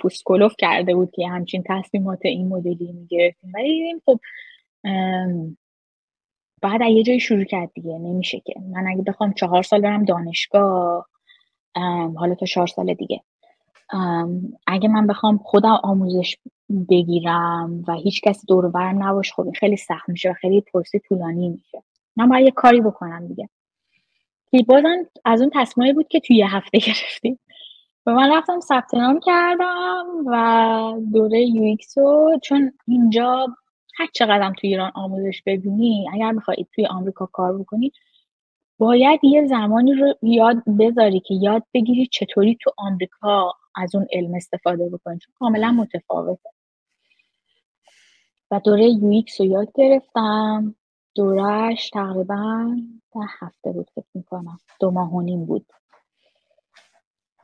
پوست کرده بود که همچین تصمیمات این مدلی می‌گرفتیم. ولی خب بعد یه جایی شروع کرد دیگه. نمیشه که. من اگه بخوام چهار سال برم دانشگاه حالا تا چهار سال دیگه. اگه من بخوام خودم آموزش بگیرم و هیچ کسی دور برم نباشه خب خیلی سخت میشه و خیلی پرسی طولانی میشه. من باید یه کاری بکنم دیگه. بازم از اون تصمیمی بود که توی یه هفته گرفتیم. و من رفتم ثبت نام کردم و دوره یو رو چون اینجا هر چقدر توی ایران آموزش ببینی اگر می‌خوای توی آمریکا کار بکنی باید یه زمانی رو یاد بذاری که یاد بگیری چطوری تو آمریکا از اون علم استفاده بکنی. چون کاملا متفاوته. و دوره یو رو یاد گرفتم. دورش تقریبا ده هفته بود فکر می‌کنم. دو ماه و نیم بود.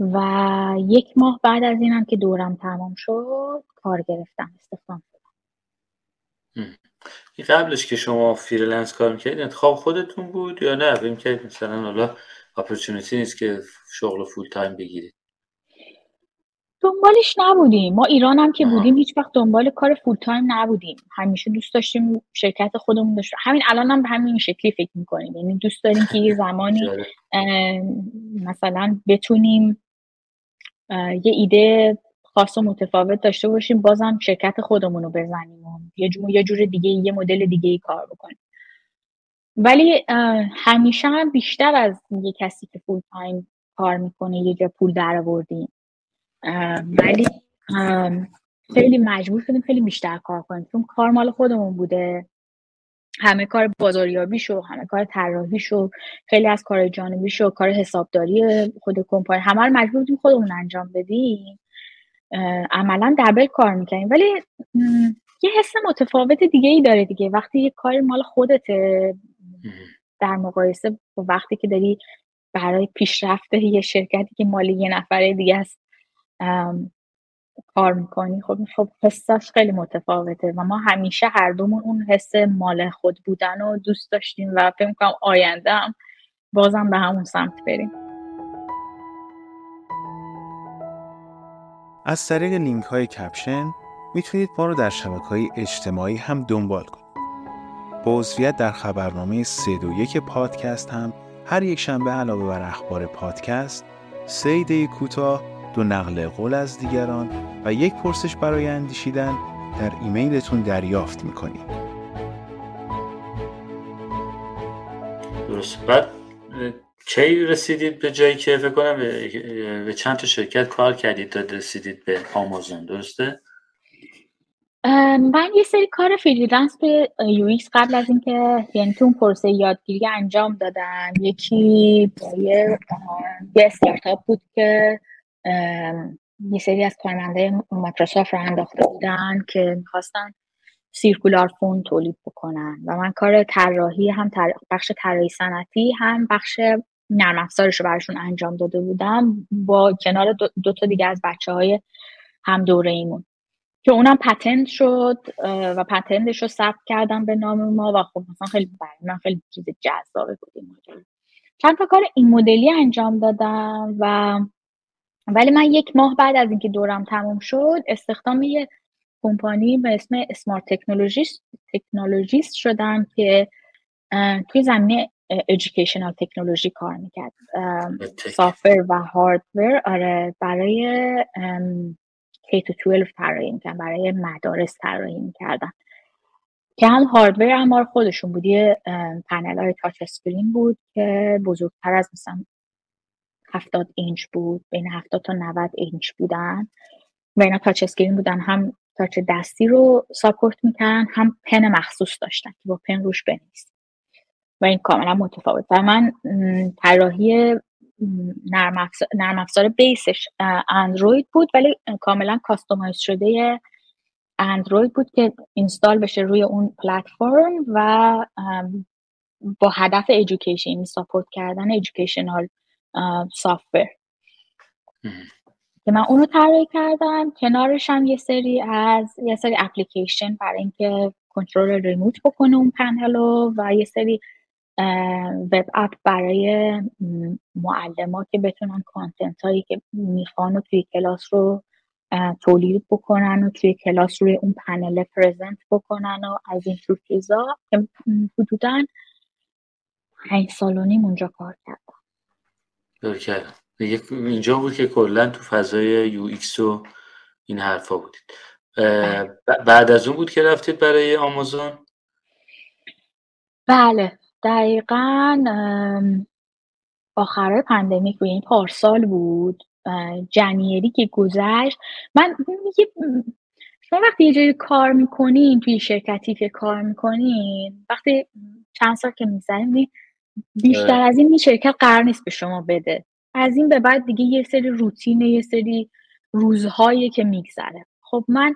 و یک ماه بعد از اینم که دورم تمام شد کار گرفتم استخدام شدم. قبلش که شما freelance کار می‌کردید انتخاب خودتون بود یا نه؟ بیم که مثلا حالا opportunity نیست که شغل full time بگیرید. دنبالش نبودیم. ما ایران هم که بودیم هیچ وقت دنبال کار full time نبودیم. همیشه دوست داشتیم شرکت خودمون داشت. همین الان هم به همین شکلی فکر می‌کنیم. یعنی دوست داریم که یه زمانی مثلا بتونیم یه ایده خاص و متفاوت داشته باشیم بازم شرکت خودمون رو بزنیم و یه جور, یه جور دیگه یه مدل دیگه ای کار بکنیم. ولی همیشه هم بیشتر از یه کسی که فول تایم کار می‌کنه یه جا پول در آوردیم ولی خیلی مجبور شدیم خیلی بیشتر کار کنیم. چون کار مال خودمون بوده. همه کار بازاریابی شو همه کار طراحی شو خیلی از کار جانبی شو کار حسابداری خود کمپانی همه رو مجبور بودیم خودمون انجام بدیم. عملا دبل کار می‌کنیم ولی یه حس متفاوت دیگه ای داره دیگه. وقتی یه کار مال خودته در مقایسه با وقتی که داری برای پیشرفت یه شرکتی که مال یه نفره دیگه است کار می‌کنی خب خب حساش خیلی متفاوته و ما همیشه هر دومون اون حس مال خود بودن رو دوست داشتیم و فکر می‌کنم آینده هم بازم به همون سمت بریم از طریق لینک های کپشن می‌تونید ما رو در شبکه های اجتماعی هم دنبال کنید. با در خبرنامه 3 دو یک پادکست هم هر یک شنبه علاوه بر اخبار پادکست سه ایده کوتاه دو نقل قول از دیگران و یک پرسش برای اندیشیدن در ایمیلتون دریافت می‌کنید درست. بعد چه رسیدید به جایی که فکر کنم به چند تا شرکت کار کردید تا رسیدید به آمازون؟ درسته؟ من یه سری کار freelance به یو قبل از اینکه یعنی تو اون پروسه یادگیری انجام دادم. یکی یه استارتاپ بود که یه سری از کارمنده مایکروسافت رو انداخته بودن که می‌خواستن سیرکولار فون تولید بکنن. و من کار طراحی هم بخش طراحی صنعتی هم بخش نرم افزارش رو براشون انجام داده بودم با کنار دو, تا دیگه از بچه های هم دوره ایمون. که اونم پتنت شد و پتنتش رو ثبت کردم به نام ما و خب مثلا خیلی برای من خیلی چیز جذابه بود چند تا کار این مدلی انجام دادم و ولی من یک ماه بعد از اینکه دورم تموم شد استخدام یه کمپانی به اسم SMART Technologies Technologies شدم که توی زمینه educational technology کار می‌کرد. software و hardware آره برای K to 12 طراحی می‌کردن برای مدارس طراحی می‌کردن که هم hardware هم خودشون بود. یه پنل های touch screen بود که بزرگتر از مثلا هفتاد اینچ بود بین هفتاد تا 90 اینچ بودن و اینا touch screen بودن. هم touch دستی رو support می‌کنن هم pen مخصوص داشتن که با pen روش بنویس. و این کاملا متفاوت. و من طراحی نرم افزار base ش اندروید بود ولی کاملا customize شده اندروید بود که install بشه روی اون پلتفرم و با هدف education support کردن educational software که من اونو طراحی کردم. کنارش هم یه سری از یه سری اپلیکیشن برای اینکه کنترل remote بکنه اون پنل و یه سری web app برای معلم که بتونن content هایی که می‌خوان و توی کلاس رو تولید بکنن و توی کلاس روی اون پنل present بکنن و از این جور چیزا. که حدودا پنج سال و نیم اونجا کار کردم. کردم. اینجا بود که کلا تو فضای UX و این حرفا بودید. بعد از اون بود که رفتید برای آمازون؟ بله. دقیقا آخرای pandemic بود این پارسال بود. January که گذشت. من میگه شما وقتی یه جایی کار می‌کنین توی شرکتی که کار می‌کنین وقتی چند سال که می‌زنین بیشتر از این این شرکت قرار نیست به شما بده. از این به بعد دیگه یه سری روتینه یه سری روزهایی که میگذره. خب من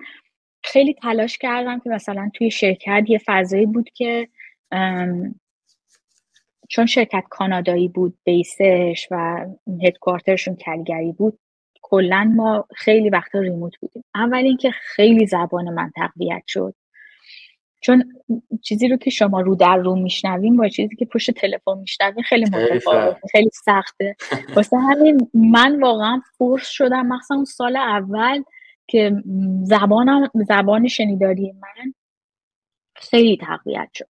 خیلی تلاش کردم که مثلا توی شرکت یه فضایی بود که چون شرکت کانادایی بود بیسش و هدکوارترشون کلگری بود کلا ما خیلی وقتا ریموت بودیم. اول اینکه خیلی زبان من تقویت شد. چون چیزی رو که شما رو در رو میشنویم با چیزی که پشت تلفن میشنویم خیلی متفاوته خیلی سخته. واسه همین من واقعا فورس شدم مخصوصا اون سال اول که زبانم زبان شنیداری من خیلی تقویت شد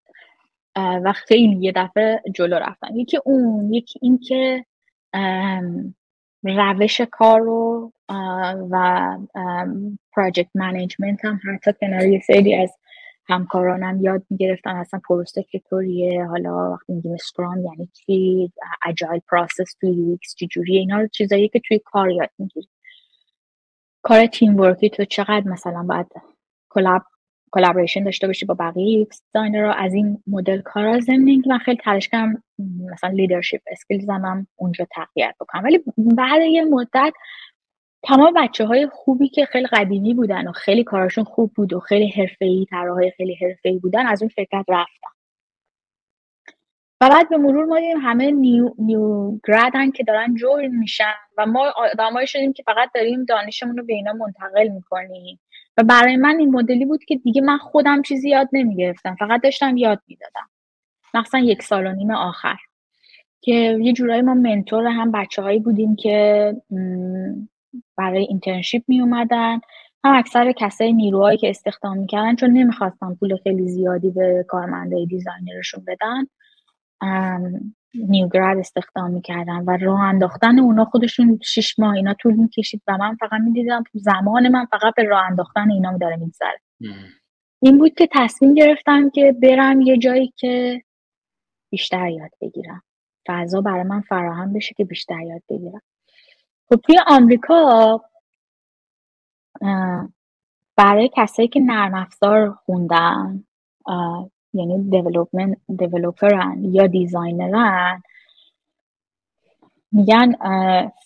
و خیلی یه دفعه جلو رفتن یکی اون یکی این که روش کار رو و project management هم حتی کنار یه سری از همکارانم یاد می‌گرفتن اصلا پروسه چطوریه حالا وقتی میگیم Scrum یعنی چی؟ agile process توی UX چجوریه اینا رو چیزایی که توی کار یاد می‌گیری. کار team work ی تو چقدر مثلا باید collab collaboration داشته باشی با بقیه UX رو؟ از این مدل کارا ضمن که من خیلی تلاش کردم مثلا leadership skills هم اونجا تقویت بکنم. ولی بعد یه مدت تمام بچه های خوبی که خیلی قدیمی بودن و خیلی کارشون خوب بود و خیلی حرفه‌ای طراحای خیلی حرفه‌ای بودن از اون شرکت رفتن. و بعد به مرور ما دیدیم همه new, new grad ن که دارن join میشن و ما آدمایی شدیم که فقط داریم دانشمون رو به اینا منتقل می‌کنیم. و برای من این مدلی بود که دیگه من خودم چیزی یاد نمی‌گرفتم فقط داشتم یاد می‌دادم. مخصوصا یک سال و نیم آخر. که یه جورایی ما mentor هم بچه هایی بودیم که برای internship می اومدن هم اکثر کسای نیروهایی که استخدام می‌کردن چون نمی‌خواستن پول خیلی زیادی به کارمنده designer شون بدن new grad استخدام می‌کردن و راه انداختن اونا خودشون شش ماه اینا طول می‌کشید و من فقط می‌دیدم زمان من فقط به راه انداختن اینا داره میگذره. این بود که تصمیم گرفتم که برم یه جایی که بیشتر یاد بگیرم. فضا برای من فراهم بشه که بیشتر یاد بگیرم. خب توی آمریکا برای کسایی که نرم افزار خوندن یعنی developer ن یا designer ن میگن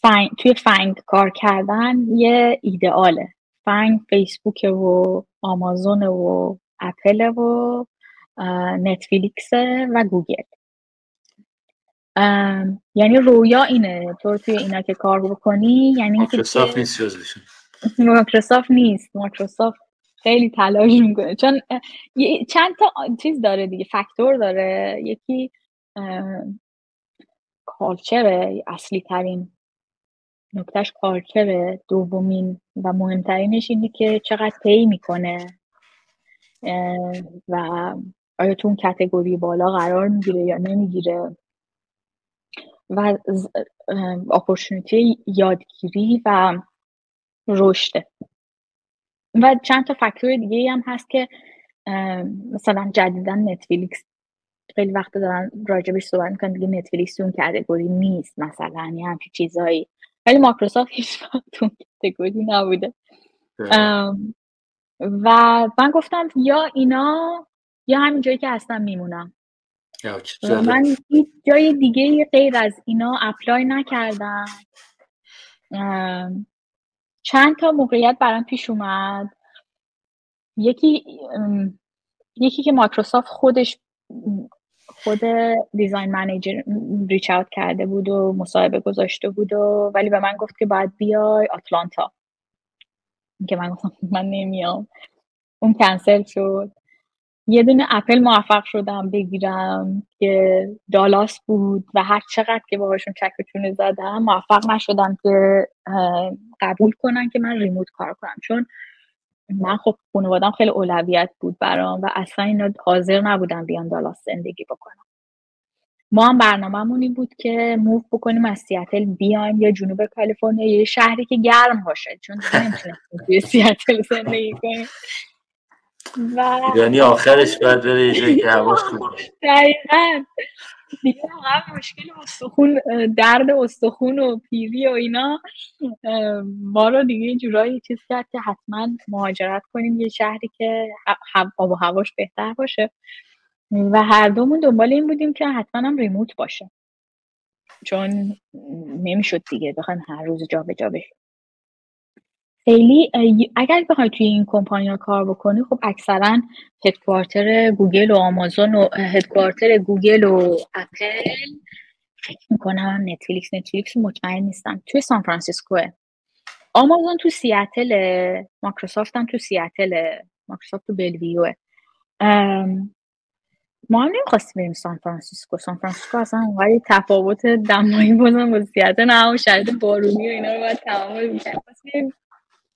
FAANG، توی FAANG کار کردن یه ایدئاله. FAANG فیسبوک و آمازون و اپل و نتفلیکس و گوگل. یعنی رویا اینه. تو توی اینا که کار بکنی یعنی مایکروسافت نیست مایکروسافت نیست. مایکروسافت خیلی تلاش می‌کنه. چون چند تا چیز داره دیگه. فاکتور داره. یکی culture ه اصلی ترین نکته‌ش culture ه. دومین و مهمترینش اینه که چقدر pay می‌کنه. و آیا تو اون category بالا قرار می‌گیره یا نمی‌گیره. و opportunity یادگیری و رشده و چند تا فاکتور دیگه هم هست که مثلا جدیدن نتفلیکس خیلی وقت دارن راجبش صحبت می‌کنن دیگه نتفلیکس اون category نیست مثلا یه همچین چیزهایی ولی مایکروسافت هیچ تو category نبوده. و من گفتم یا اینا یا همین جایی که اصلا میمونم. من هیچ جای دیگه غیر از اینا apply نکردم. چند تا موقعیت برام پیش اومد. یکی یکی که مایکروسافت خودش خود دیزاین منیجر ریچ اوت کرده بود و مصاحبه گذاشته بود و ولی به من گفت که باید بیای آتلانتا. که من گفتم من نمیام. اون کنسل شد. یه دونه اپل موفق شدم بگیرم که دالاس بود و هر چقدر که باهاشون چکتونه زدم موفق نشدم که قبول کنن که من ریموت کار کنم. چون من خب خانوادم خیلی اولویت بود برام و اصلا اینا حاضر نبودن بیان دالاس زندگی بکنم ما هم برنامهمون این بود که موو بکنیم از سیاتل بیایم یا جنوب کالیفرنیا یه شهری که گرم باشه. چون نمی‌تونیم توی سیاتل زندگی کنیم. یعنی آخرش باید بره یه جایی که هواش خوب دقیقا. دیگه واقعا مشکل استخون درد استخون و پیری و اینا ما رو دیگه جورایی چیز کرد که حتما مهاجرت کنیم یه شهری که آب و هواش بهتر باشه. و هر دومون دنبال این بودیم که حتما هم remote باشه. چون نمی‌شد دیگه بخوایم هر روز جا به جا بشیم. خیلی اگر بخوای توی این کمپانی ها کار بکنی خب اکثرا headquarter گوگل و آمازون و headquarter گوگل و اپل. فکر می‌کنم نتفلیکس نتفلیکس مطمئن نیستم. توی سان فرانسیسکوه آمازون تو سیاتل مایکروسافت هم تو سیاتل مایکروسافت تو بلویوه ما هم نمی‌خواستیم بریم سان فرانسیسکو. سان فرانسیسکو اصلا اونقدر تفاوت دمایی بازم با سیاتل نه و شرط بارونی و اینا رو باید می‌کرد.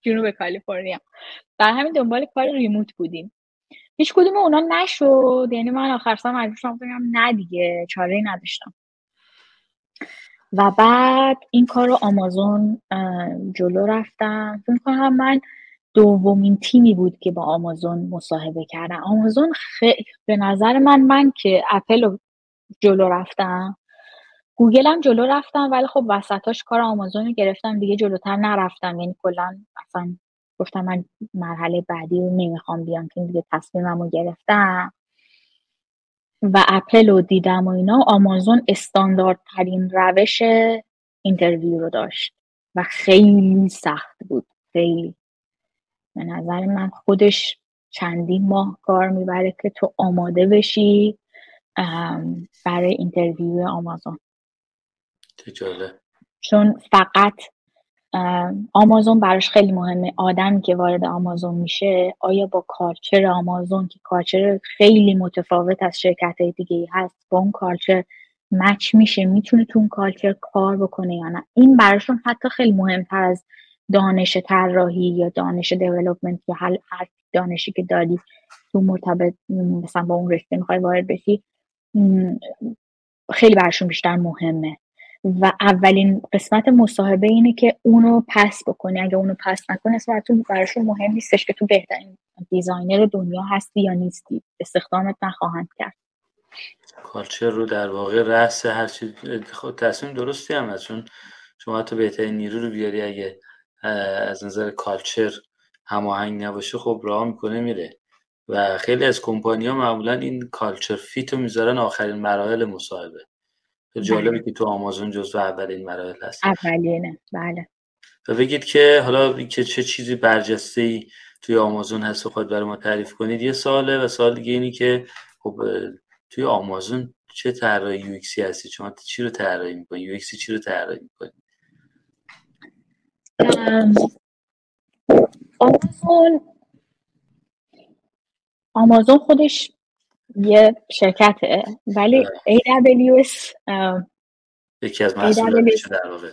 جنوب کالیفرنیا. در همین دنبال کار remote بودیم. هیچ کدوم اونا نشد. یعنی من آخر سال مجبور شدم بگم نه دیگه چاره نداشتم. و بعد این کار رو آمازون جلو رفتم. فکر کنم من دومین تیمی بود که با آمازون مصاحبه کردم. آمازون خیلی به نظر من من که اپل رو جلو رفتم. گوگل هم جلو رفتم ولی خب وسطاش کار آمازون رو گرفتم دیگه جلوتر نرفتم. یعنی کلا اصلا گفتم من مرحله بعدی رو نمی‌خوام بیام که دیگه تصمیمم رو گرفتم. و اپل رو دیدم و اینا آمازون استانداردترین روش interview رو داشت و خیلی سخت بود. خیلی. به نظر من خودش چندین ماه کار می‌بره که تو آماده بشی برای interview آمازون. چون فقط آمازون براش خیلی مهمه. آدمی که وارد آمازون میشه آیا با culture آمازون که culture خیلی متفاوت از شرکت های دیگه ای هست با اون culture match میشه می‌تونه تو اون culture کار بکنه یا نه؟ این براشون حتی خیلی مهمتر از دانش طراحی یا دانش development یا هر دانشی که داری تو مرتبط مثلا با اون رشته می‌خوای وارد بشی خیلی براشون بیشتر مهمه. و اولین قسمت مصاحبه اینه که اونو pass بکنی. اگه اونو pass نکنی اصلا براشون مهم نیستش که تو بهترین designer دنیا هستی یا نیستی. استخدامت نخواهند کرد. کالچر رو در واقع رأس هر چیز. خود تصمیم درستی هم هست چون شما تو بهترین نیرو رو بیاری اگه از نظر culture هماهنگ نباشه خب رها می‌کنه میره. و خیلی از کمپانی ها معمولا این culture fit رو می‌ذارن آخرین مراحل مصاحبه. جالبه بله. که تو آمازون جزو اولین مراحل هست اولینه بله. و بگید که حالا که چه چیزی برجسته ای توی آمازون هست و خود برای ما تعریف کنید. یه ساله و سال دیگه اینی که خب توی آمازون چه طراحی UX ی هستی؟ شما چی رو طراحی می‌کنی؟ UX ی چی رو طراحی می‌کنی؟ آمازون آمازون خودش یه شرکته ولی AWS یکی از محصولاتش در واقع.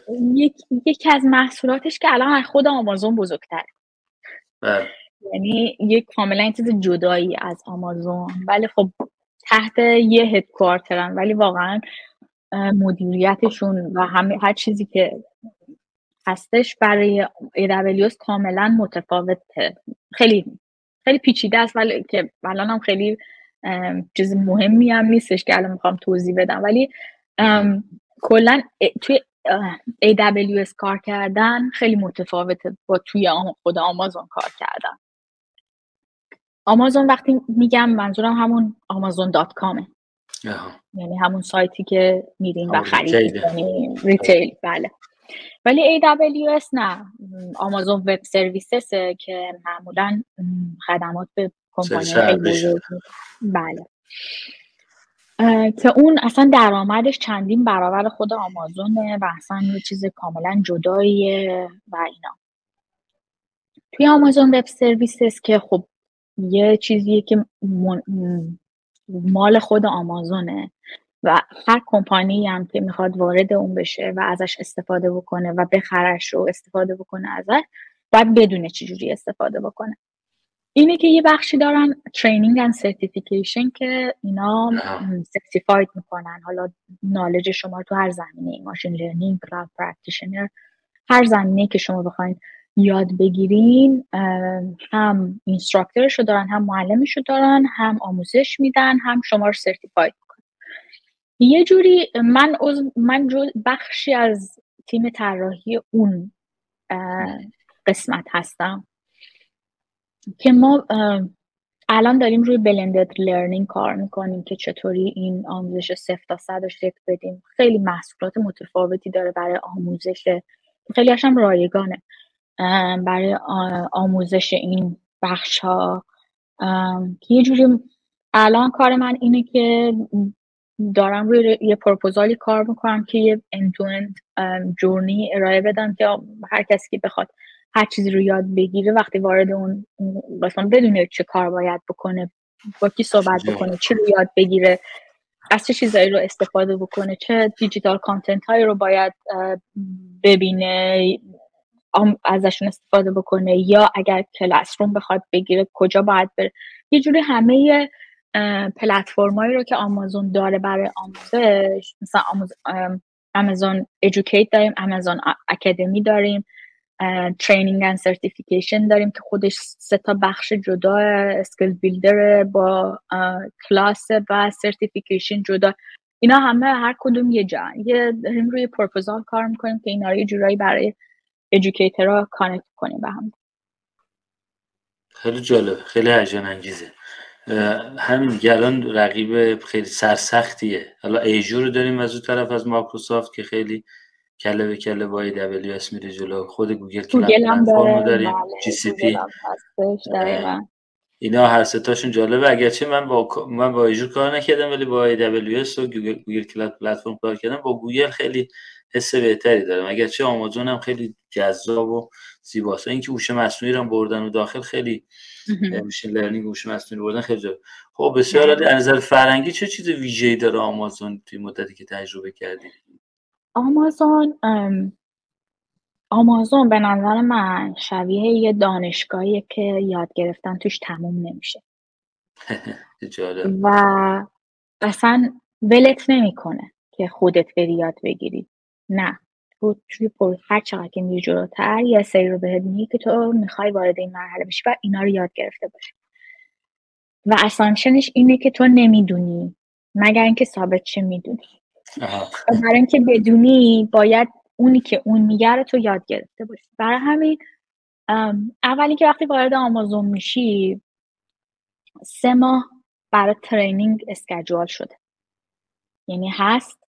یکی از محصولاتش که الان از خود آمازون بزرگتر بله. یعنی یک کاملا این چیز جدایی از آمازون. ولی خب تحت یه هدکوارترن ولی واقعا مدیریتشون و همه هر چیزی که هستش برای AWS کاملا متفاوته. خیلی خیلی پیچیده است ولی که الان هم خیلی چیز مهمی هم نیستش که الان می‌خوام توضیح بدم. ولی کلا توی AWS کار کردن خیلی متفاوته با توی خود آمازون کار کردن. آمازون وقتی میگم منظورم همون آمازون دات کامه. یعنی همون سایتی که میرین و خرید ریتیل بله. ولی AWS نه. آمازون وب سرویسسه که معمولا خدمات به کمپانی بله. که اون اصلا درآمدش چندین برابر خود آمازونه و اصلا یه چیز کاملا جداییه و اینا. توی آمازون وب سرویسز که خب یه چیزیه که مال خود آمازونه و هر کمپانی هم که می‌خواد وارد اون بشه و ازش استفاده بکنه و بخرش رو استفاده بکنه ازش باید بدونه چجوری استفاده بکنه. اینه که یه بخشی دارن training and certification که اینا certified می‌کنن. حالا knowledge شما تو هر زمینه machine learning cloud practitioner هر زمینه که شما بخواین یاد بگیرین هم instructor ش رو دارن هم معلمش رو دارن هم آموزش میدن هم شما رو certified می‌کنن. یه جوری من من بخشی از تیم طراحی اون قسمت هستم. که ما الان داریم روی بلندد لرنینگ کار می‌کنیم که چطوری این آموزش صفر تا صد شکل بدیم. خیلی محصولات متفاوتی داره برای آموزش. خیلی هم رایگانه. برای آموزش این بخش ها یه جوری الان کار من اینه که دارم روی یه پروپوزالی کار می‌کنم که یه انتوند جورنی ارائه بدم که هر کسی که بخواد هر چیزی رو یاد بگیره وقتی وارد اون قسمت بدونه چه کار باید بکنه با کی صحبت بکنه چی رو یاد بگیره از چه چیزایی رو استفاده بکنه چه دیجیتال کانتنت هایی رو باید ببینه ازشون استفاده بکنه یا اگر کلاس روم بخواد بگیره کجا باید بره. یه جوری همه پلتفرمایی رو که آمازون داره برای آموزش مثلا آمازون ایژوکیت داریم آمازون اکادمی داریم ترینینگ اند سرتیفیکیشن داریم که خودش سه تا بخش جدا اسکیل بیلدر با کلاس و سرتیفیکیشن جدا. اینا همه هر کدوم یه جا. یه داریم روی پروپوزال کار می‌کنیم که اینا رو یه جورایی برای ها کانکت کنیم به هم. خیلی جالب خیلی هیجان انگیزه. همین گلان رقیب خیلی سرسختیه. حالا ایجور رو داریم از اون طرف از مایکروسافت که خیلی کله به کله با ای اس میره جلو. خود گوگل هم داره. داریم جی سی پی اینا هر ستاشون جالبه. اگرچه من با من با ایجور کار نکردم ولی با ای اس و گوگل, گوگل کلاد پلتفرم کار کردم. با گوگل خیلی حس بهتری دارم. اگرچه آمازون هم خیلی جذاب و زیباست. اینکه هوش مصنوعی رو بردن و داخل خیلی میشین لرنینگ هوش مصنوعی بردن خیلی جالب خب بسیار عالی. از نظر فرنگی چه چیز ویژه‌ای داره آمازون توی مدتی که تجربه کردید آمازون آمازون به نظر من شبیه یه دانشگاهیه که یاد گرفتن توش تموم نمیشه. و اصلا ولت نمی‌کنه که خودت بری یاد بگیری. نه. تو توی پر هر چقدر که میری جلوتر یه سری رو بهت میگه که تو می‌خوای وارد این مرحله بشی و اینا رو یاد گرفته باشی. و اسانشنش اینه که تو نمی‌دونی مگر اینکه ثابت چه می‌دونی. برای اینکه بدونی باید اونی که اون میگه رو تو یاد گرفته باشی. برای همین اولی که وقتی وارد آمازون میشی سه ماه برای ترینینگ اسکجوال شده. یعنی هست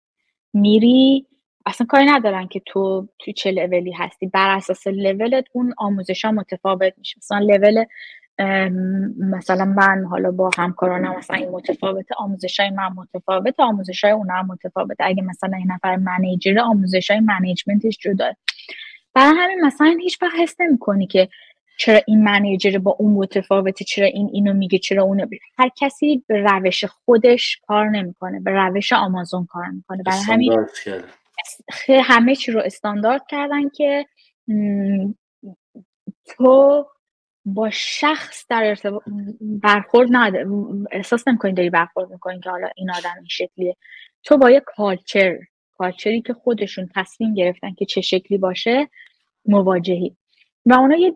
میری اصلا کاری ندارن که تو تو چه لولی هستی. بر اساس لولت اون آموزش ها متفاوت میشه. مثلا لول مثلا من حالا با همکارانم مثلا این متفاوت آموزش های من متفاوت آموزش های هم متفاوت اگه مثلا این نفر منیجر آموزش های منیجمنتش جدا. برای همین مثلا هیچ وقت حس نمی که چرا این منیجر با اون متفاوته چرا این اینو میگه چرا اونو بگه هر کسی به روش خودش کار نمی‌کنه به روش آمازون کار می‌کنه. برای همین همه چی رو استاندارد کردن که تو با شخص در برخورد نه. احساس نمی‌کنی داری برخورد می‌کنی که حالا این آدم این شکلیه. تو با یه culture culture ی که خودشون تصمیم گرفتن که چه شکلی باشه مواجهی. و اونا یه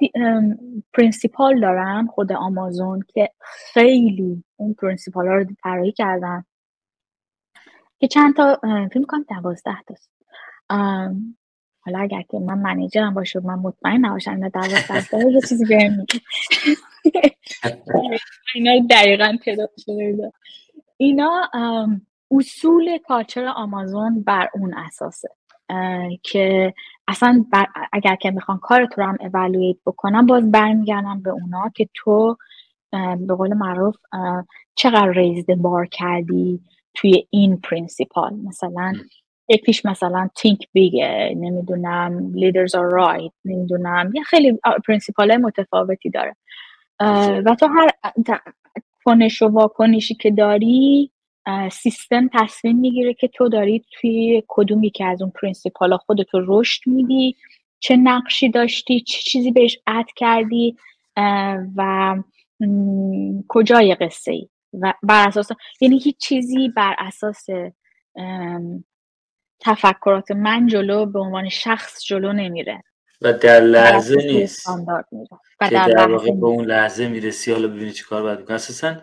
principle دارن خود آمازون که خیلی اون principle ها رو طراحی کردن. که چند تا فکر می‌کنم دوازده تاست. حالا اگر که من منیجرم باشه من مطمئن نباشم اینا دوازده یه چیزی بهم میگه اینا دقیقا تعداد شده اینا اصول کالچر آمازون بر اون اساسه. که اصلا اگر که می‌خوان کار تو رو هم اولویت بکنم باز برمیگردم به اونا که تو به قول معروف چقدر ریزده بار کردی توی این principle مثلا یکیش مثلا think big ه نمی‌دونم leaders are right نمی‌دونم یه خیلی principle متفاوتی داره. و تو هر کنش و واکنشی که داری سیستم تصمیم می‌گیره که تو داری توی کدوم یکی از اون principle ا خودتو رشد میدی چه نقشی داشتی چه چیزی بهش add کردی و کجای قصه ای و بر اساس یعنی هیچ چیزی بر اساس تفکرات من جلو به عنوان شخص جلو نمیره. و در لحظه نیست. و در, در واقع به اون لحظه می‌رسی حالا ببینی چی کار باید بکنی اساسا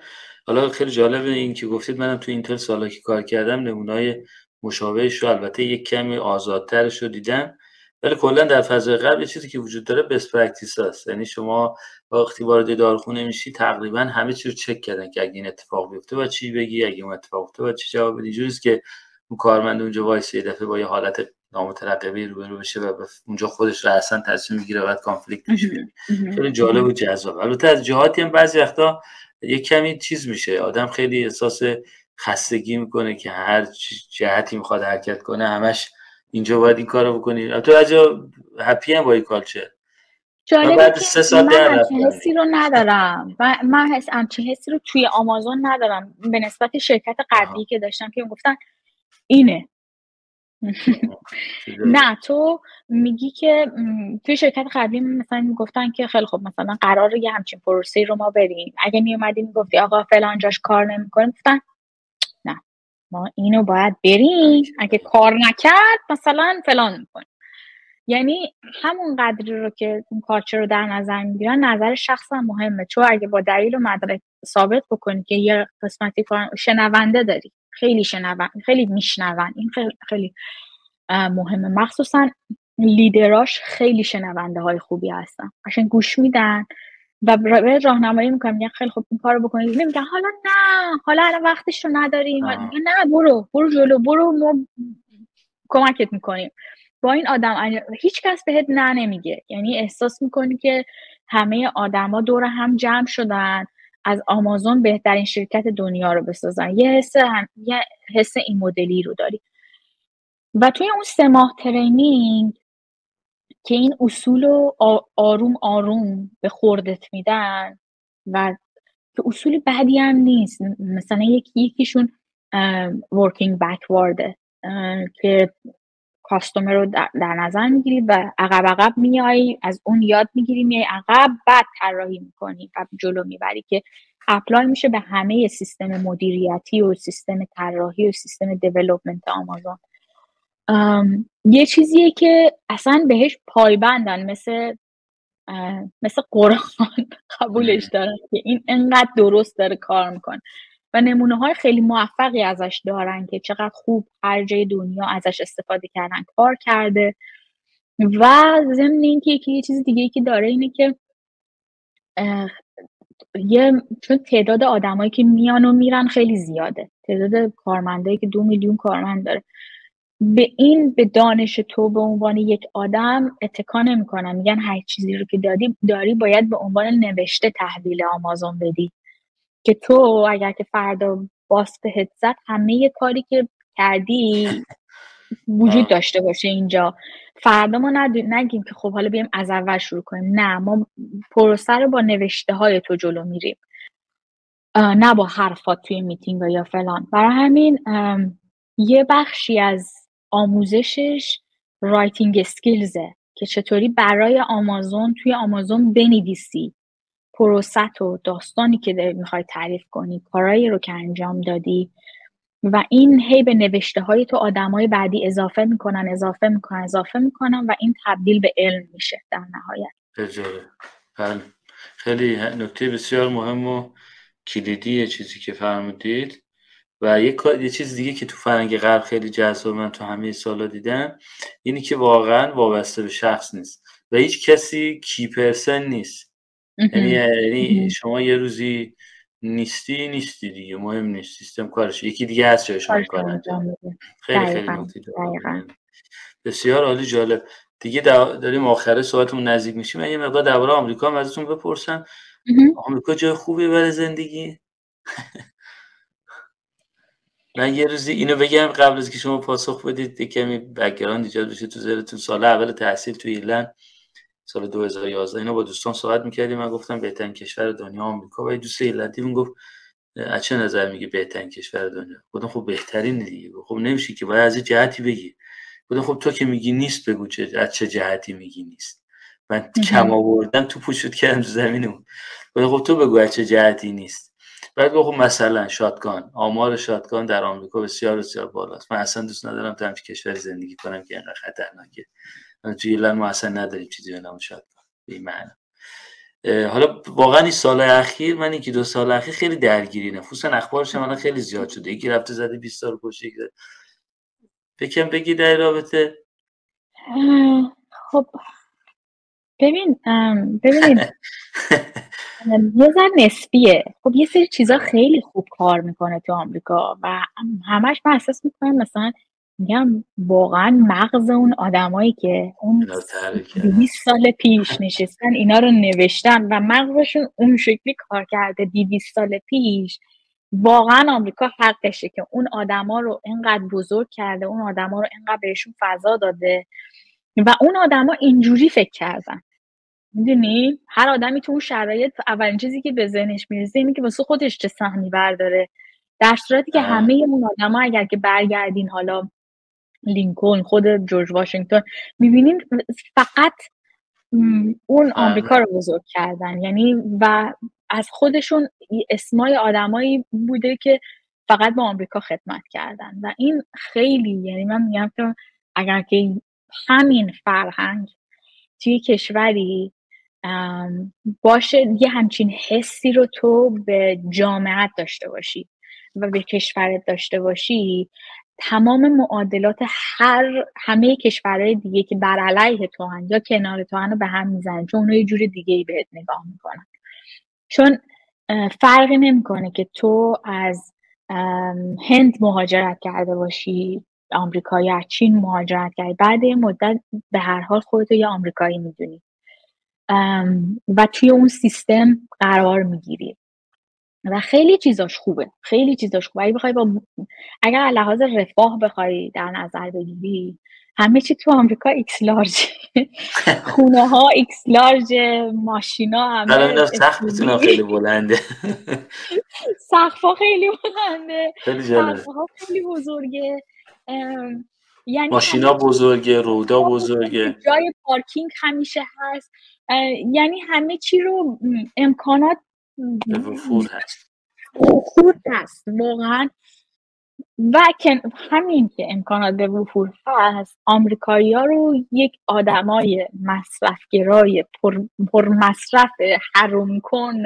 حالا خیلی جالب این که گفتید منم تو اینتل سالا که کار کردم نمونای مشابهش رو البته یک کمی آزادترش رو دیدم. ولی کلا در فضای غرب یه چیزی که وجود داره best practice هست. یعنی شما وقتی وارد داروخونه میشی تقریبا همه چی رو چک کردن که اگه این اتفاق بیفته و چی بگی اگه اون اتفاق بیفته و چی جواب بدی. که اون کارمند اونجا وایسه یه دفعه با یه حالت نامترقبه روبرو بشه و اونجا خودش اصلا تصمیم می‌گیره بعد conflict میشه خیلی جالب و جذاب. البته از جهاتی هم بعضی وقتا یه کمی چیز میشه. آدم خیلی احساس خستگی می‌کنه که هر جهتی می‌خواد حرکت کنه همش اینجا باید این کارو بکنی. تو از هپی هم با این کالچر جالبه که سه من حسی رو ندارم. من حس حسی رو توی آمازون ندارم. به نسبت شرکت قبلی که داشتم که گفتن اینه. نه تو میگی که توی شرکت قبلی مثلا می‌گفتن که خیلی خوب مثلا قرار یه همچین پروسه رو ما بریم اگه میومدی می‌گفتی آقا فلان جاش کار نمی‌کنه گفتن نه ما اینو باید بریم. اگه کار نکرد مثلا فلان می‌کنیم. یعنی همون قدری رو که اون کارچه رو در نظر می‌گیرن نظر شخص هم مهمه. چون اگه با دلیل و مدرک ثابت بکنی که یه قسمتی شنونده داری. خیلی شنون خیلی میشنون. این خیلی, خیلی مهمه. مخصوصا لیدراش خیلی شنونده های خوبی هستن. قشنگ گوش میدن و راهنمایی می‌کنم. میگن خیلی خوب این کارو بکنید نمیگن حالا نه حالا الان وقتش رو نداریم. نه برو برو جلو برو ما کمکت می‌کنیم. با این آدم هیچ کس بهت نه نمیگه. یعنی احساس می‌کنی که همه آدما دور هم جمع شدن. از آمازون بهترین شرکت دنیا رو بسازن. یه حس هم... یه حس این مدلی رو داری. و توی اون سه ماه ترینینگ که این اصول رو آروم آروم به خوردت میدن و که اصول بعدی هم نیست. مثلا یکی یکیشون working backward که customer رو در, نظر می‌گیری و عقب عقب میای از اون یاد می‌گیری میای عقب بعد طراحی می‌کنی و جلو می‌بری که apply میشه به همه سیستم مدیریتی و سیستم طراحی و سیستم development آمازون. یه چیزیه که اصلا بهش پایبندن مثل مثل قرآن قبولش دارن که این انقدر درست داره کار می‌کنه. و نمونه های خیلی موفقی ازش دارن که چقدر خوب هر جای دنیا ازش استفاده کردن کار کرده. و ضمن اینکه یکی یه چیز دیگه که داره اینه که یه چون تعداد آدمایی که میان و میرن خیلی زیاده. تعداد کارمندایی که دو میلیون کارمند داره. به این به دانش تو به عنوان یک آدم اتکا نمی‌کنن. میگن هر چیزی رو که دادی داری باید به عنوان نوشته تحویل آمازون بدی. که تو اگر که فردا bus بهت زد همه کاری که کردی وجود داشته باشه اینجا. فردا ما نگیم که خب حالا بیایم از اول شروع کنیم. نه ما پروسه رو با نوشته های تو جلو میریم. نه با حرفات توی میتینگ یا فلان. برای همین یه بخشی از آموزشش writing skills ه که چطوری برای آمازون توی آمازون بنویسی. پروست و داستانی که داری می‌خوای تعریف کنی کارایی رو که انجام دادی و این هی به نوشته های تو آدمای بعدی اضافه می‌کنن اضافه می‌کنن اضافه می‌کنن و این تبدیل به علم میشه در نهایت. بله. خیلی نکته بسیار مهم و کلیدی چیزی که فرمودید. و یه یه چیز دیگه که تو فرنگ غرب خیلی جذاب من تو همه سالا دیدم اینی که واقعا وابسته به شخص نیست و هیچ کسی key person نیست. یعنی, یعنی شما یه روزی نیستی نیستی دیگه. مهم نیست. سیستم کارش یکی دیگه هست جای شما کار انجام خیلی خیلی بسیار عالی جالب. دیگه داریم آخره صحبتمون نزدیک میشیم. من یه مقدار درباره آمریکا هم ازتون بپرسم. آمریکا جای خوبی برای زندگی؟ من یه روزی اینو بگم قبل از که شما پاسخ بدید کمی background ایجاد بشه تو ذهنتون. سال اول تحصیل تو ایرلند. سال 2011 اینا با دوستان صحبت می‌کردیم من گفتم بهترین کشور دنیا آمریکا. و دوست ایرلندی من گفت از چه نظر میگه بهترین کشور دنیا؟ گفتم خب بهترین دیگه. خب نمیشه که باید از جهتی بگی. گفتم خب تو که میگی نیست بگو چه از چه جهتی میگی نیست. من کم آوردم تو پوشت کردم زمینمون گفتم خب تو بگو از چه جهتی نیست. بعد گفت مثلا شاتگان. آمار شاتگان در آمریکا بسیار بسیار بالاست. من اصلا دوست ندارم تو همچین کشوری زندگی کنم که اینقدر خطرناکه. توی ایرلند ما اصلا نداریم چیزی به نام به این معنی. حالا واقعا این سال اخیر من یکی دو سال اخیر خیلی درگیری نفوسا اخبارش من خیلی زیاد شده. یکی رفته زده 20 تا رو کشته بکن بگی در رابطه. خب ببین ببینید یه ذر نسبیه. خب یه سری چیزا خیلی خوب کار می‌کنه تو آمریکا و همش من احساس می‌کنم مثلا میگم واقعا مغز اون آدمایی که اون 200 سال پیش نشستن اینا رو نوشتن و مغزشون اون شکلی کار کرده 200 سال پیش. واقعا آمریکا حقشه که اون آدما رو اینقدر بزرگ کرده اون آدما رو اینقدر بهشون فضا داده و اون آدما اینجوری فکر کردن. می‌دونی؟ هر آدمی تو اون شرایط اولین چیزی که به ذهنش می‌رسه اینه که واسه خودش چه سهمی برداره. در صورتی که همه اون آدما اگر که برگردین حالا لینکلن خود جورج واشنگتن. می‌بینین فقط اون آمریکا رو بزرگ کردن. یعنی و از خودشون اسمای آدمایی بوده که فقط به آمریکا خدمت کردن. و این خیلی یعنی من میگم که اگر که همین فرهنگ توی کشوری باشه یه همچین حسی رو تو به جامعت داشته باشی و به کشورت داشته باشی تمام معادلات هر همه کشورهای دیگه که بر علیه تو هن یا کنار تو هن رو به هم می‌زنن چون اونها یه جور دیگه ای بهت نگاه می‌کنن. چون فرقی نمی‌کنه که تو از هند مهاجرت کرده باشی آمریکا یا چین مهاجرت کردی بعد یه مدت به هر حال خودتو یه آمریکایی می‌دونی. و توی اون سیستم قرار می‌گیری. و خیلی چیزاش خوبه. خیلی چیزاش خوبه. اگه بخوای با اگر لحاظ رفاه بخوای در نظر بگیری همه چی تو آمریکا X-large خونه ها X-large ماشینا همه سقف خیلی بلنده. سقف خیلی بلنده. خیلی خیلی بزرگه. یعنی ماشینا بزرگه رودا بزرگه. جای پارکینگ همیشه هست. یعنی همه چی رو امکانات وفور هست. وفور هست واقعا. و همین که امکانات به وفور هست آمریکایی ها رو یک آدمای مصرفگرای پر, پر مصرف حروم کن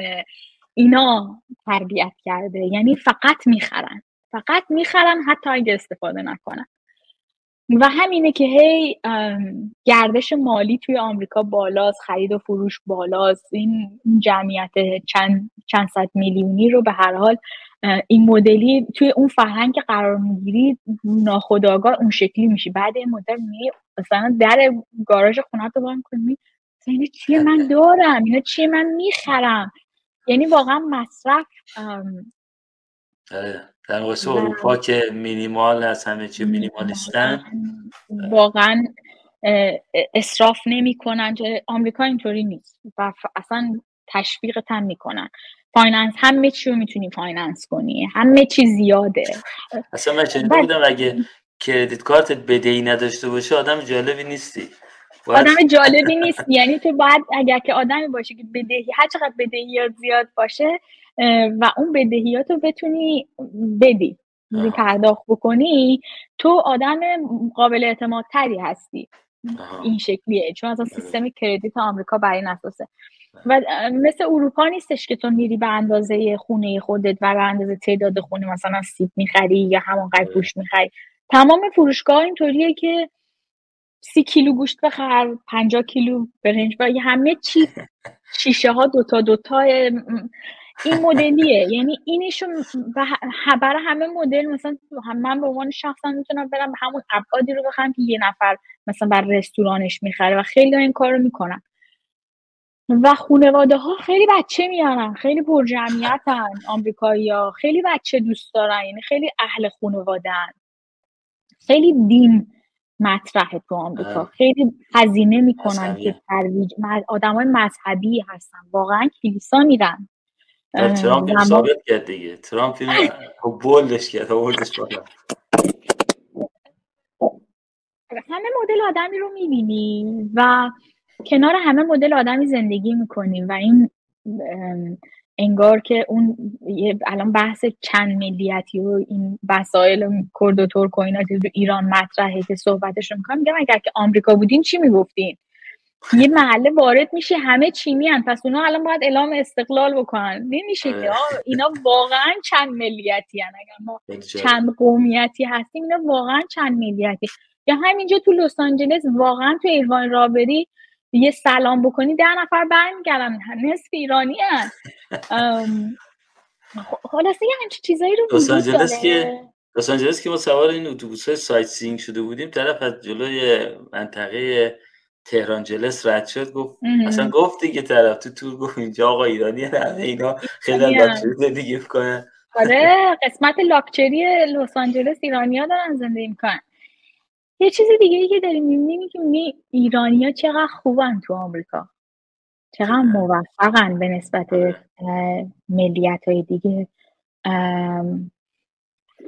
اینا تربیت کرده. یعنی فقط می‌خرن. فقط می‌خرن حتی اگه استفاده نکنن. و همینه که هی گردش مالی توی آمریکا بالاست خرید و فروش بالاست. این جمعیت چند, چند صد میلیونی رو به هر حال این مدلی توی اون فرهنگ که قرار می‌گیری ناخداگاه اون شکلی میشی. بعد این مدت می مثلا در گاراژ خونه رو باید کنی اینا چیه من دارم؟ اینا چیه من می‌خرم؟ یعنی واقعا مصرف. در واسه اروپا که مینیمال از همه چی minimalist ن واقعا اسراف نمی‌کنن آمریکا اینطوری نیست. و اصلا تشویق هم می‌کنن finance همه چی رو می‌تونی finance کنی. همه چی زیاده. اصلا من شنیده بودم اگه credit card ت بدهی نداشته باشه آدم جالبی نیستی. آدم جالبی نیست. یعنی تو باید اگر که آدمی باشه که بدهی هر چقدر بدهیات زیاد باشه و اون بدهیات رو بتونی بدی پرداخت بکنی تو آدم قابل اعتماد تری هستی. این شکلیه. چون اصلا سیستم کردیت آمریکا بر این اساسه. و مثل اروپا نیستش که تو میری به اندازه خونه خودت و به اندازه تعداد خونه مثلا سیب می‌خری یا همانقدر گوشت می‌خری. تمام فروشگاه اینطوریه که سی کیلو گوشت بخر پنجاه کیلو برنج و همه چی. شیشه ها دوتا دوتا این مدلیه. یعنی اینشو برای همه مدل مثلا من به عنوان شخصا می‌تونم برم همون ابعادی رو بخرم که یه نفر مثلا بر رستورانش می‌خره و خیلی این کار رو می‌کنن. و خانواده ها خیلی بچه میارن خیلی پر جمعیتن آمریکایی ها خیلی بچه دوست دارن یعنی خیلی اهل خانوادن خیلی دین مطرح تو آمریکا. خیلی هزینه می‌کنن که ترویج آدم های مذهبی هستن. واقعا کلیسا میرن. ترامپ اینو ثابت کرد دیگه. ترامپ بولدش کرد آوردش بالا. همه مدل آدمی رو می‌بینی و کنار همه مدل آدمی زندگی می‌کنی و این انگار که اون الان بحث چند ملیتی و این وسایل کرد و ترک و اینا تو ایران مطرحه که صحبتش رو می‌کنم میگم اگر که آمریکا بودین چی می‌گفتین؟ یه محله وارد میشه همه چینی هن. پس اونا الان باید اعلام استقلال بکنن. نمیشه که. اینا واقعا چند ملیتی هن. اگر ما چند قومیتی هستیم اینا واقعا چند ملیتی. یا همینجا تو لس آنجلس واقعا تو ایوان رابری یه سلام بکنی ده نفر برمیگردن. نصف ایرانی هن. خلاصه یه همچین چیزایی رو لس آنجلس که لس آنجلس که ما سوار این اتوبوس های sightseeing شده بودیم طرف از جلوی منطقه تهرانجلس رد شد گفت اصلا گفت دیگه طرف تو تور گفت اینجا آقا ایرانی همه اینا خیلی لاکچری زندگی کنن آره قسمت لاکچری لس آنجلس ایرانیا دارن زندگی می‌کنن. یه چیز دیگه ای که داریم می‌بینیم که می ایرانیا چقدر خوبن تو آمریکا. چقدر موفقن به نسبت ملیت های دیگه.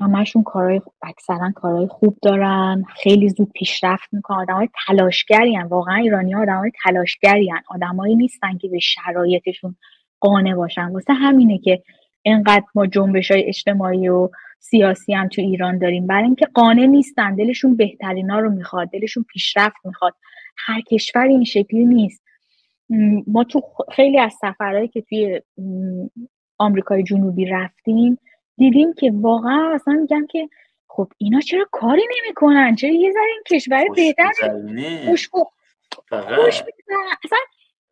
همشون کارهای اکثرا کارهای خوب دارن خیلی زود پیشرفت می‌کنن. آدم های تلاشگری هن. واقعا ایرانی ها آدم های تلاشگری هن. آدمایی نیستن که به شرایطشون قانع باشن. واسه همینه که انقدر ما جنبش های اجتماعی و سیاسی هم تو ایران داریم. برای اینکه قانع نیستن. دلشون بهترینا رو می‌خواد. دلشون پیشرفت می‌خواد. هر کشور این شکلی نیست. ما تو خیلی از سفرهایی که توی آمریکای جنوبی رفتیم دیدیم که واقعا اصلا میگم که خب اینا چرا کاری نمی‌کنن؟ چرا یه ذره این کشور بهتر خوش خوش اصلا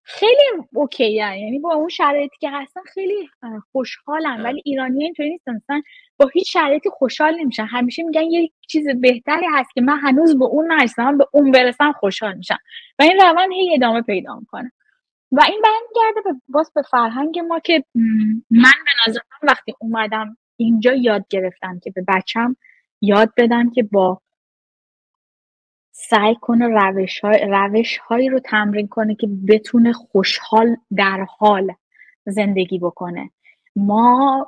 خیلی اوکی یعنی با اون شرایطی که هستن خیلی خوشحالن. ولی ایرانی اینطوری نیستن مثلا با هیچ شرایطی خوشحال نمیشن. همیشه میگن یه چیز بهتری هست که من هنوز به اون نرسیدم به اون برسم خوشحال میشم. و این روند هی ادامه پیدا می‌کنه. و این برمیگرده به باز به فرهنگ ما که من به نظرم وقتی اومدم اینجا یاد گرفتم که به بچم یاد بدم که با سعی کنه روش, های، روش هایی رو تمرین کنه که بتونه خوشحال در حال زندگی بکنه. ما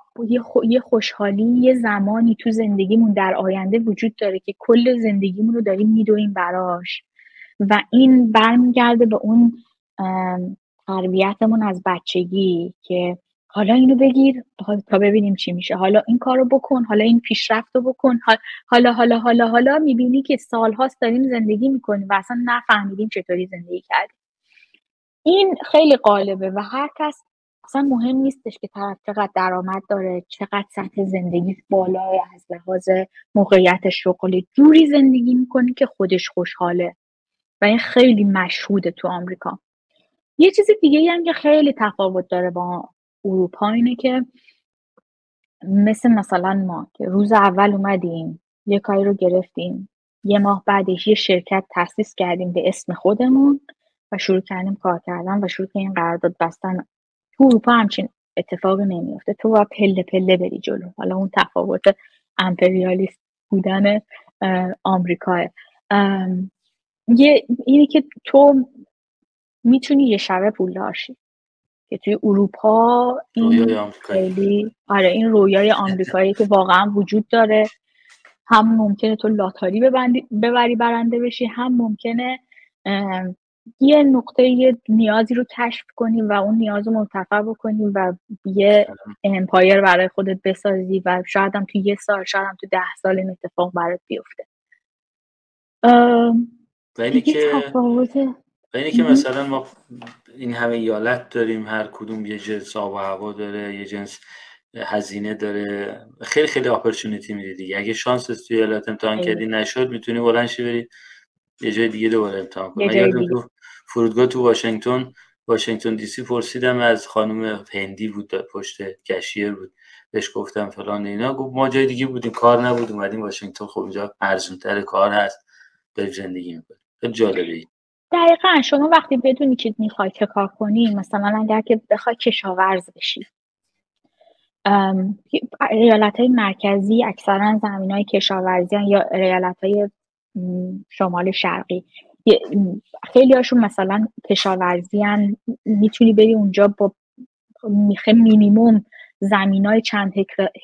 یه, خوشحالی یه زمانی تو زندگیمون در آینده وجود داره که کل زندگیمون رو داریم میدویم براش. و این برمیگرده به اون تربیتمون از بچگی که حالا اینو بگیر تا ببینیم چی میشه. حالا این کارو بکن حالا این پیشرفت رو بکن. حالا حالا حالا حالا می‌بینی که سالهاست داریم زندگی می‌کنیم و اصلا نفهمیدیم چطوری زندگی کردیم. این خیلی قالبه و هر کس اصلا مهم نیستش که طرف چقدر درآمد داره چقدر سطح زندگی بالای از لحاظ موقعیت شغلی جوری زندگی می‌کنه که خودش خوشحاله. و این خیلی مشهوده تو آمریکا. یه چیز دیگه هم که خیلی تفاوت داره با اروپا اینه که مثل مثلا ما که روز اول اومدیم یه کاری رو گرفتیم یه ماه بعدش یه شرکت تاسیس کردیم به اسم خودمون و شروع کردیم کار کردن و شروع کردیم قرارداد بستن. تو اروپا همچین اتفاقی نمیافته. تو باید پله پله بری جلو. حالا اون تفاوت امپریالیست بودن آمریکاه. یه اینی که تو می‌تونی یه شبه پول شی که توی اروپا این خیلی آره این رویای آمریکایی که واقعا وجود داره. هم ممکنه تو لاتاری ببری برنده بشی هم ممکنه یه نقطه یه نیازی رو کشف کنیم و اون نیاز رو مرتفع بکنیم و یه امپایر برای خودت بسازی و شاید هم تو یه سال شاید هم تو ده سال این اتفاق برات بیفته. ولی که اینه که مثلا ما این همه ایالت داریم هر کدوم یه جنس آب و هوا داره یه جنس هزینه داره. خیلی خیلی اپورتونتی میده دیگه. اگه شانس توی ایالت امتحان کردی نشد می‌تونی بلند بری یه جای دیگه دوباره امتحان کنی. من تو فرودگاه تو واشنگتن واشنگتن دی سی پرسیدم از خانم هندی بود پشت کشیر بود. بهش گفتم فلان اینا. گفت ما جای دیگه بودیم کار نبود اومدیم واشنگتن. خب اینجا ارزونتر کار هست. داریم زندگی می‌کنیم. خیلی جالبه. دقیقا شما وقتی بدونی که می‌خوای چه کار کنی مثلا اگر که بخوای کشاورز بشی. ایالت های مرکزی اکثرا زمین های کشاورزی یا ایالت های شمال شرقی. خیلی هاشون مثلا کشاورزی می‌تونی بری اونجا با میخه مینیموم زمین های چند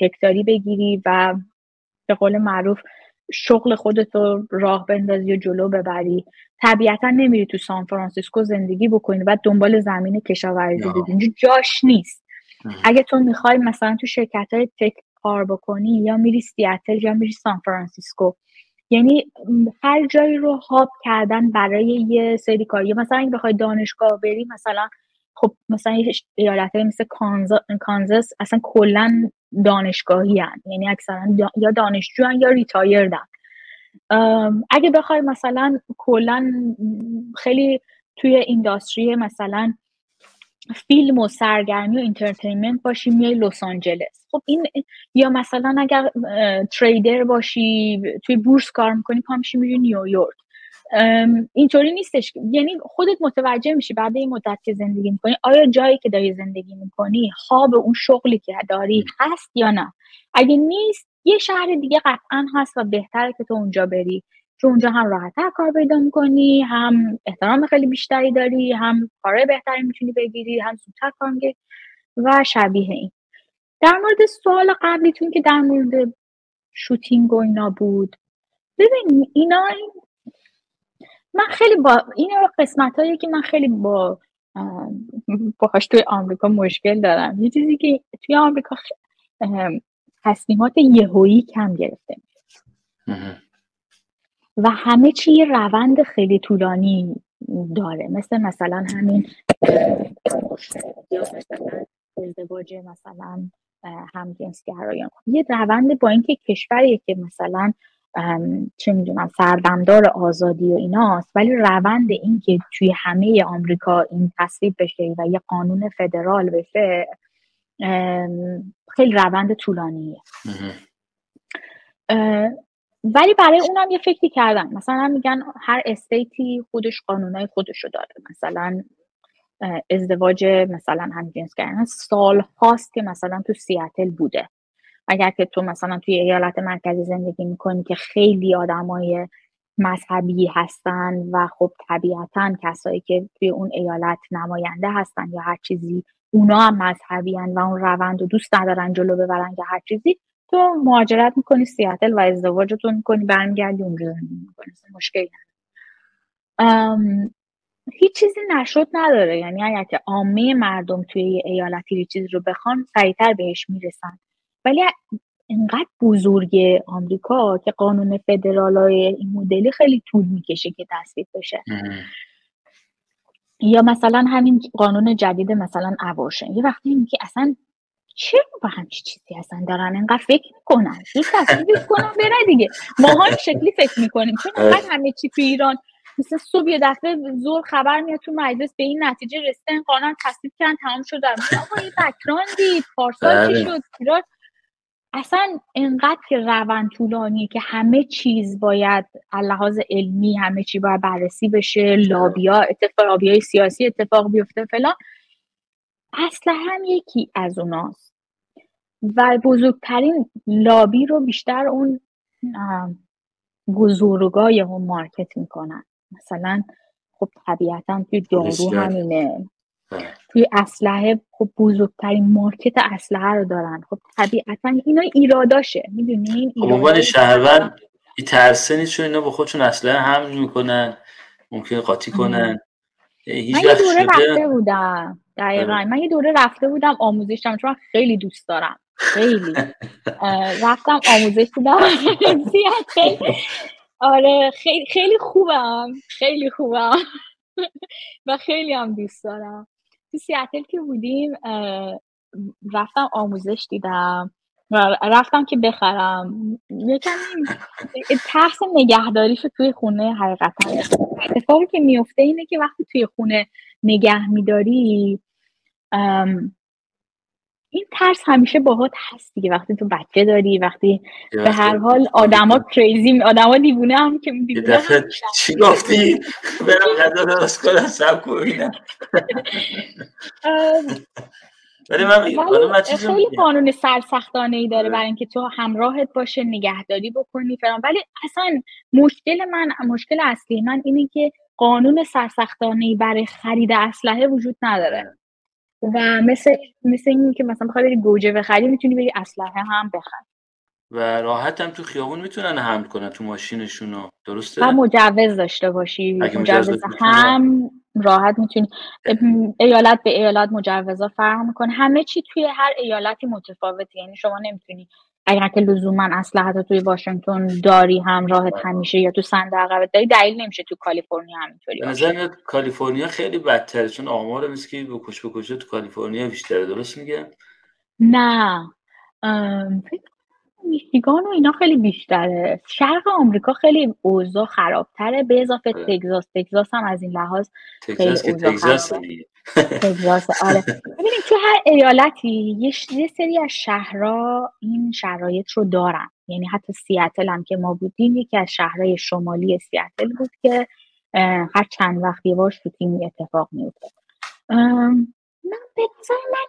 هکتاری بگیری و به قول معروف شغل خودتو راه بندازی و جلو ببری. طبیعتا نمیری تو سان فرانسیسکو زندگی بکنی و دنبال زمین کشاورزی بدی اینجا جاش نیست. اگه تو می‌خوای مثلا تو شرکت های tech کار بکنی یا میری سیاتل یا میری سان فرانسیسکو یعنی هر جایی رو hub کردن برای یه سری کاری مثلا اگه بخوای دانشگاه بری مثلا خب مثلا ایالت مثل کانزاس اصلا کلا دانشگاهی هن. یعنی اکثرا یا دانشجو هن یا retired ن اگه بخوای مثلا کلا خیلی توی industry مثلا فیلم و سرگرمی و entertainment باشی میای لس آنجلس. خب این یا مثلا اگر تریدر باشی توی بورس کار می‌کنی پا میشی میری نیویورک. اینطوری نیستش. یعنی خودت متوجه میشی بعد این مدت که زندگی می‌کنی آیا جایی که داری زندگی می‌کنی خواب اون شغلی که داری هست یا نه؟ اگه نیست یه شهر دیگه قطعا هست و بهتره که تو اونجا بری. چون اونجا هم راحتتر کار پیدا می‌کنی هم احترام خیلی بیشتری داری هم کار بهتری می‌تونی بگیری هم زودتر کار و شبیه این. در مورد سوال قبلیتون که در مورد شوتینگ و اینا بود ببین اینا من خیلی با این قسمت هایی که من خیلی با باهاش توی آمریکا مشکل دارم. یه چیزی که توی آمریکا تصمیمات یهویی کم گرفته و همه چی یه روند خیلی طولانی داره. مثل مثلا همین یا مثلا ازدواج مثلا همجنسگرایان. یه روند با اینکه کشوریه که مثلا چه می‌دونم سردمدار آزادی و ایناست ولی روند این که توی همه آمریکا این تصویب بشه و یه قانون فدرال بشه خیلی روند طولانیه. ولی برای اونم یه فکری کردن مثلا میگن هر استیتی خودش قانونای خودشو داره. مثلا ازدواج مثلا هم جنس کردن. سال هاست که مثلا تو سیاتل بوده. اگر که تو مثلا توی ایالت مرکزی زندگی می‌کنی که خیلی آدمای مذهبی هستن و خب طبیعتا کسایی که توی اون ایالت نماینده هستن یا هر چیزی اونا هم مذهبی هن و اون روند رو دوست ندارن جلو ببرن یا هر چیزی تو مهاجرت می‌کنی سیاتل و ازدواجتون می‌کنی برمیگردی اونجا زندگی می‌کنی. مشکلی هیچ چیزی نشد نداره. یعنی اگر که عامه مردم توی یه ایالتی چیزی رو بخوان سریعتر بهش می‌رسن. ولی اینقدر بزرگ آمریکا که قانون فدرال این مدلی خیلی طول می‌کشه که تصویب بشه. یا مثلا همین قانون جدید مثلا ابورشن یه وقتی که اصلا چرا با همچی چیزی اصلا دارن؟ اینقدر فکر می‌کنن. یه تصویب کنن بره دیگه. ما هم شکلی فکر می‌کنیم. چون آره. همه چی تو ایران؟ مثل صبح یه دفعه زور خبر میاد تو مجلس به این نتیجه رسیده این قانون تصویب کردن تمام شد. آقا این بکران دید. پارسال چی بله. شد؟ اصلا انقدر که روند طولانیه که همه چیز باید لحاظ علمی همه چی باید بررسی بشه لابیا اتفاق لابیای سیاسی اتفاق بیفته فلان. اصلا هم یکی از اوناست. و بزرگترین لابی رو بیشتر اون بزرگای هم مارکت می‌کنن. مثلا خب طبیعتا توی دارو همینه. توی اسلحه خب بزرگترین مارکت اسلحه رو دارن. خب طبیعتا اینا ایراداشه. می‌دونین خب عنوان شهروند ترسه نیست چون اینا با خودشون اسلحه هم می‌کنن ممکن قاطی کنن. من یه دوره رفته بودم. دقیقا. آره. من یه دوره رفته بودم آموزش دارم چون خیلی دوست دارم. خیلی. رفتم آموزش بودم آره خیلی خیلی خوبم. خیلی خوبم. و خیلی هم دوست دارم. تو سیاتل که بودیم رفتم آموزش دیدم رفتم که بخرم. یکم ترس نگهداریش توی خونه حقیقتا. اتفاقی که میفته اینه که وقتی توی خونه نگه میداری این ترس همیشه باهات هست دیگه. وقتی تو بچه داری وقتی به هر حال آدما کریزی آدما دیوونه هم که دیوونه چی گفتی؟ برم غذا درست کنم سب کنم ولی من خیلی قانون سرسختانه ای داره برای اینکه تو همراهت باشه نگهداری بکنی فرام ولی اصلا مشکل من مشکل اصلی من اینه که قانون سرسختانه ای برای خرید اسلحه وجود نداره. و مثل مثل این که مثلا بخوای بری گوجه بخری می‌تونی بری اسلحه هم بخری. و راحت هم تو خیابون می‌تونن حمل کنن تو ماشینشون درسته؟ و مجوز داشته باشی. مجوز هم راحت می‌تونی. ایالت به ایالت مجوزا فرق می‌کنه همه چی توی هر ایالتی متفاوته. یعنی شما نمی‌تونی اگر که لزوما اسلحه توی واشنگتن داری همراهت همیشه یا تو صندوق عقبت داری دلیل نمیشه تو کالیفرنیا همینطوری به نظر کالیفرنیا خیلی بدتره چون آمار مثل که بکش بکش تو کالیفرنیا بیشتره درست میگه؟ نه. میشیگان و اینا خیلی بیشتره. شرق آمریکا خیلی اوضاع خرابتره. به اضافه آره. تگزاس. تگزاس هم از این لحاظ خیلی تگزاس تگزاس آره. ببینید تو هر ایالتی یه سری از شهرها این شرایط رو دارن. یعنی حتی سیاتل هم که ما بودیم یکی از شهرهای شمالی سیاتل بود که هر چند وقت یه بار shooting اتفاق میفته من به من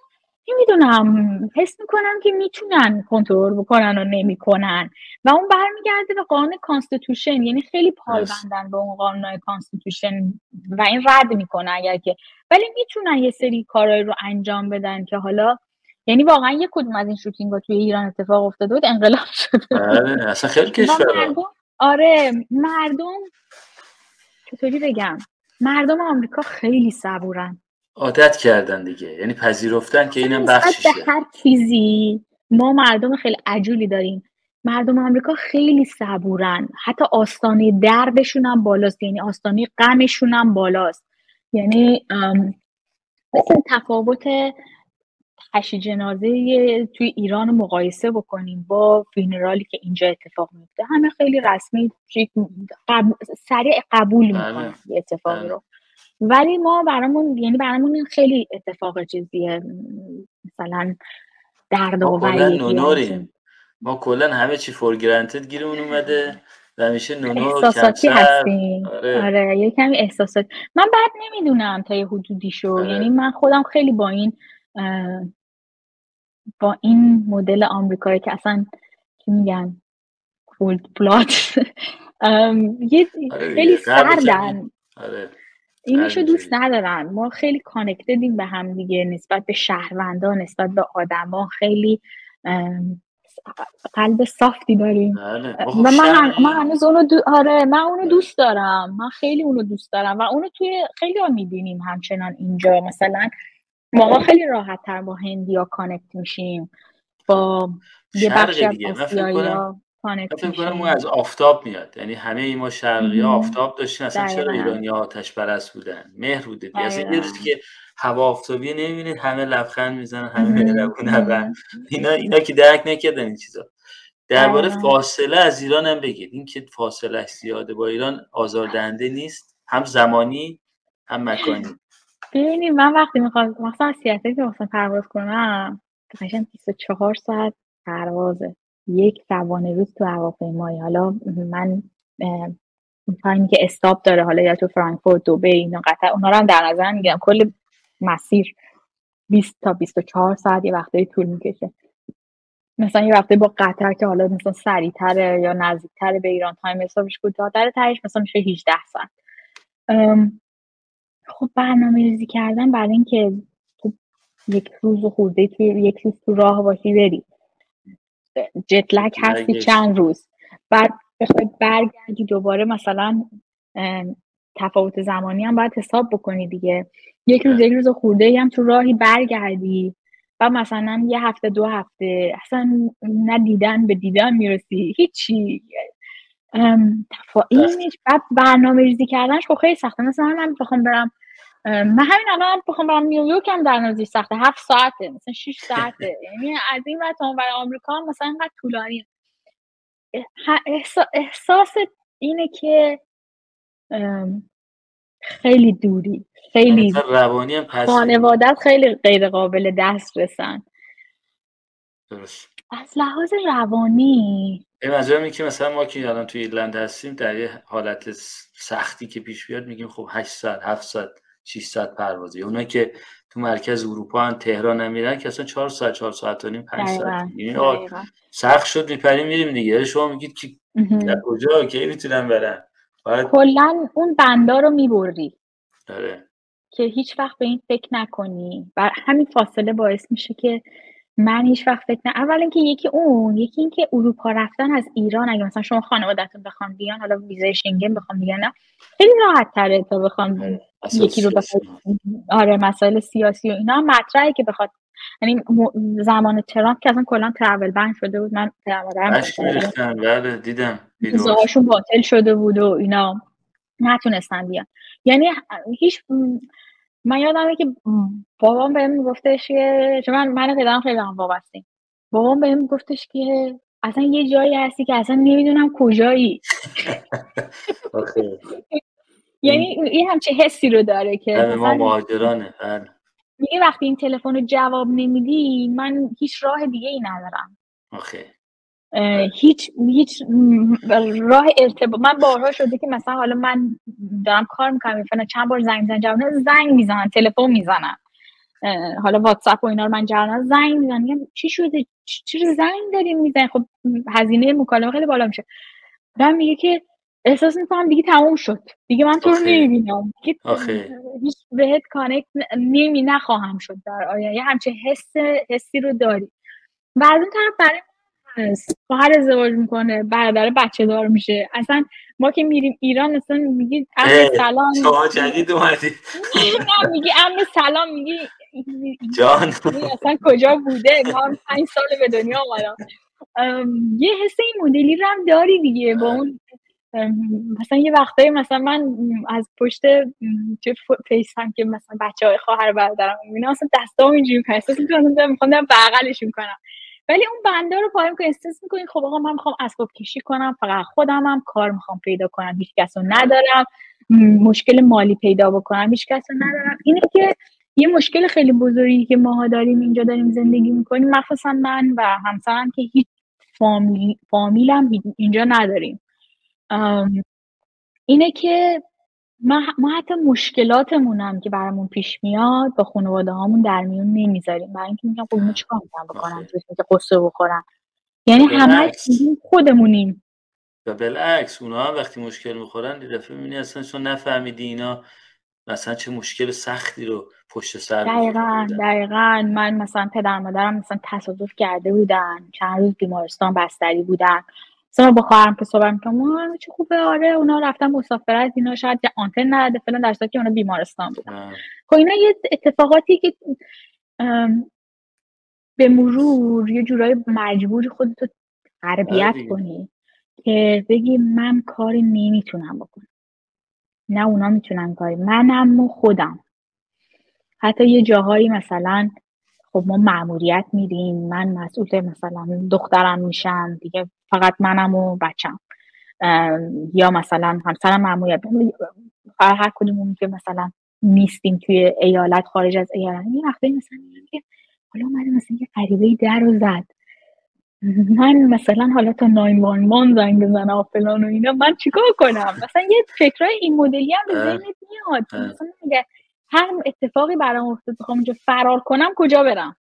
نمی‌دونم حس می‌کنم که می‌تونن کنترل بکنن و نمی‌کنن. و اون برمیگرده به قانون constitution یعنی خیلی پایبندن به اون قانون constitution و این رد می‌کنه اگر که. ولی می‌تونن یه سری کارهایی رو انجام بدن که حالا یعنی واقعا یه کدوم از این شوتینگ ها توی ایران اتفاق افتاده بود؟ انقلاب شده آره اصلا خیلی کشور آره مردم چطوری بگم؟ مردم آمریکا خیلی صبورن. عادت کردن دیگه. یعنی پذیرفتن که اینم بخشیشه به هر چیزی ما مردم خیلی عجولی داریم. مردم آمریکا خیلی صبورن. حتی آستانه دردشون هم بالاست. یعنی آستانه غمشون هم بالاست. یعنی مثل تفاوت تشی جنازه توی ایران مقایسه بکنیم با فینرالی که اینجا اتفاق میفته همه خیلی رسمی سریع قبول بله. می‌کنن اتفاقی بله. رو. ولی ما برامون یعنی برامون خیلی اتفاق چیزیه. مثلا درد و ما کلا همه چی فور گرانتد گیرمون اومده. و همیشه نونو احساساتی هستیم. آره. آره یه کمی احساسات. من بعد نمی‌دونم تا یه حدودی شو آره. یعنی من خودم خیلی با این با این مدل آمریکایی که اصلا چی میگن؟ کولد پلات یه آره خیلی سردن. آره. اینشو دوست ندارن ما خیلی کانکتدیم به هم دیگه نسبت به شهروندا نسبت به آدما. خیلی قلب صافتی داریم. بله. و من من هنوز اونو دو... آره من اونو دوست دارم. من خیلی اونو دوست دارم و اونو توی خیلی ها می‌بینیم همچنان اینجا. مثلا ما خیلی راحت تر با هندی ها کانکت میشیم. با یه بخشی از آسیایی فکر کنم از آفتاب میاد. یعنی همه ای ما شرقی ها آفتاب داشتین اصلا چرا ایرانی ها آتش پرست بودن؟ مهر بوده. اصلا یه روزی که هوا آفتابی نمی‌بینید همه لبخند می‌زنن همه مهربون اینا اینا که درک نکردن این چیزا. درباره فاصله از ایران هم بگید. این که فاصله زیاده با ایران آزاردهنده نیست. هم زمانی هم مکانی. ببینید من وقتی می‌خوام مثلا سیاسی که مثلا پرواز کنم قشنگ 24 ساعت پروازه. یک شبانه روز تو هواپیمایی. حالا من تایمی که استاپ داره حالا یا تو فرانکفورت دوبه اینا قطر اونا رو هم در نظر می‌گیرم. کل مسیر 20 تا 24 ساعت یه وقتایی طول می‌کشه. مثلا یه وقتی با قطر که حالا مثلا سریعتره یا نزدیکتره به ایران تایم حسابش کوتاه‌تر ترش مثلا میشه 18 ساعت. خب برنامه ریزی کردن برای اینکه یک روز خورده توی یک روز تو راه باشی بری. جتلک هستی چند روز. بعد بخوای برگردی دوباره مثلا تفاوت زمانی هم باید حساب بکنی دیگه. یک روز یک روز خورده هم تو راهی برگردی و مثلا یه هفته دو هفته اصلا نه دیدن به دیدن می‌رسی هیچی. اینش بعد برنامه ریزی کردنش خب خیلی سخته. مثلا من بخوام برم من همین الان بخوام برم نیویورک هم در نظر سخته. هفت ساعته مثلا 6 ساعته. یعنی از این تا برای آمریکا هم مثلا اینقدر طولانی احساس اینه که خیلی دوری. خیلی روانی هم خانوادت خیلی غیر قابل دست رسن. درست. از لحاظ روانی. این منظورم که مثلا ما که الان توی ایرلند هستیم در یه حالت سختی که پیش بیاد میگیم خب 8 ساعت 7 ساعت. 600 پروازی اونایی که تو مرکز اروپا هم تهران نمیرن که اصلا 4 ساعت 4 ساعت و نیم 5 ساعت. یعنی سخت شد میپریم میریم دیگه. شما میگید که در کجا کی می‌تونن برن؟ باید... کلا اون بندا رو می‌بری آره. که هیچ وقت به این فکر نکنی. و همین فاصله باعث میشه که من هیچ وقت فکر نه. اول اینکه یکی اون یکی اینکه اروپا رفتن از ایران اگه مثلا شما خانوادهتون بخوام بیان حالا ویزای شنگن بخوام بیان نه. خیلی راحت تره تا بخوام یکی رو بخوام آره مسائل سیاسی و اینا. مطرحه که بخواد. یعنی زمان ترامپ که اصلا کلا ترول بند شده بود. من بله دیدم. ویزاهاشون باطل شده بود و اینا. نتونستن بیان. یعنی هیچ من یادمه که بابام بهم گفتش که چون من من پدرم خیلی هم وابستیم. بابام بهم گفتش که اصلا یه جایی هستی که اصلا نمی‌دونم کجایی. یعنی این همچه حسی رو داره که ما مهاجرانه بله. میگه وقتی این تلفن رو جواب نمیدی من هیچ راه دیگه ای ندارم. آخه. هیچ هیچ راه ارتباط. من بارها شده که مثلا حالا من دارم کار می‌کنم مثلا چند بار زنگ می‌زنن جواب زنگ می‌زنن تلفن می‌زنن. حالا واتساپ و اینا رو من جواب زنگ می‌زنم چی شده؟ چرا زنگ داریم می‌زنن خب هزینه مکالمه خیلی بالا میشه. بعد میگه که احساس می‌کنم دیگه تموم شد. دیگه من تو رو نمی‌بینم. هیچ بهت کانکت نمی نخواهم شد در آینده. همچه حس حسی رو داری. و از اون طرف برای خواهر ازدواج می‌کنه برادر بچه دار میشه. اصلا ما که میریم ایران مثلا میگی امن سلام. شما جدید اومدی. نه میگی امن سلام میگی جان. اصلا کجا بوده؟ ما هم پنج سال به دنیا آمدم یه حس این مدلی رو هم داری دیگه با اون مثلا یه وقتایی مثلا من از پشت توی FaceTime که مثلا بچه های خواهر برادرم می‌بینم مثلا دستام اینجوری می‌کنم احساس می‌کنم می‌خوام بغلشون کنم ولی اون بنده رو پایم که احساس می‌کنی. خب آقا من می‌خوام اسباب کشی کنم فقط خودم هم کار می‌خوام پیدا کنم. هیچ کس رو ندارم. مشکل مالی پیدا بکنم. هیچ کس رو ندارم. اینه که یه مشکل خیلی بزرگی که ماها داریم اینجا داریم زندگی می‌کنیم مخصوصا من و همسرم که هیچ فامیل فامیلم اینجا نداریم. اینه که ما, ما حتی مشکلاتمون هم که برامون پیش میاد با خانواده هامون در میون نمی‌ذاریم. برای اینکه میگم خب چیکار می‌کنم بکنم؟ که قصه بخورم. یعنی همه خودمونیم. و بالعکس اونا هم وقتی مشکل می‌خورن یه دفعه می‌بینی اصلا چون نفهمیدی اینا مثلا چه مشکل سختی رو پشت سر دقیقا دقیقا. من مثلا پدر مادرم مثلا تصادف کرده بودن. چند روز بیمارستان بستری بودن. مثلا با خواهرم که صحبت می‌کنم چه خوبه آره اونا رفتن مسافرت اینا شاید آنتن نداده فلان در که اونا بیمارستان بودن. خب اینا یه اتفاقاتی که به مرور یه جورایی مجبوری خودتو تربیت آره کنی که بگی من کاری نمی‌تونم بکنم. نه اونا می‌تونن کاری منم و خودم. حتی یه جاهایی مثلا خب ما معمولیت میریم من مسئول مثلا دخترم میشم دیگه فقط منم و بچم. یا مثلا همسرم معمولیت هر کدومون که مثلا نیستیم توی ایالت خارج از ایالت. یه وقتی مثلا که حالا اومده مثلا یه غریبه در رو زد. من مثلا حالا تا ناین وان وان زنگ بزنم و فلان و اینا من چیکار کنم؟ مثلا یه فکرای این مدلی هم به ذهنت میاد. مثلا میگه هر اتفاقی برام افتاد بخوام اونجا فرار کنم کجا برم؟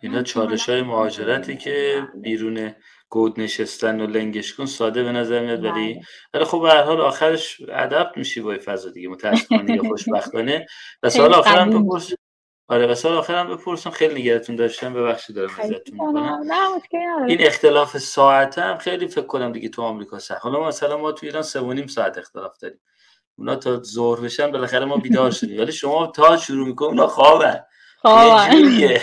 اینا چالش های مهاجرتی که بیرون گود نشستن و لنگش کن ساده به نظر میاد ولی بله. ولی خب به هر حال آخرش ادب میشی با فضا دیگه متاسفانه یا خوشبختانه. و سال آخرم بپرس. آره و سال آخرم بپرسم. خیلی نگرتون داشتم ببخشید دارم ازتون می‌کنم. این اختلاف ساعت هم خیلی فکر کنم دیگه تو آمریکا سخت. حالا مثلا ما تو ایران سه نیم ساعت اختلاف داریم. اونا تا ظهر بشن بالاخره ما بیدار شدیم. ولی شما تا شروع می‌کنیم اونا خوابن. این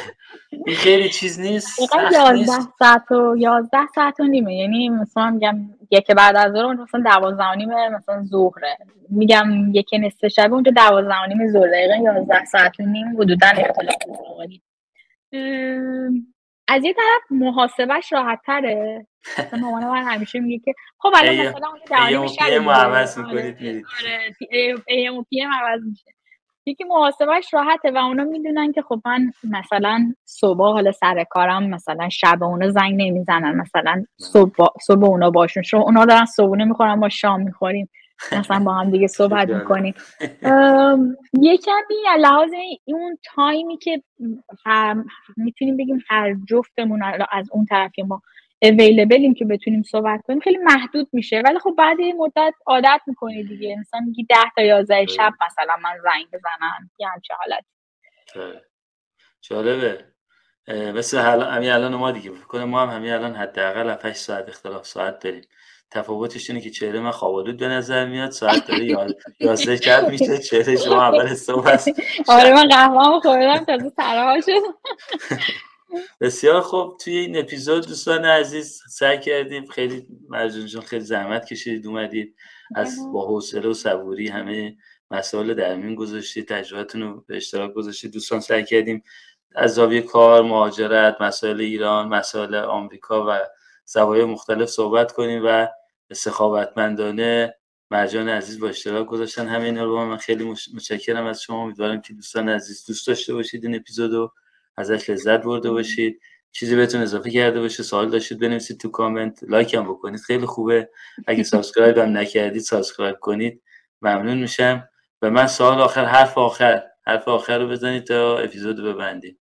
خیلی چیز نیست یازده ساعت و یازده ساعت و نیمه. یعنی مثلا میگم یک بعد از ظهر مثلا دوازده و نیمه مثلا ظهره. میگم یک نصف شب اونجا دوازده و نیمه ظهر. دقیقا یازده ساعت و نیم حدودا اختلاف از یه طرف محاسبش راحت تره مامان من همیشه میگه که خب الان مثلا اونجا شب عوض می‌کنید آره و پی ام عوض میشه. یکی محاسبش راحته و اونا می‌دونن که خب من مثلا صبح حالا سر کارم مثلا شب اونا زنگ نمی‌زنن مثلا صبح, صبح اونا باشون. شو اونا دارن صبحونه می‌خورن با شام می‌خوریم. مثلا با هم دیگه صحبت می‌کنیم. یه کمی لحاظ اون تایمی که می‌تونیم بگیم هر جفتمون از اون طرفی ما اویلیبلیم که بتونیم صحبت کنیم. خیلی محدود میشه. ولی خب بعد یه مدت عادت می‌کنی دیگه. مثلا میگی ده تا یازده شب مثلا من زنگ بزنم. یه همچه حالت جالبه. مثل همین الان ما دیگه. کنه ما هم همین الان حداقل 8 ساعت اختلاف ساعت داریم. تفاوتش اینه که چهره من خوابالود به نظر میاد. ساعت داره یازده شب میشه. چهره شما اول صبح هست آره من قهوه خوردم تازه سرها شد بسیار خوب. توی این اپیزود دوستان عزیز سعی کردیم خیلی مرجان جان خیلی زحمت کشیدید اومدید از با حوصله و صبوری همه مسائل در میون گذاشتید تجربتون رو به اشتراک گذاشتید. دوستان سعی کردیم از زاویه کار مهاجرت مسائل ایران مسائل آمریکا و زوایای مختلف صحبت کنیم و سخاوتمندانه مرجان عزیز با اشتراک گذاشتن. همه اینا رو من خیلی متشکرم از شما. امیدوارم که دوستان عزیز دوست داشته باشید این اپیزودو ازش لذت برده باشید. چیزی بهتون اضافه کرده باشه سوال داشتید بنویسید تو کامنت. لایک هم بکنید خیلی خوبه. اگه subscribe هم نکردید subscribe کنید. ممنون میشم. و من سوال آخر حرف آخر. حرف آخر رو بزنید تا اپیزود ببندید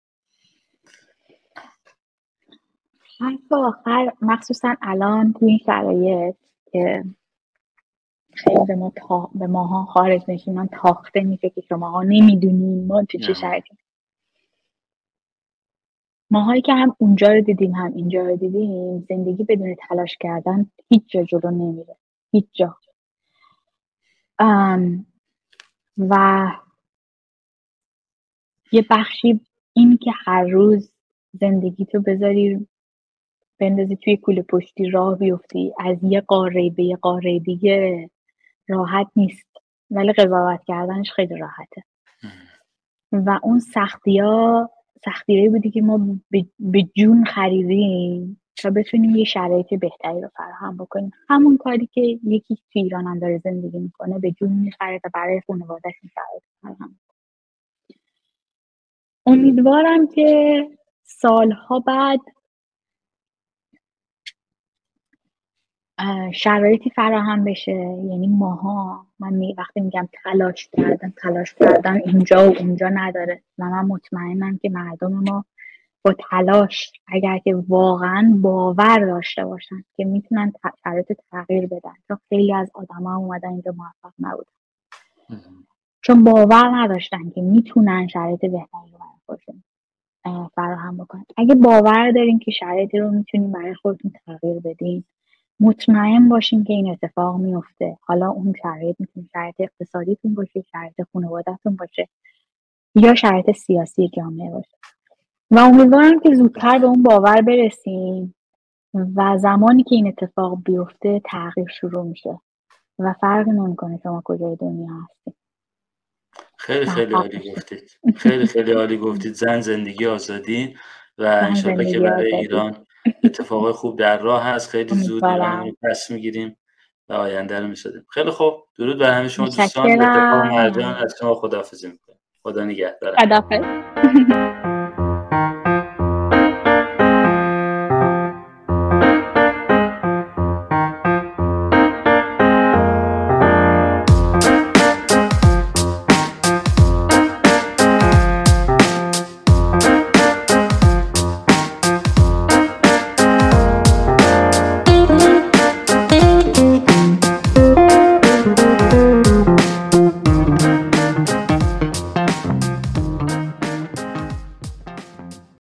حرف آخر مخصوصا الان تو این شرایط که خیلی به, ما تا... به ماها خارج نشینان تاخته میشه که شما نمی‌دونیم ما تو چه شرایطی. ماهایی که هم اونجا رو دیدیم هم اینجا رو دیدیم زندگی بدون تلاش کردن هیچ جا جلو نمیره. هیچ جا. و یه بخشی این که هر روز زندگی تو بذاری بندازی توی کوله پشتی راه بیفتی از یه قاره به یه قاره دیگه راحت نیست. ولی قضاوت کردنش خیلی راحته. و اون سختی ها سختیایی بودی که ما به جون خریدیم تا بتونیم یه شرایط بهتری رو فراهم بکنیم. همون کاری که یکی تو ایران هم داره زندگی می‌کنه به جون می‌خره و برای خانوادهش این شرایط فراهم امیدوارم که سالها بعد شرایطی فراهم بشه. یعنی ماها من وقتی میگم تلاش کردن تلاش کردن اینجا و اونجا نداره. و من مطمئنم که مردم ما با تلاش اگر که واقعا باور داشته باشن که می‌تونن شرایط تغییر بدن. چون خیلی از آدما اومدن اینجا موفق نبودن. چون باور نداشتن که می‌تونن شرایط بهتری رو برای خودشون فراهم بکنن. اگه باور دارین که شرایطی رو می‌تونین برای خودتون تغییر بدین مطمئن باشین که این اتفاق میفته. حالا اون شرایط می‌تونه شرایط اقتصادیتون باشه شرایط خانوادهتون باشه یا شرایط سیاسی جامعه باشه. و امیدوارم که زودتر به اون باور برسیم و زمانی که این اتفاق بیفته تغییر شروع میشه. و فرق نمی‌کنه شما کجای دنیا هستید. خیلی خیلی عالی گفتید. خیلی خیلی عالی گفتید. زن زندگی آزادی. و انشالله که برای ایران اتفاق خوب در راه هست. خیلی زود پس می‌گیریم و آینده رو می‌سازیم. خیلی خوب. درود بر همه شما دوستان. به مرجان از شما خداحافظی می‌کنم. خدا نگهدار. خداحافظ.